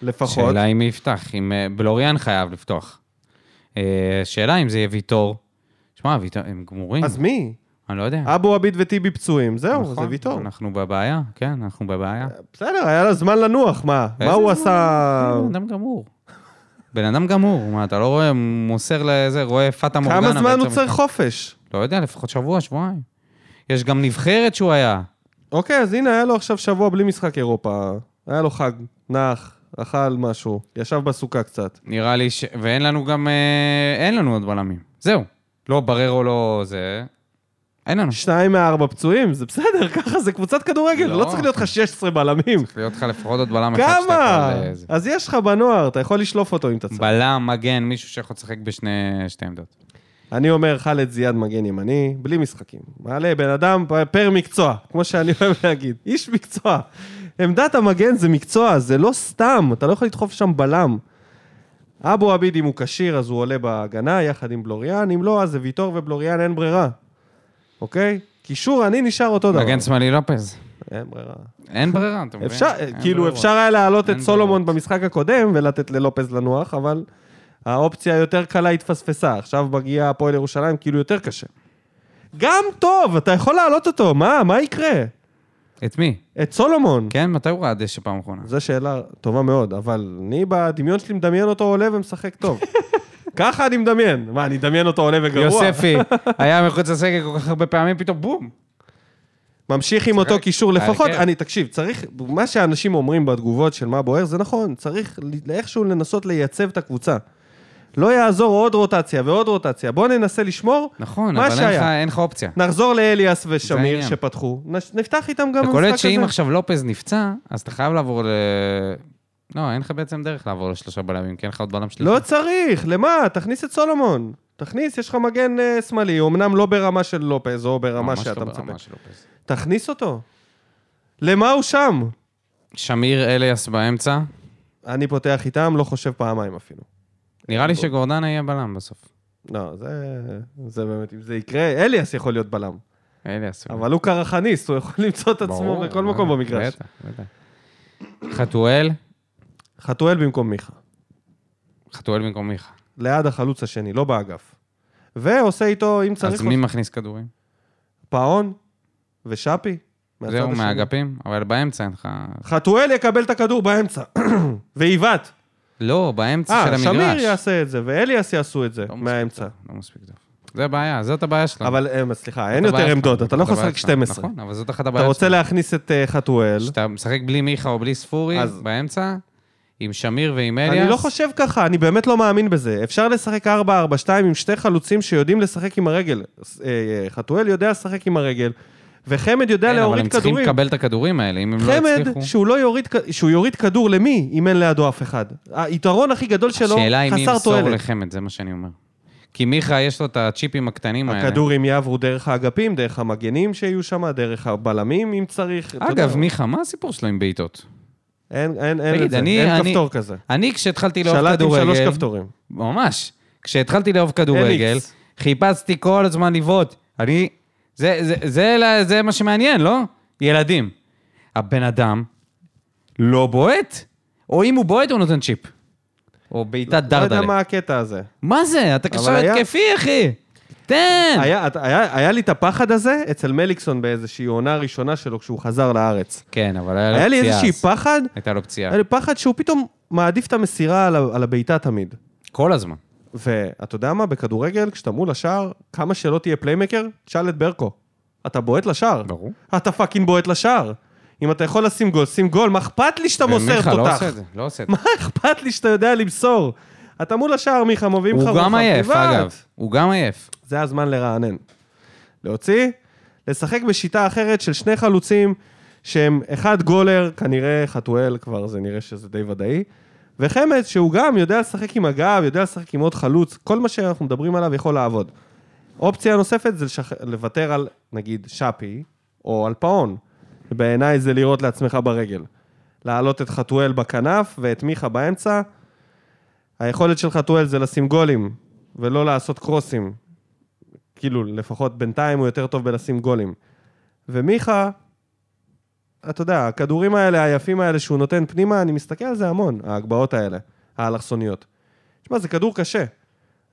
לפחות. שאלה אם מי יפתח, אם אה, בלוריאן חייב לפתוח. אה, שאלה אם זה יהיה ויטור. שמע, ויטור, הם גמורים. אז מי? אני לא יודע. אבו עביד וטיבי פצועים, זהו, נכון, זה ויטור. אנחנו בבעיה, כן, אנחנו בבעיה. בסדר, היה לו זמן לנוח, מה? מה הוא? עשה? בן אדם גמור. בן אדם גמור, מה, אתה לא רואה, מוסר לזה, רואה פטה מורגנה. כמה זמן הוא. צריך חופש? לא יודע, לפחות שבוע, שבועיים. יש גם נבחרת שהוא היה. אוקיי, אז הנה, היה לו עכשיו שבוע בלי משחק אירופה. היה לו חג, נח, אכל משהו, ישב בסוכה קצת. נראה לי ש... ואין לנו גם... אה, אין לנו עוד בלמים. זהו. לא בררו, לא זה. אין לנו. שניים מארבע פצועים, זה בסדר, ככה זה קבוצת כדורגל, לא. לא צריך להיות לך 16 בלמים. צריך להיות לך לפחות עוד בלם אחד שאתה כמה? אה. אז יש לך בנוער, אתה יכול לשלוף אותו אם אתה צריך. בלם, מגן, מישהו שיכול לשחק בשני שתי עמדות. אני אומר, חאלד זיאד מגן ימני, בלי משחקים. מעלה בן אדם פר מקצוע, כמו שאני אוהב להגיד. איש מקצוע. עמדת המגן זה מקצוע, זה לא סתם, אתה לא יכול לדחוף שם בלם. אבו עביד, אם הוא כשיר, אז הוא עולה בהגנה יחד עם בלוריאן, אם לא, אז זה ויטור ובלוריאן, אין ברירה. אוקיי? קישור, אני נשאר אותו דבר. מגן שמאלי לופז. אין ברירה. אין ברירה, אתה מבין? אפשר, כאילו, ברירות. אפשר היה להעלות את סולומון ברירות. במשחק הקודם ולתת ללופז לנוח, אבל האופציה היותר קלה התפספסה. עכשיו מגיע הפועל ירושלים, כאילו יותר קשה. גם טוב, אתה יכול להעלות אותו, מה? מה יקרה? את מי? את סולומון. כן, מתי הוא ראה דשא פעם אחרונה? זו שאלה טובה מאוד, אבל אני בדמיון שלי מדמיין אותו עולה ומשחק טוב. ככה אני מדמיין. מה, אני אדמיין אותו עולה וגרוע? יוספי היה מחוץ לסגל כל כך הרבה פעמים, פתאום בום. ממשיך עם אותו קישור, בהרכב. לפחות, אני, תקשיב, צריך, מה שאנשים אומרים בתגובות של מה בוער, זה נכון, צריך איכשהו לנסות לייצב את הקבוצה. לא יעזור עוד רוטציה ועוד רוטציה, בוא ננסה לשמור נכון, מה אבל אין לך- שהיה. אין לך אופציה. נחזור לאליאס ושמיר. שפתחו, נפתח איתם גם אתה קולט במשחק שאם הזה. עכשיו לופז נפצע, אז אתה חייב לעבור ל... לא, אין לך בעצם דרך לעבור לשלושה בלמים, כי אין לך עוד בלם שלישי. לא צריך, למה? תכניס את סולומון. תכניס, יש לך מגן אה, שמאלי, אמנם לא ברמה של לופז או ברמה ממש שאתה לא מצפה. ברמה של לופז. תכניס אותו. למה הוא שם? שמיר אליאס באמצע, אני פותח איתם, לא חושב פעמיים אפילו. נראה לי שגורדנה יהיה בלם בסוף. לא, זה, זה באמת, אם זה יקרה, אליאס יכול להיות בלם. אליאס. אבל הוא קרחניסט, הוא יכול למצוא את עצמו ברור, בכל מקום ברור, במגרש. בטח, בטח. חתואל, חתואל במקום מיכה. חתואל במקום מיכה. ליד החלוץ השני, לא באגף. ועושה איתו, אם צריך, אז מי מכניס כדורים? פאון ושאפי. זהו. מהאגפים? אבל באמצע אין לך... חתואל יקבל את הכדור באמצע. ועיוות. לא, באמצע של אה, שמיר המגרש. יעשה את זה, ואליאס יעשו את זה, לא מהאמצע. לא מספיק טוב. זה הבעיה, זאת הבעיה שלנו. אבל אה, סליחה, אין יותר עמדות, שלנו, אתה לא יכול לשחק שלנו. 12. נכון, אבל זאת אחת אתה הבעיות רוצה להכניס את אה, חתואל. שאתה משחק בלי מיכה או בלי ספורי באמצע, עם שמיר ועם אליאס. אני לא חושב ככה, אני באמת לא מאמין בזה. אפשר לשחק 4-4-2 עם שתי חלוצים שיודעים לשחק עם הרגל. אה, אה, חתואל יודע לשחק עם הרגל, וחמד יודע כן, אבל להוריד הם צריכים כדורים. לקבל את הכדורים האלה, אם הם לא חמד, יצליחו... שהוא לא יוריד, שהוא יוריד כדור למי, אם אין לידו אף אחד. היתרון הכי גדול שלו, השאלה היא מי חסר ימסור תועלת. לחמד, זה מה שאני אומר. כי מיכה, יש לו את הצ'יפים הקטנים האלה. הכדורים יעברו דרך האגפים, דרך המגנים שיהיו שם, דרך הבלמים אם צריך. אגב, מיכה, מה הסיפור שלו עם בעיטות? אין, אין, אין תגיד, את זה, אני- אין אני- כפתור כזה. אני, כשהתחלתי לאהוב שלט עם שלוש כדורגל... כפתורים. ממש. כשהתחלתי לאהוב כדורגל. חיפשתי כל הזמן לבעוט. אני... זה, זה, זה, זה, זה מה שמעניין, לא? ילדים. הבן אדם לא בועט, או אם הוא בועט, הוא נותן צ'יפ. או בעיטת לא יודע דרדלה. מה הקטע הזה. מה זה? אתה קשר היה- התקפי, אחי. תן. היה, היה, היה לי את הפחד הזה אצל מליקסון באיזושהי עונה ראשונה שלו כשהוא חזר לארץ. כן, אבל היה לו היה לי פציעה איזושהי. פחד, הייתה לו פציעה. היה לי פחד שהוא פתאום מעדיף את המסירה על, על הבעיטה תמיד. כל הזמן. ואתה יודע מה, בכדורגל, כשאתה מול השער, כמה שלא תהיה playmaker, תשאל את ברקו. אתה בועט לשער. ברור. אתה fucking בועט לשער. אם אתה יכול לשים גול, שים גול, מה אכפת לי שאתה מוסר ומיכה לא תותח? עושה את זה, לא עושה את זה. מה אכפת לי שאתה יודע למסור? אתה מול השער, מיכה, מביאים לך כדור רוחב. גם עייף. אגב. הוא גם עייף. זה הזמן לרענן. להוציא, לשחק בשיטה אחרת של שני חלוצים שהם אחד גולר, כנראה חתואל כבר, זה נראה שזה די ודאי, וחמד שהוא גם יודע לשחק עם הגב, יודע לשחק עם עוד חלוץ, כל מה שאנחנו מדברים עליו יכול לעבוד. אופציה נוספת זה לשח... לוותר על, נגיד, שפי, או על פאון. בעיניי זה לירות לעצמך ברגל. להעלות את חתואל בכנף ואת מיכה באמצע. היכולת של חתואל זה לשים גולים, ולא לעשות קרוסים. כאילו, לפחות בינתיים הוא יותר טוב בלשים גולים. ומיכה, אתה יודע, הכדורים האלה, היפים האלה שהוא נותן פנימה, אני מסתכל על זה המון, ההגבהות האלה, האלכסוניות. תשמע, זה כדור קשה.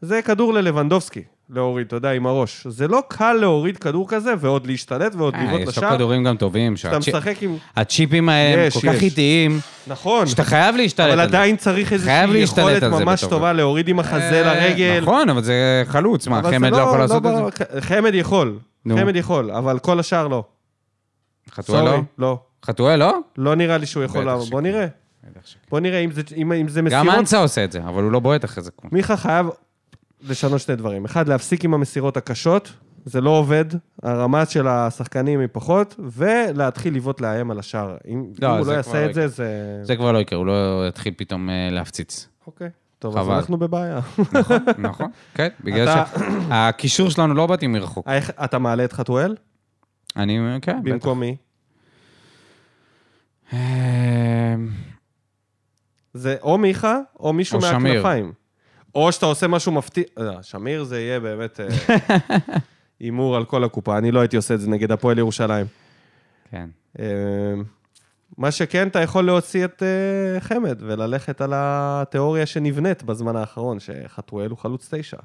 זה כדור ללבנדובסקי, להוריד, אתה יודע, עם הראש. זה לא קל להוריד כדור כזה, ועוד להשתלט ועוד אה, לבעוט יש לו לשער. כדורים גם טובים. כשאתה שהצ'יפ- משחק עם... הצ'יפים האלה יש, כל כך יש. איטיים, נכון, שאתה חייב להשתלט אבל על זה. עדיין צריך איזושהי יכולת ממש. טובה להוריד עם החזה אה, לרגל. נכון, אבל זה חלוץ, מה, אבל חמד לא יכול לעשות את זה? זה? חמד יכול, נו. חמד יכול, אבל כל השאר לא. חתואל לא? לא. חתואל לא? לא נראה לי שהוא יכול לעבור. בוא נראה. בוא נראה אם זה, אם, אם זה גם מסירות. אנסה עושה את זה, אבל הוא לא בועט אחרי זה. מיכה חייב לשנות שני דברים. אחד, להפסיק עם המסירות הקשות, זה לא עובד, הרמה של השחקנים היא פחות, ולהתחיל לבעוט לאיים על השער. אם, לא, אם הוא לא יעשה לא את זה, זה... זה כבר לא יקרה, הוא לא יתחיל פתאום אה, להפציץ. אוקיי. טוב, אז חבל. אנחנו בבעיה. נכון, נכון, כן, בגלל אתה- שהקישור שלנו לא באתי מרחוק. אתה מעלה את חתואל? אני, כן, בטח. במקום מי? אה, זה או מיכה, או מישהו או. מהכנפיים. או שאתה עושה משהו מפתיע, אה, שמיר זה יהיה באמת אה, הימור על כל הקופה, אני לא הייתי עושה את זה נגד הפועל ירושלים. כן. אה, מה שכן, אתה יכול להוציא את אה, חמד וללכת על התיאוריה שנבנית בזמן האחרון, שחתואל הוא חלוץ תשע.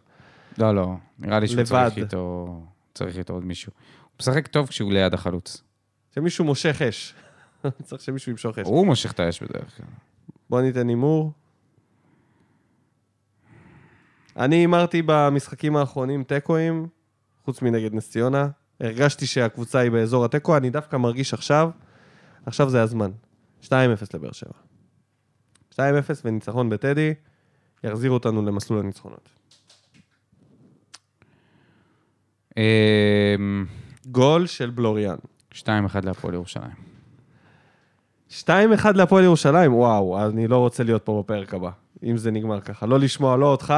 לא, לא, נראה לי שהוא לבד. צריך איתו, צריך איתו עוד מישהו. משחק טוב כשהוא ליד החלוץ. שמישהו מושך אש. צריך שמישהו ימשוך אש. הוא מושך את האש בדרך כלל. בוא ניתן הימור. אני הימרתי במשחקים האחרונים תיקואים, חוץ מנגד נס ציונה. הרגשתי שהקבוצה היא באזור התיקו, אני דווקא מרגיש עכשיו, עכשיו זה הזמן. 2-0 לבאר שבע. 2-0 וניצחון בטדי, יחזיר אותנו למסלול הניצחונות. גול של בלוריאן. 2-1 להפועל ירושלים. 2-1 להפועל ירושלים, וואו, אני לא רוצה להיות פה בפרק הבא, אם זה נגמר ככה. לא לשמוע לא אותך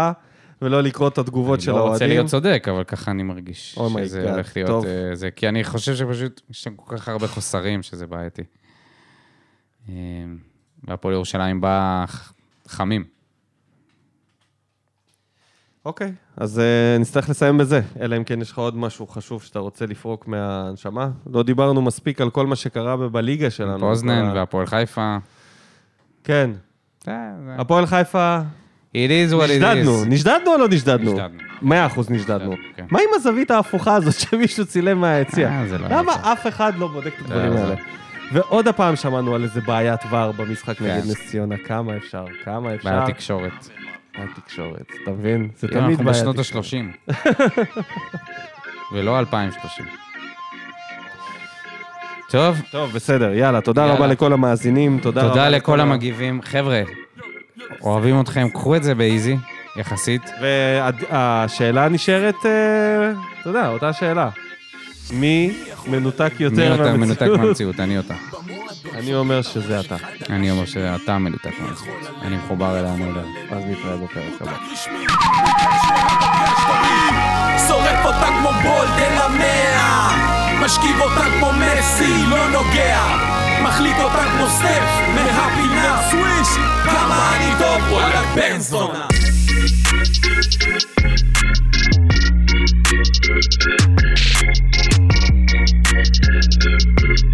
ולא לקרוא את התגובות של אני לא רוצה האוהדים. להיות צודק, אבל ככה אני מרגיש Oh שזה God, הולך להיות... טוב. אה, זה, כי אני חושב שפשוט יש שם כל כך הרבה חוסרים שזה בעייתי. אמ, והפועל ירושלים בא חמים. אוקיי, אז uh, נצטרך לסיים בזה, אלא אם כן יש לך עוד משהו חשוב שאתה רוצה לפרוק מהנשמה. לא דיברנו מספיק על כל מה שקרה בליגה שלנו. פוזנן והפועל חיפה. כן, הפועל חיפה, It is what it is. נשדדנו, נשדדנו או לא נשדדנו? נשדדנו. מאה אחוז נשדדנו. כן. מה עם הזווית ההפוכה הזאת שמישהו צילם מהיציע? אה, לא למה. אף אחד לא בודק את הדברים זה- האלה? ועוד הפעם שמענו על איזה בעיית ור במשחק נגד כן. נס ציונה, כמה אפשר, כמה אפשר. בעיית תקשורת. התקשורת, אתה מבין? זה כאילו, תמיד אנחנו בעיה. בשנות ה-30. ולא 2030. טוב, טוב, בסדר, יאללה, תודה יאללה. רבה לכל המאזינים, תודה רבה תודה לכל המגיבים. חבר'ה, אוהבים אתכם, קחו את זה באיזי, יחסית. והשאלה נשארת, אה, אתה יודע, אותה שאלה. מי מנותק מי יותר יותר מנותק מהמציאות? מהמציאות? אני אותה. אני אומר שזה אתה. אני אומר שזה אתה מנותק מהזכות. אני מחובר אליה אני יודע. אז נתראה בפרק הבא. שורף אותה כמו בולדן המאה משכיב אותה כמו מסי, לא נוגע מחליט אותה כמו סטף, מהפינה סוויש כמה אני טוב, וואלה בן זונה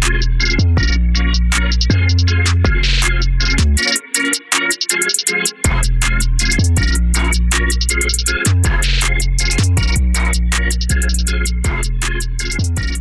Thank you. Thank you.